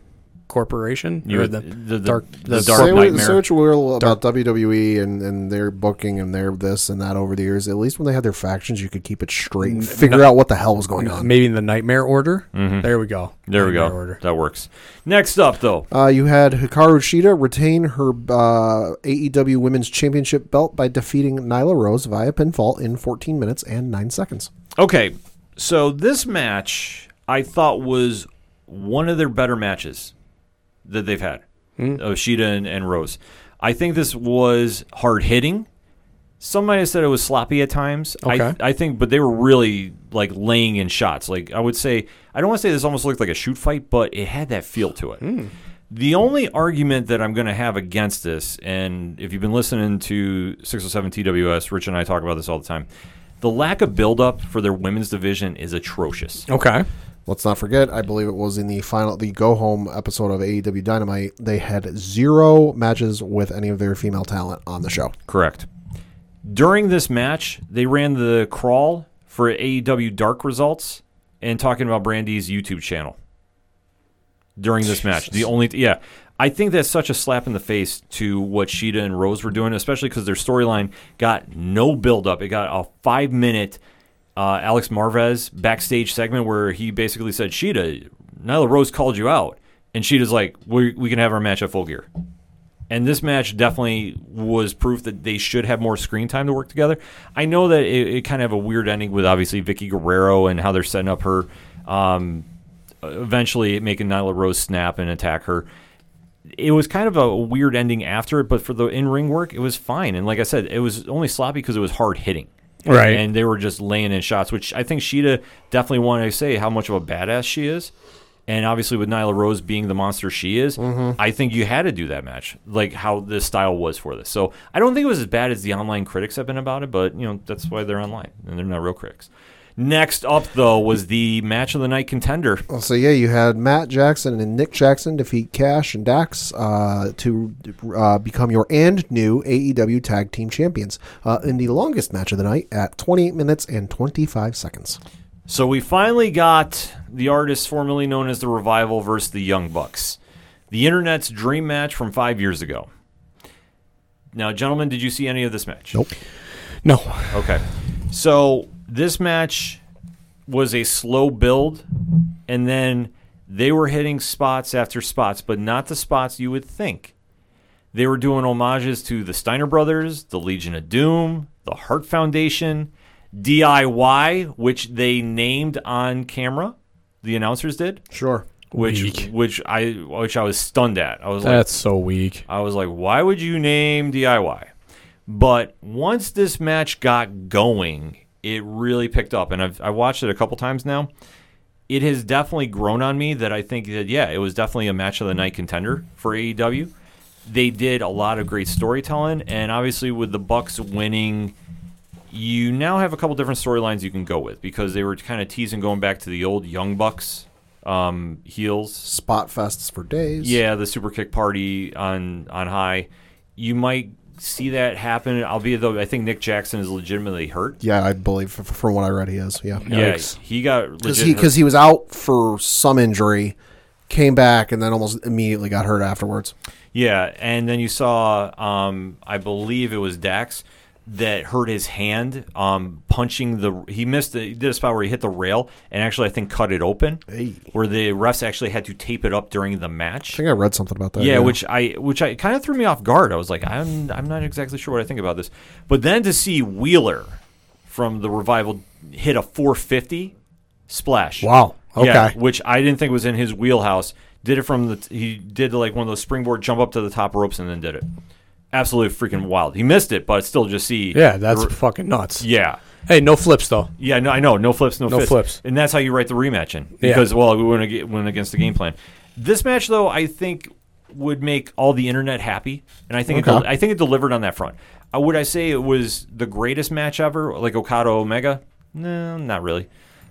Corporation You or the, the- the- Dark the the Dark say, what, Nightmare. say what you will about WWE and, and their booking and their this and that over the years. At least when they had their factions, you could keep it straight and figure out what the hell was going on. maybe in the Nightmare Order. There we go. Mm-hmm. There we go. Order. That works. Next up, though, Uh, you had Hikaru Shida retain her uh, AEW Women's Championship belt by defeating Nyla Rose via pinfall in 14 minutes and 9 seconds. okay. So this match I thought was one of their better matches that they've had. Hmm. Of Shida and, and Rose. I think this was hard hitting. Some might have said it was sloppy at times. Okay. I, I think, but they were really like laying in shots. Like I would say, I don't want to say this almost looked like a shoot fight, but it had that feel to it. Hmm. The only argument that I'm going to have against this, and if you've been listening to 607 TWS, Rich and I talk about this all the time, the lack of buildup for their women's division is atrocious. Okay. Let's not forget, I believe it was in the final, the go home episode of AEW Dynamite, they had zero matches with any of their female talent on the show. Correct. During this match, they ran the crawl for AEW Dark results and talking about Brandi's YouTube channel. During this match, the only yeah, I think that's such a slap in the face to what Shida and Rose were doing, especially because their storyline got no build up. It got a five minute uh, Alex Marvez backstage segment where he basically said, "Shida, Nyla Rose called you out," and Shida's like, "We we can have our match at Full Gear." And this match definitely was proof that they should have more screen time to work together. I know that it, it kind of have a weird ending with obviously Vickie Guerrero and how they're setting up her, um, eventually making Nyla Rose snap and attack her. It was kind of a weird ending after it, but for the in ring work, it was fine. And like I said, it was only sloppy because it was hard hitting. Right. And they were just laying in shots, which I think Shida definitely wanted to say how much of a badass she is. And obviously, with Nyla Rose being the monster she is, mm-hmm. I think you had to do that match, like how the style was for this. So I don't think it was as bad as the online critics have been about it, but you know that's why they're online and they're not real critics. Next up, though, was the match of the night contender. Well, so yeah, you had Matt Jackson and Nick Jackson defeat Cash and Dax uh, to uh, become your and new AEW Tag Team Champions uh, in the longest match of the night at 28 minutes and 25 seconds. So we finally got the artists formerly known as the Revival versus the Young Bucks, the internet's dream match from five years ago. Now, gentlemen, did you see any of this match? Nope. No. Okay. So this match was a slow build, and then they were hitting spots after spots, but not the spots you would think. They were doing homages to the Steiner Brothers, the Legion of Doom, the Hart Foundation, DIY, which they named on camera. The announcers did, Sure. which Weak. which I which I was stunned at. I was like, That's so weak. I was like, why would you name DIY? But once this match got going, it really picked up. And I've I watched it a couple times now. It has definitely grown on me that I think that, yeah, it was definitely a match of the night contender for AEW. They did a lot of great storytelling. And obviously, with the Bucks winning, you now have a couple different storylines you can go with because they were kind of teasing going back to the old Young Bucks um, heels. Spot fests for days. Yeah, the super kick party on on high. You might see that happen. I'll be though, I think Nick Jackson is legitimately hurt. Yeah, I believe f- from what I read, he is. Yeah. Yeah, Yikes. he got Because he, hurt. 'cause he was out for some injury, came back, and then almost immediately got hurt afterwards. Yeah, and then you saw, um, I believe it was Dax that hurt his hand um, punching the. He missed. The, he did a spot where he hit the rail and actually I think cut it open. Hey. Where the refs actually had to tape it up during the match. I think I read something about that. yeah, which I which I kind of threw me off guard. I was like, I'm I'm not exactly sure what I think about this. But then to see Wheeler from the revival hit a 450 splash. Wow. Okay. Yeah, which I didn't think was in his wheelhouse. Did it from the he did like one of those springboard jump up to the top ropes and then did it. Absolutely freaking wild. He missed it, but still just see. Yeah, that's the- fucking nuts. yeah. Hey, no flips though. Yeah, no, I know. No flips, no, No flips. flips. And that's how you write the rematch in. Yeah. Because, well, we went, ag- went against the game plan. This match, though, I think would make all the internet happy. And I think, it, del- I think it delivered on that front. Uh, would I say it was the greatest match ever, like Okada Omega? No, not really.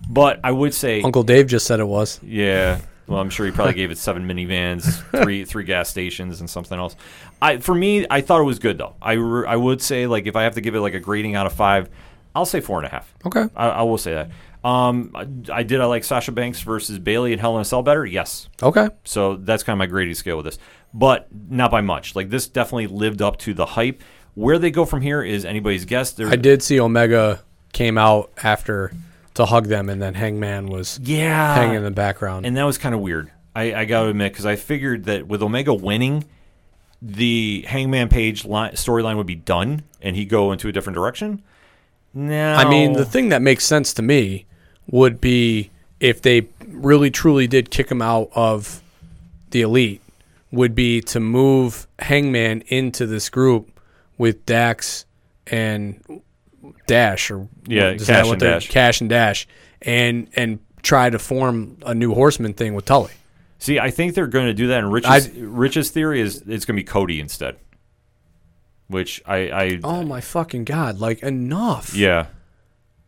But I would say, Uncle Dave just said it was. yeah. Well, I'm sure he probably gave it seven minivans, three three gas stations, and something else. I for me, I thought it was good though. I, re- I would say like if I have to give it like a grading out of five, I'll say four and a half. Okay. I, I will say that. Um, I, I did. I like Sasha Banks versus Bayley and Hell in a Cell better. Yes. Okay. So that's kind of my grading scale with this, but not by much. Like this definitely lived up to the hype. Where they go from here is anybody's guess. I did see Omega came out after to hug them, and then Hangman was yeah, hanging in the background. and that was kind of weird. I, I got to admit because I figured that with Omega winning, the Hangman Page line, storyline would be done, and he'd go into a different direction. No, I mean, the thing that makes sense to me would be if they really truly did kick him out of the elite, would be to move Hangman into this group with Dax and Dash, or Yeah, is Cash that what and Dash. Cash and Dash, and and try to form a new Horseman thing with Tully. see, I think they're going to do that. And Rich's, Rich's theory is it's going to be Cody instead, which I, I Oh my fucking god! Like enough. yeah,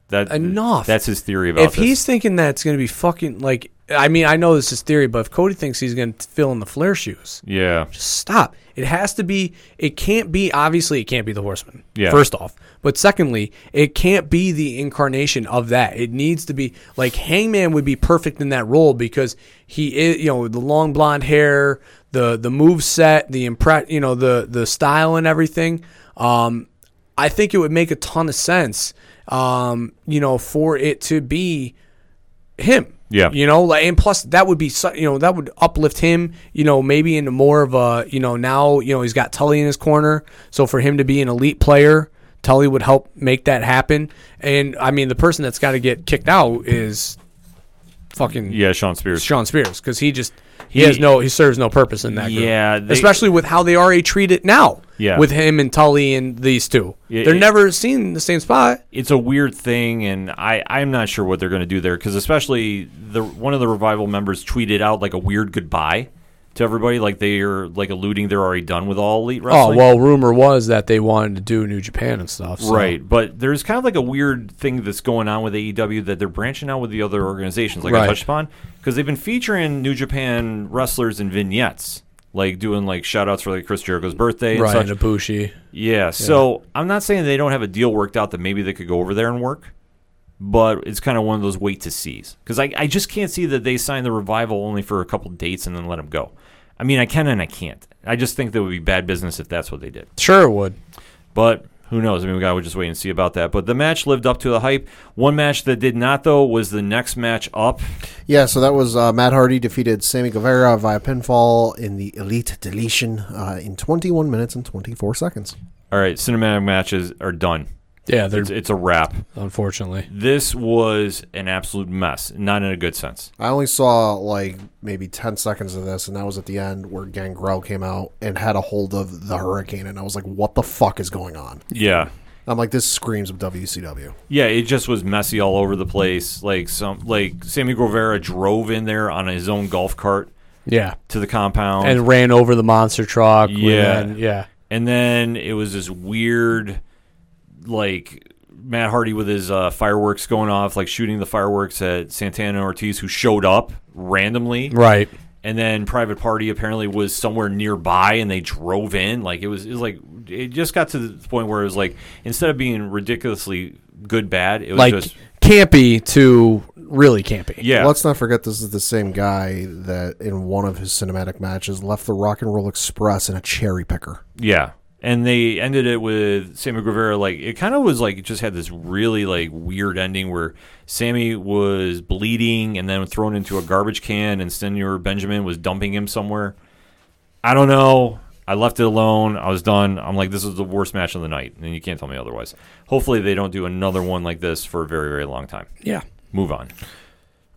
that Enough. That's his theory about it. if this. he's thinking that it's going to be fucking like, I mean, I know this is theory, but if Cody thinks he's going to fill in the Flair shoes, yeah, just stop. It has to be. It can't be. Obviously, it can't be the Horseman. Yeah. First off, but secondly, it can't be the incarnation of that. It needs to be like Hangman would be perfect in that role because he is. You know, the long blonde hair, the the move set, the impre- You know, the the style and everything. Um, I think it would make a ton of sense. Um, you know, for it to be him Yeah. You know, like, and plus that would be, you know, that would uplift him, you know, maybe into more of a, you know, now, you know, he's got Tully in his corner. So for him to be an elite player, Tully would help make that happen. And I mean, the person that's got to get kicked out is fucking Yeah, Shawn Spears. Shawn Spears because he just he, He- has no he serves no purpose in that group. Yeah, they- especially with how they already treat it now. Yeah. with him and Tully and these two, Yeah, they're it- never seen in the same spot. it's a weird thing, and I I'm not sure what they're going to do there because especially the one of the revival members tweeted out like a weird goodbye to everybody, like they are like alluding they're already done with all elite oh, wrestling. Oh well, rumor was that they wanted to do New Japan and stuff. so- Right, but there's kind of like a weird thing that's going on with AEW that they're branching out with the other organizations, like I Right. touched upon, because they've been featuring New Japan wrestlers in vignettes, like doing like shout outs for like Chris Jericho's birthday and right, such. and Ibushi. Yeah, so I'm not saying they don't have a deal worked out that maybe they could go over there and work, but it's kind of one of those wait to sees because I, I just can't see that they sign the revival only for a couple dates and then let them go. I mean, I can and I can't. I just think that would be bad business if that's what they did. Sure it would. But who knows? I mean, we got to just wait and see about that. But the match lived up to the hype. One match that did not, though, was the next match up. Yeah, so that was uh, Matt Hardy defeated Sammy Guevara via pinfall in the Elite Deletion uh, in 21 minutes and 24 seconds. All right, cinematic matches are done. Yeah, they're It's, it's a wrap. unfortunately. This was an absolute mess, not in a good sense. I only saw like maybe 10 seconds of this, and that was at the end where Gangrel came out and had a hold of the Hurricane, and I was like, what the fuck is going on? Yeah. I'm like, this screams of WCW. Yeah, it just was messy all over the place. Like some, like Sammy Guevara drove in there on his own golf cart Yeah, to the compound, and ran over the monster truck. Yeah. and- yeah. And then it was this weird, like Matt Hardy with his uh, fireworks going off, like shooting the fireworks at Santana and Ortiz, who showed up randomly. Right. And then Private Party apparently was somewhere nearby, and they drove in. Like it was, it was like it just got to the point where it was like instead of being ridiculously good bad, it was Like just campy to really campy. yeah. Let's not forget this is the same guy that in one of his cinematic matches left the Rock and Roll Express in a cherry picker. Yeah. And they ended it with Sammy Guevara. Like it kind of was like it just had this really like weird ending where Sammy was bleeding and then thrown into a garbage can, and Senor Benjamin was dumping him somewhere. I don't know. I left it alone. I was done. I'm like, this is the worst match of the night, and you can't tell me otherwise. Hopefully, they don't do another one like this for a very, very long time. Yeah. Move on.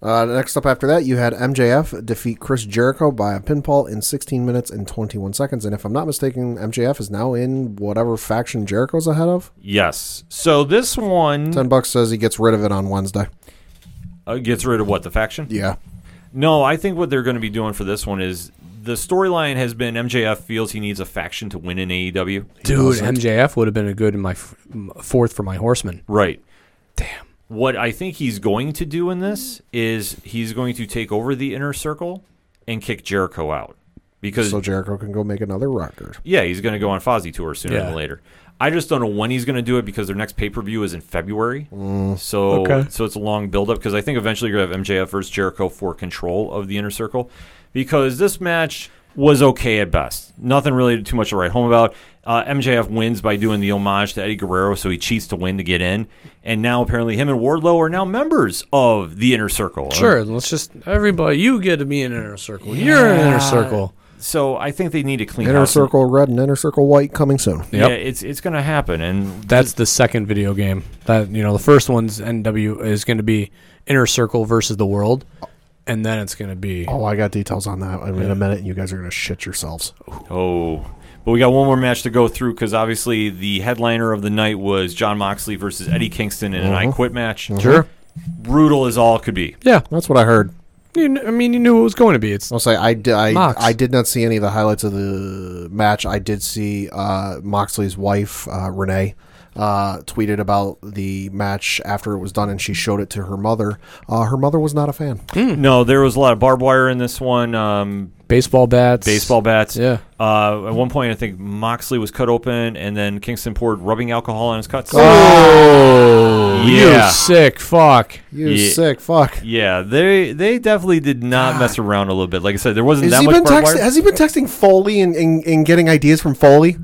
Uh, next up after that, you had MJF defeat Chris Jericho by a pinfall in 16 minutes and 21 seconds. And if I'm not mistaken, MJF is now in whatever faction Jericho's ahead of. Yes. So this one 10 bucks says he gets rid of it on Wednesday. uh, gets rid of what the faction. Yeah. No, I think what they're going to be doing for this one is the storyline has been MJF feels he needs a faction to win in AEW. Dude, MJF would have been a good in my f- m- fourth for my horseman. Right. Damn. What I think he's going to do in this is he's going to take over the inner circle and kick Jericho out. Because So Jericho can go make another record. yeah, he's going to go on Fozzy tour sooner Yeah. than later. I just don't know when he's going to do it because their next pay per view is in February. Mm. So Okay. so it's a long build up because I think eventually you're going to have MJF versus Jericho for control of the inner circle because this match was okay at best. Nothing really too much to write home about. Uh, MJF wins by doing the homage to Eddie Guerrero, so he cheats to win to get in. And now apparently him and Wardlow are now members of the inner circle. Sure, let's just everybody. You get to be an inner circle. You're an inner circle. So I think they need to clean Inner house. Circle Red and Inner Circle White coming soon. Yeah, it's it's going to happen, and That's the second video game. That you know, the first one's NW is going to be Inner Circle versus the World, and then it's going to be Oh, I got details on that in a minute, and you guys are going to shit yourselves. Oh, but we got one more match to go through because obviously the headliner of the night was Jon Moxley versus Eddie Kingston in an I Quit match. sure. Brutal as all could be. Yeah, That's what I heard. you, kn- I mean, you knew it was going to be. It's I'll say I did. I, Mox. I did not see any of the highlights of the match. I did see uh, Moxley's wife uh, Renee uh, tweeted about the match after it was done, and she showed it to her mother. Uh, her mother was not a fan. No, there was a lot of barbed wire in this one. Um, baseball bats. baseball bats. Yeah. Uh, at one point, I think Moxley was cut open, and then Kingston poured rubbing alcohol on his cuts. Oh, Yeah. you sick fuck. You Yeah. sick fuck. Yeah, they they definitely did not mess around a little bit. Like I said, there wasn't Has that he much been barbed texting? wire. Has he been texting Foley and, and, and getting ideas from Foley?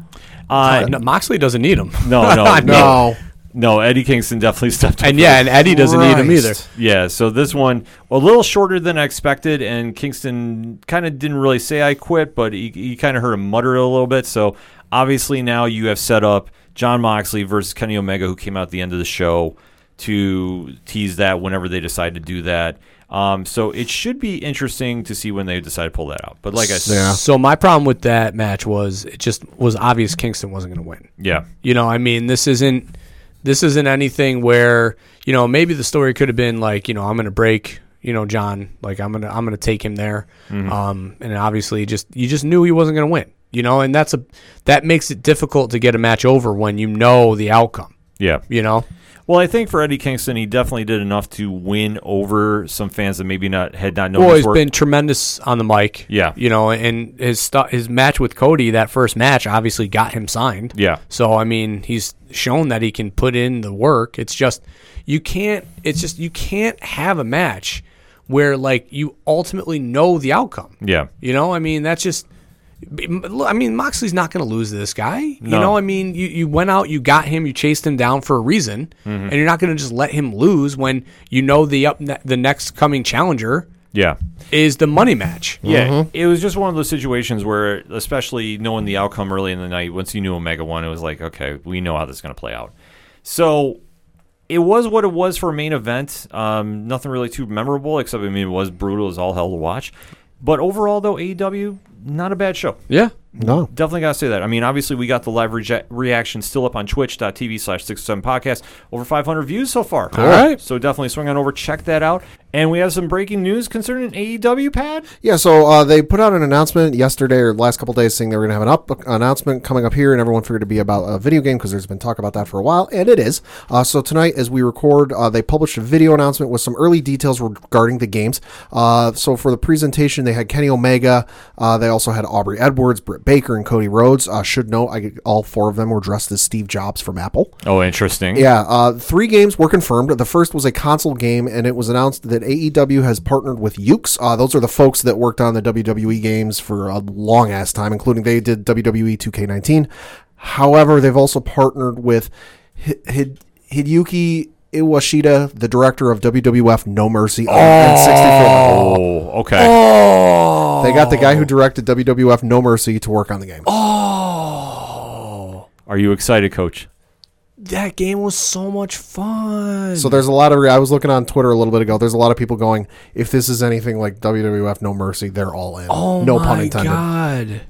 Uh, No, Moxley doesn't need him. no, no, mean, No. No, Eddie Kingston definitely stepped up. And yeah, and Eddie doesn't need him either. Yeah, so this one a little shorter than I expected, and Kingston kind of didn't really say I quit, but he, he kind of heard him mutter a little bit. So obviously now you have set up Jon Moxley versus Kenny Omega, who came out at the end of the show to tease that whenever they decide to do that. Um, so it should be interesting to see when they decide to pull that out. But like I said, Yeah. So my problem with that match was it just was obvious Kingston wasn't going to win. yeah, You know, I mean, this isn't this isn't anything where you know maybe the story could have been like you know I'm going to break you know John like I'm gonna I'm gonna take him there, um, and obviously just you just knew he wasn't going to win. You know, and that's a that makes it difficult to get a match over when you know the outcome. yeah. You know, Well, I think for Eddie Kingston, he definitely did enough to win over some fans that maybe not had not known well, he's work. been tremendous on the mic. Yeah. you know, and his stu- his match with Cody, that first match, obviously got him signed. yeah, So I mean, he's shown that he can put in the work. It's just you can't. It's just you can't have a match where like you ultimately know the outcome. yeah. You know, I mean, that's just. I mean, Moxley's not going to lose this guy. You No. know, I mean, you, you went out, you got him, you chased him down for a reason, Mm-hmm. and you're not going to just let him lose when you know the up ne- the next coming challenger Yeah. is the money match. Yeah, it was just one of those situations where, especially knowing the outcome early in the night, once you knew Omega won, it was like, okay, we know how this is going to play out. So it was what it was for a main event. Um, nothing really too memorable, except I mean, it was brutal as all hell to watch. But overall, though, AEW not a bad show. Yeah, No. Definitely got to say that. I mean, obviously, we got the live reje- reaction still up on twitch.tv slash 67 podcast. Over 500 views so far. All right. So definitely swing on over, check that out. And we have some breaking news concerning AEW, Pat. Yeah, so uh, they put out an announcement yesterday or the last couple days saying they were going to have an up announcement coming up here, and everyone figured to be about a video game because there's been talk about that for a while, and it is. Uh, so tonight, as we record, uh, they published a video announcement with some early details regarding the games. Uh, so for the presentation, they had Kenny Omega. Uh, they also had Aubrey Edwards, Britt Baker, and Cody Rhodes. Uh, should note, I, all four of them were dressed as Steve Jobs from Apple. Oh, interesting. Yeah, uh, three games were confirmed. The first was a console game, and it was announced that AEW has partnered with Yuke's. Uh, those are the folks that worked on the WWE games for a long ass time, including they did WWE 2K19. However, they've also partnered with Hi- Hid- Hideyuki Iwashita, the director of WWF No Mercy on N64. Oh, okay. Oh. They got the guy who directed WWF No Mercy to work on the game. Oh. Are you excited, Coach? that game was so much fun. So there's a lot of. I was looking on Twitter a little bit ago. There's a lot of people going, if this is anything like WWF No Mercy, they're all in. oh no my pun intended. god.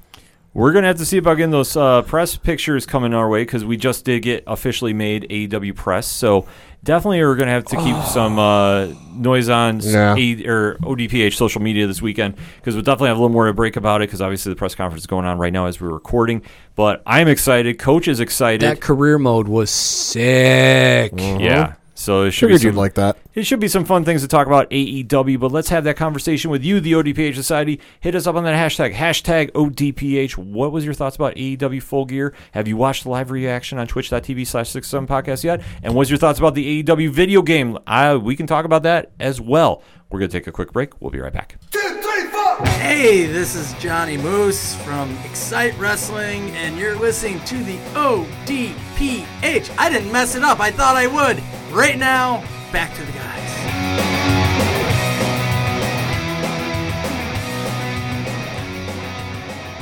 We're gonna have to see about getting those uh, press pictures coming our way because we just did get officially made AEW press. So definitely, we're gonna have to keep some uh, noise on Yeah. A- or ODPH social media this weekend because we'll definitely have a little more to break about it because obviously the press conference is going on right now as we're recording. But I'm excited. Coach is excited. That career mode was sick. yeah. So it should be some, you'd like that. It should be some fun things to talk about AEW, but let's have that conversation with you, the ODPH Society. Hit us up on that hashtag, hashtag ODPH. What was your thoughts about AEW Full Gear? Have you watched the live reaction on twitch.tv slash 67 podcast yet? And what's your thoughts about the AEW video game? Uh, we can talk about that as well. We're going to take a quick break. We'll be right back. Two, three, four. Hey, this is Johnny Moose from Excite Wrestling, and you're listening to the ODPH. I didn't mess it up, I thought I would. Right now, back to the guys.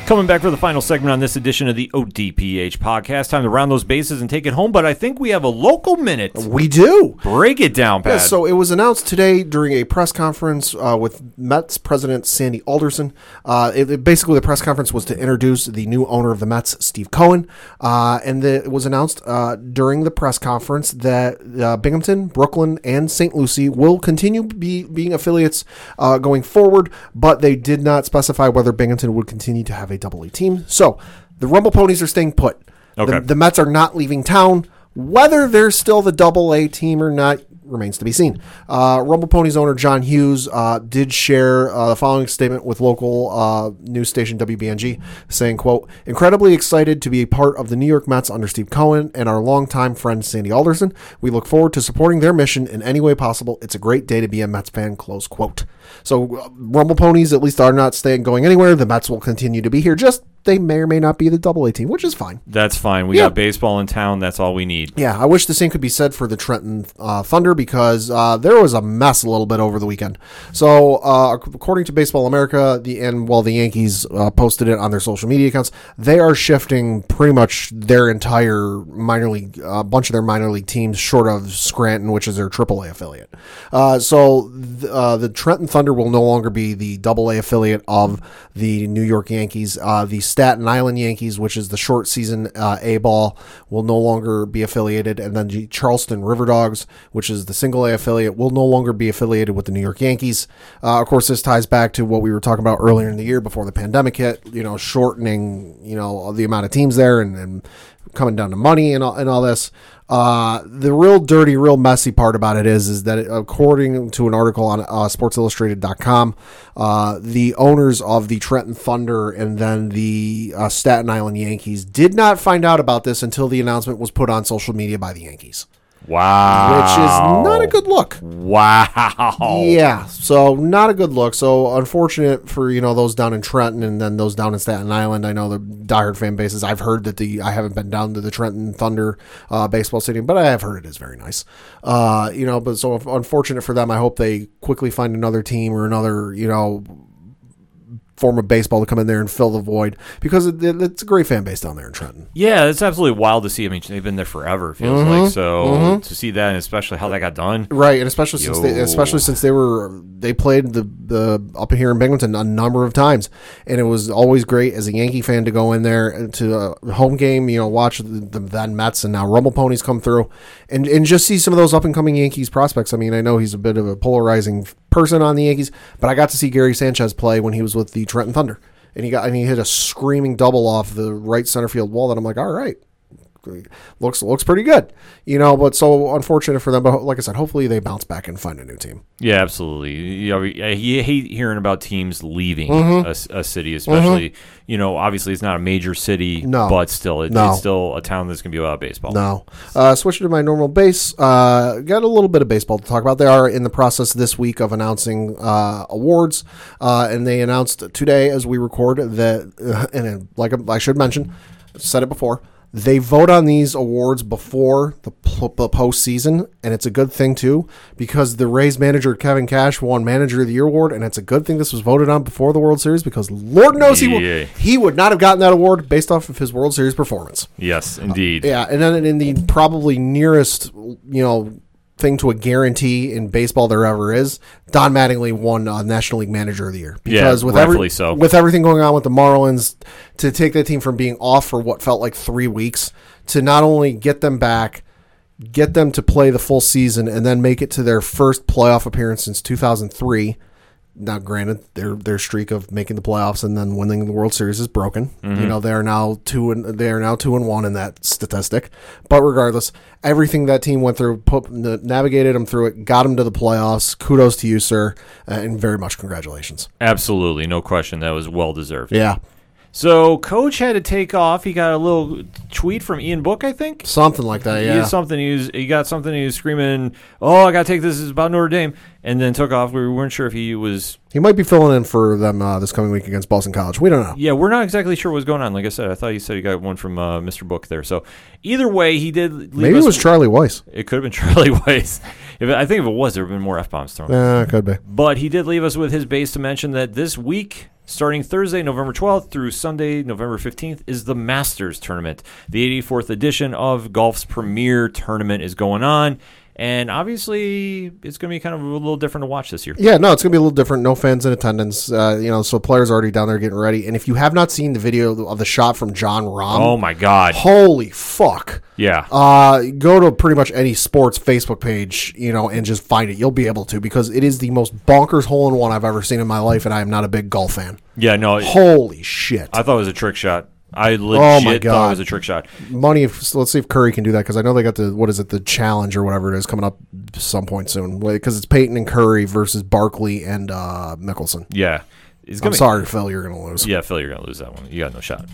Coming back for the final segment on this edition of the ODPH podcast. Time to round those bases and take it home, but I think we have a local minute. We do. Break it down, Pat. Yeah, so it was announced today during a press conference uh, with Mets president Sandy Alderson. Uh, it, it- basically, the press conference was to introduce the new owner of the Mets, Steve Cohen, uh, and the, it was announced uh, during the press conference that uh, Binghamton, Brooklyn, and St. Lucie will continue be, being affiliates uh, going forward, but they did not specify whether Binghamton would continue to have a Double A team. So the Rumble Ponies are staying put. Okay. The, the Mets are not leaving town. Whether they're still the double A team or not remains to be seen. Uh, Rumble Ponies owner John Hughes uh, did share uh, the following statement with local uh, news station WBNG, saying, "quote Incredibly excited to be a part of the New York Mets under Steve Cohen and our longtime friend Sandy Alderson. We look forward to supporting their mission in any way possible. It's a great day to be a Mets fan." Close quote. So uh, Rumble Ponies at least are not staying going anywhere. The Mets will continue to be here. Just they may or may not be the double A team, which is fine. That's fine. We Yeah. got baseball in town. That's all we need. Yeah, I wish the same could be said for the Trenton uh, Thunder because uh, there was a mess a little bit over the weekend. So, uh, according to Baseball America, the and well, the Yankees uh, posted it on their social media accounts. They are shifting pretty much their entire minor league, a bunch of their minor league teams, short of Scranton, which is their AAA affiliate. Uh, so, th- uh, the Trenton Thunder will no longer be the Double A affiliate of the New York Yankees. Uh, the Staten Island Yankees, which is the short season uh, A ball, will no longer be affiliated, and then the Charleston River Dogs, which is the single A affiliate, will no longer be affiliated with the New York Yankees. Uh, of course, this ties back to what we were talking about earlier in the year before the pandemic hit. You know, shortening you know the amount of teams there and, and coming down to money and all, and all this. Uh, the real dirty, real messy part about it is, is that according to an article on uh, SportsIllustrated.com, uh, the owners of the Trenton Thunder and then the uh, Staten Island Yankees did not find out about this until the announcement was put on social media by the Yankees, Wow. which is not a good look. Wow. Yeah, so not a good look. So unfortunate for you know those down in Trenton and then those down in Staten Island. I know the diehard fan bases. I've heard that the I haven't been down to the Trenton Thunder uh, baseball stadium, but I have heard it is very nice. Uh, you know, but so unfortunate for them. I hope they quickly find another team or another you know form of baseball to come in there and fill the void because it, it- it's a great fan base down there in Trenton. Yeah, it's absolutely wild to see. I mean, they've been there forever. It feels Mhm, like so mhm. to see that, and especially how that got done. Right, and especially since they, especially since they were they played the the up here in Binghamton a number of times, and it was always great as a Yankee fan to go in there to a home game, you know, watch the, the then Mets and now Rumble Ponies come through, and and just see some of those up and coming Yankees prospects. I mean, I know he's a bit of a polarizing person on the Yankees, but I got to see Gary Sanchez play when he was with the Trenton Thunder, and he got and he hit a screaming double off the right center field wall. That I'm like, all right, looks looks pretty good, you know. But so unfortunate for them. But like I said, hopefully they bounce back and find a new team. Yeah, absolutely. You know, you hate hearing about teams leaving Mhm. a a, city, especially. You know, obviously it's not a major city, No. but still, it, No. it's still a town that's going to be about baseball. No. Uh, switching to my normal base, uh, got a little bit of baseball to talk about. They are in the process this week of announcing uh, awards, uh, and they announced today as we record that, uh, and like I should mention, said it before. They vote on these awards before the, pl- the postseason, and it's a good thing too because the Rays manager Kevin Cash won Manager of the Year award, and it's a good thing this was voted on before the World Series because Lord knows he he would not have gotten that award based off of his World Series performance. Yes, indeed. Uh, yeah, and then in the probably nearest, you know, thing to a guarantee in baseball there ever is, Don Mattingly won uh, National League Manager of the Year Yeah, with every, so. with everything going on with the Marlins to take that team from being off for what felt like three weeks to not only get them back, get them to play the full season, and then make it to their first playoff appearance since 2003. Now, granted, their their streak of making the playoffs and then winning the World Series is broken. Mhm. You know, they are now two and they are now two and one in that statistic. But regardless, everything that team went through, put, navigated them through it, got them to the playoffs. Kudos to you, sir, and very much congratulations. Absolutely, no question. That was well deserved. Yeah. So, coach had to take off. He got a little tweet from Ian Book, I think. Something like that. Yeah. had something. He was. He got something. He was screaming, "Oh, I got to take this. It's about Notre Dame," and then took off. We weren't sure if he was. He might be filling in for them uh, this coming week against Boston College. We don't know. Yeah, we're not exactly sure what's going on. Like I said, I thought you said you got one from uh, Mr. Book there. So, either way, he did. Leave Maybe it us- was Charlie Weis. It could have been Charlie Weis. If I think if it was, there would have been more f bombs thrown. Yeah, it could be. But he did leave us with his base to mention that this week, starting Thursday, November 12th through Sunday, November 15th, is the Masters Tournament. The 84th edition of golf's premier tournament is going on. And obviously, it's going to be kind of a little different to watch this year. Yeah, no, it's gonna be a little different. No fans in attendance. Uh, you know, so players already down there getting ready. And if you have not seen the video of the shot from Jon Rahm, Oh my God. holy fuck! Yeah. Uh, go to pretty much any sports Facebook page, you know, and just find it. You'll be able to because it is the most bonkers hole in one I've ever seen in my life, and I am not a big golf fan. Yeah, no. Holy shit! I thought it was a trick shot. I legit Oh my thought it was a trick shot. Money. If, let's see if Curry can do that because I know they got the what is it, the challenge or whatever it is coming up some point soon. Because it's Peyton and Curry versus Barkley and uh, Mickelson. Yeah. I'm be- sorry, Phil. You're gonna lose. Yeah, Phil, you're going to lose that one. You got no shot.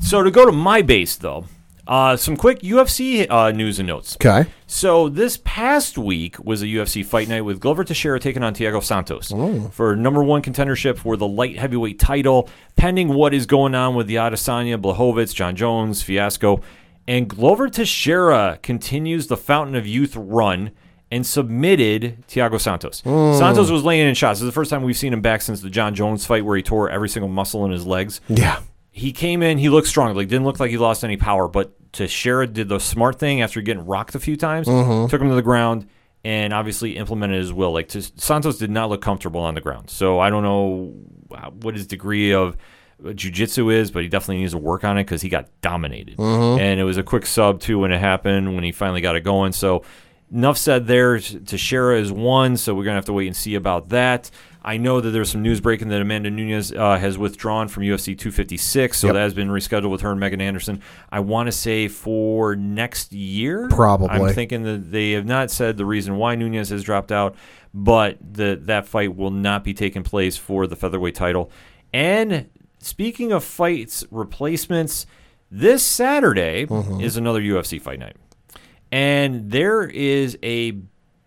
So to go to my base, though, Uh, some quick UFC uh, news and notes. Okay. So this past week was a UFC fight night with Glover Teixeira taking on Thiago Santos for number one contendership for the light heavyweight title, pending what is going on with the Adesanya, Blachowicz, Jon Jones fiasco. And Glover Teixeira continues the Fountain of Youth run and submitted Thiago Santos. Santos was laying in shots. This is the first time we've seen him back since the Jon Jones fight where he tore every single muscle in his legs Yeah. He came in, he looked strong. Like didn't look like he lost any power, but Teixeira did the smart thing after getting rocked a few times, took him to the ground, and obviously implemented his will. Like Tis- Santos did not look comfortable on the ground, so I don't know uh, what his degree of jujitsu is, but he definitely needs to work on it because he got dominated. And it was a quick sub too when it happened when he finally got it going. So enough said there. Teixeira is one, so we're gonna have to wait and see about that. I know that there's some news breaking that Amanda Nunes uh, has withdrawn from UFC 256, so Yep. that has been rescheduled with her and Megan Anderson. I want to say for next year. Probably. I'm thinking that they have not said the reason why Nunes has dropped out, but the, that fight will not be taking place for the featherweight title. And speaking of fights replacements, this Saturday Mm-hmm. is another UFC fight night. And there is a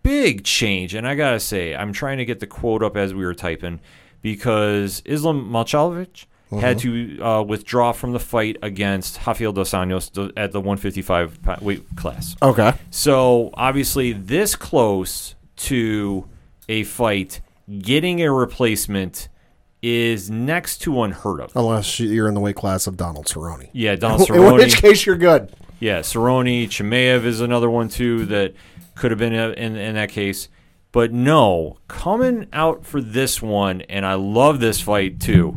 big change. And I got to say, I'm trying to get the quote up as we were typing because Islam Makhachev had to uh, withdraw from the fight against Rafael Dos Anjos at the 155 weight class. Okay. So obviously, this close to a fight, getting a replacement is next to unheard of. Unless you're in the weight class of Donald Cerrone. Yeah, Donald In which case you're good. Yeah, Cerrone, Chimaev is another one too that could have been uh, in in that case. But no, coming out for this one, and I love this fight too,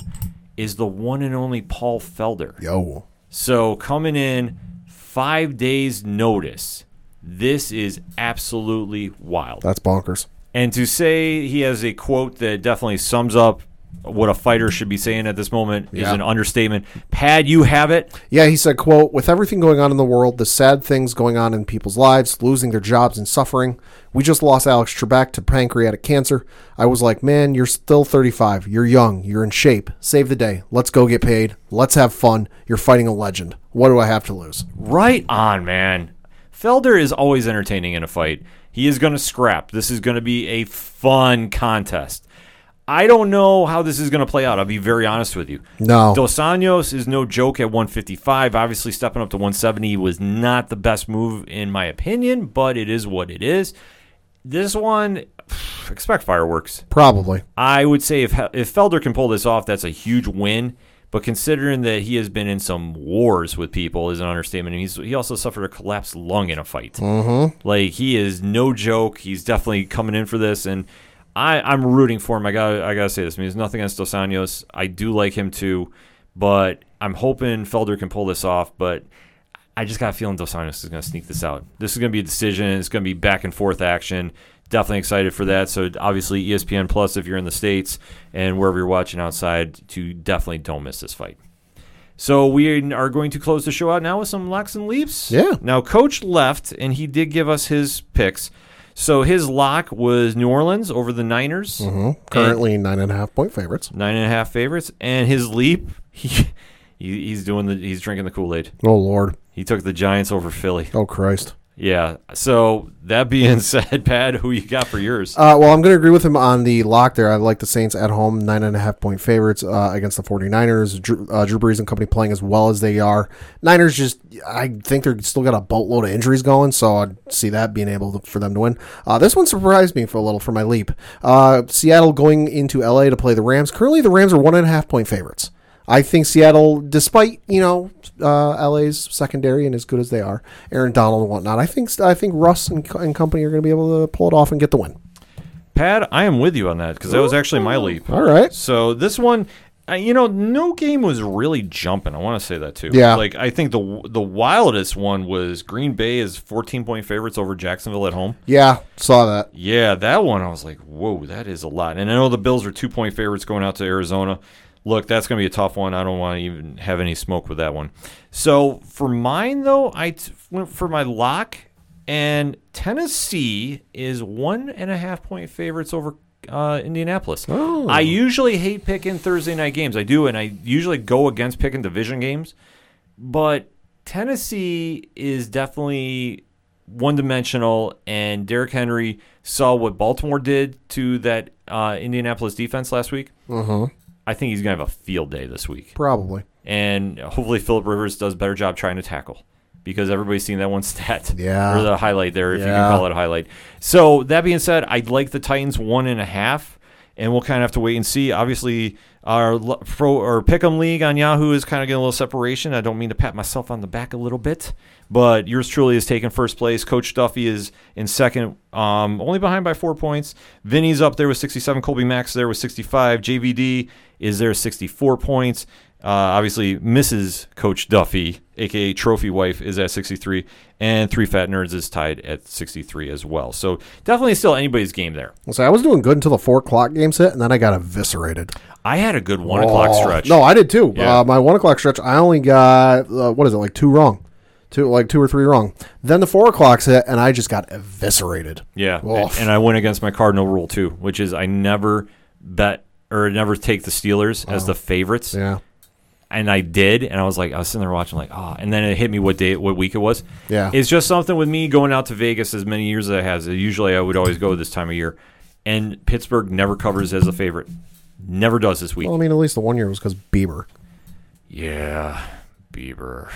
is the one and only Paul Felder. Yo. So coming in five days notice, this is absolutely wild. That's bonkers. And to say he has a quote that definitely sums up what a fighter should be saying at this moment is an understatement. Pad, you have it. Yeah, he said, quote, with everything going on in the world, the sad things going on in people's lives, losing their jobs and suffering. We just lost Alex Trebek to pancreatic cancer. I was like, man, you're still 35. You're young. You're in shape. Save the day. Let's go get paid. Let's have fun. You're fighting a legend. What do I have to lose? Right on, man. Felder is always entertaining in a fight. He is going to scrap. This is going to be a fun contest. I don't know how this is going to play out. I'll be very honest with you. No. Dos Anjos is no joke at 155. Obviously, stepping up to 170 was not the best move, in my opinion, but it is what it is. This one, expect fireworks. Probably. I would say if if Felder can pull this off, that's a huge win. But considering that he has been in some wars with people is an understatement. And he's he also suffered a collapsed lung in a fight. Mm-hmm. Like he is no joke. He's definitely coming in for this, and I I'm rooting for him. I got I gotta say this. I mean, there's nothing against Dos Anjos. I do like him too, but I'm hoping Felder can pull this off. But I just got a feeling Dos Anjos is going to sneak this out. This is going to be a decision. It's going to be back and forth action. Definitely excited for that. So obviously ESPN Plus if you're in the states and wherever you're watching outside, to definitely don't miss this fight. So we are going to close the show out now with some locks and leaps. Yeah. Now Coach left and he did give us his picks. So his lock was New Orleans over the Niners. Mm-hmm. Currently nine and a half point favorites. nine and a half favorites, and his leap, he, he he's doing the he's drinking the Kool Aid. Oh, Lord. He took the Giants over Philly. Oh, Christ. Yeah. So that being said, Pat, who you got for yours? Uh, well, I'm going to agree with him on the lock there. I like the Saints at home, nine and a half point favorites uh, against the 49ers. Drew, uh, Drew Brees and company playing as well as they are. Niners just, I think they're still got a boatload of injuries going, so I'd see that being able to, for them to win. Uh, this one surprised me for a little for my leap. Uh, Seattle going into LA to play the Rams. Currently, the Rams are one and a half point favorites. I think Seattle, despite you know uh, LA's secondary and as good as they are, Aaron Donald and whatnot, I think I think Russ and, and company are going to be able to pull it off and get the win. Pat, I am with you on that because that was actually my leap. All right. So this one, you know, no game was really jumping. I want to say that too. Yeah. Like I think the the wildest one was Green Bay is 14 point favorites over Jacksonville at home. Yeah, saw that. Yeah, that one I was like, whoa, that is a lot. And I know the Bills are two point favorites going out to Arizona. Look, that's going to be a tough one. I don't want to even have any smoke with that one. So for mine though, I t- went for my lock, and Tennessee is one and a half point favorites over uh, Indianapolis. I usually hate picking Thursday night games. I do, and I usually go against picking division games. But Tennessee is definitely one dimensional, and Derrick Henry saw what Baltimore did to that uh, Indianapolis defense last week. Uh huh. I think he's going to have a field day this week. Probably. And hopefully, Philip Rivers does a better job trying to tackle because everybody's seen that one stat. Yeah. Or the highlight there, if you can call it a highlight. So, that being said, I'd like the Titans one and a half, and we'll kind of have to wait and see. Obviously, our pro or Pick'em League on Yahoo is kind of getting a little separation. I don't mean to pat myself on the back a little bit, but yours truly is taking first place. Coach Duffy is in second, um, only behind by four points. Vinny's up there with 67. Colby Max there with 65. JVD is there 64 points. Uh, obviously, Mrs. Coach Duffy, aka Trophy Wife, is at 63, and Three Fat Nerds is tied at 63 as well. So definitely still anybody's game there. Well, see, I was doing good until the four o'clock games hit, and then I got eviscerated. I had a good one o'clock Oh, stretch. No, I did too. Yeah. Uh, my one o'clock stretch, I only got uh, what is it like two wrong, two like two or three wrong. Then the four o'clocks hit, and I just got eviscerated. Yeah, Oh. and, and I went against my cardinal rule too, which is I never bet or never take the Steelers as the favorites. Yeah, and I did, and I was like, I was sitting there watching, like, oh, and then it hit me what day, what week it was. Yeah. it's just something with me going out to Vegas as many years as I has. Usually, I would always go this time of year, and Pittsburgh never covers as a favorite, never does this week. well, I mean, at least the one year was because Bieber. Yeah, Bieber.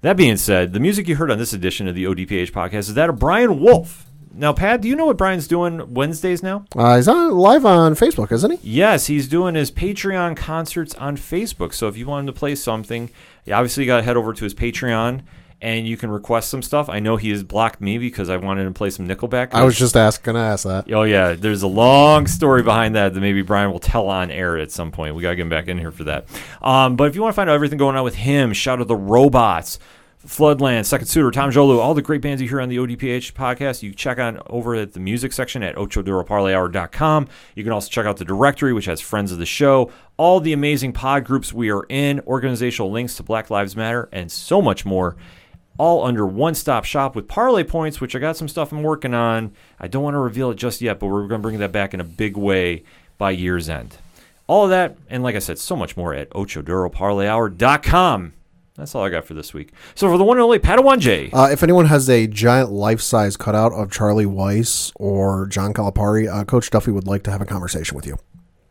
That being said, the music you heard on this edition of the ODPH podcast is that of Brian Wolf. Now, Pat, do you know what Brian's doing Wednesdays now? Uh, he's on live on Facebook, isn't he? Yes, he's doing his Patreon concerts on Facebook. So if you want him to play something, you obviously got to head over to his Patreon and you can request some stuff. I know he has blocked me because I wanted him to play some Nickelback. I was just asking gonna ask that. Oh yeah, there's a long story behind that that maybe Brian will tell on air at some point. We gotta get him back in here for that. Um, but if you want to find out everything going on with him, shout out the robots. Floodland, Second Suitor, Tom Jolu, all the great bands you hear on the ODPH podcast, you check on over at the music section at ochoduroparlayhour.com. You can also check out the directory, which has friends of the show, all the amazing pod groups we are in, organizational links to Black Lives Matter, and so much more all under one stop shop with parlay points, which I got some stuff I'm working on. I don't want to reveal it just yet, but we're going to bring that back in a big way by year's end. All of that, and like I said, so much more at ochoduroparlayhour.com. That's all I got for this week. So for the one and only Padawan J, Uh, if anyone has a giant life size cutout of Charlie Weis or John Calipari, uh, Coach Duffy would like to have a conversation with you.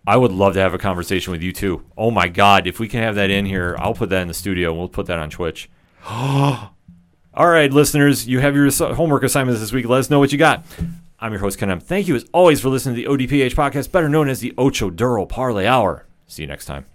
I would love to have a conversation with you too. Oh my God, if we can have that in here, I'll put that in the studio and we'll put that on Twitch. all right, listeners, you have your homework assignments this week. Let us know what you got. I'm your host, Ken M. Thank you as always for listening to the ODPH podcast, better known as the Ocho Duro Parlay Hour. See you next time.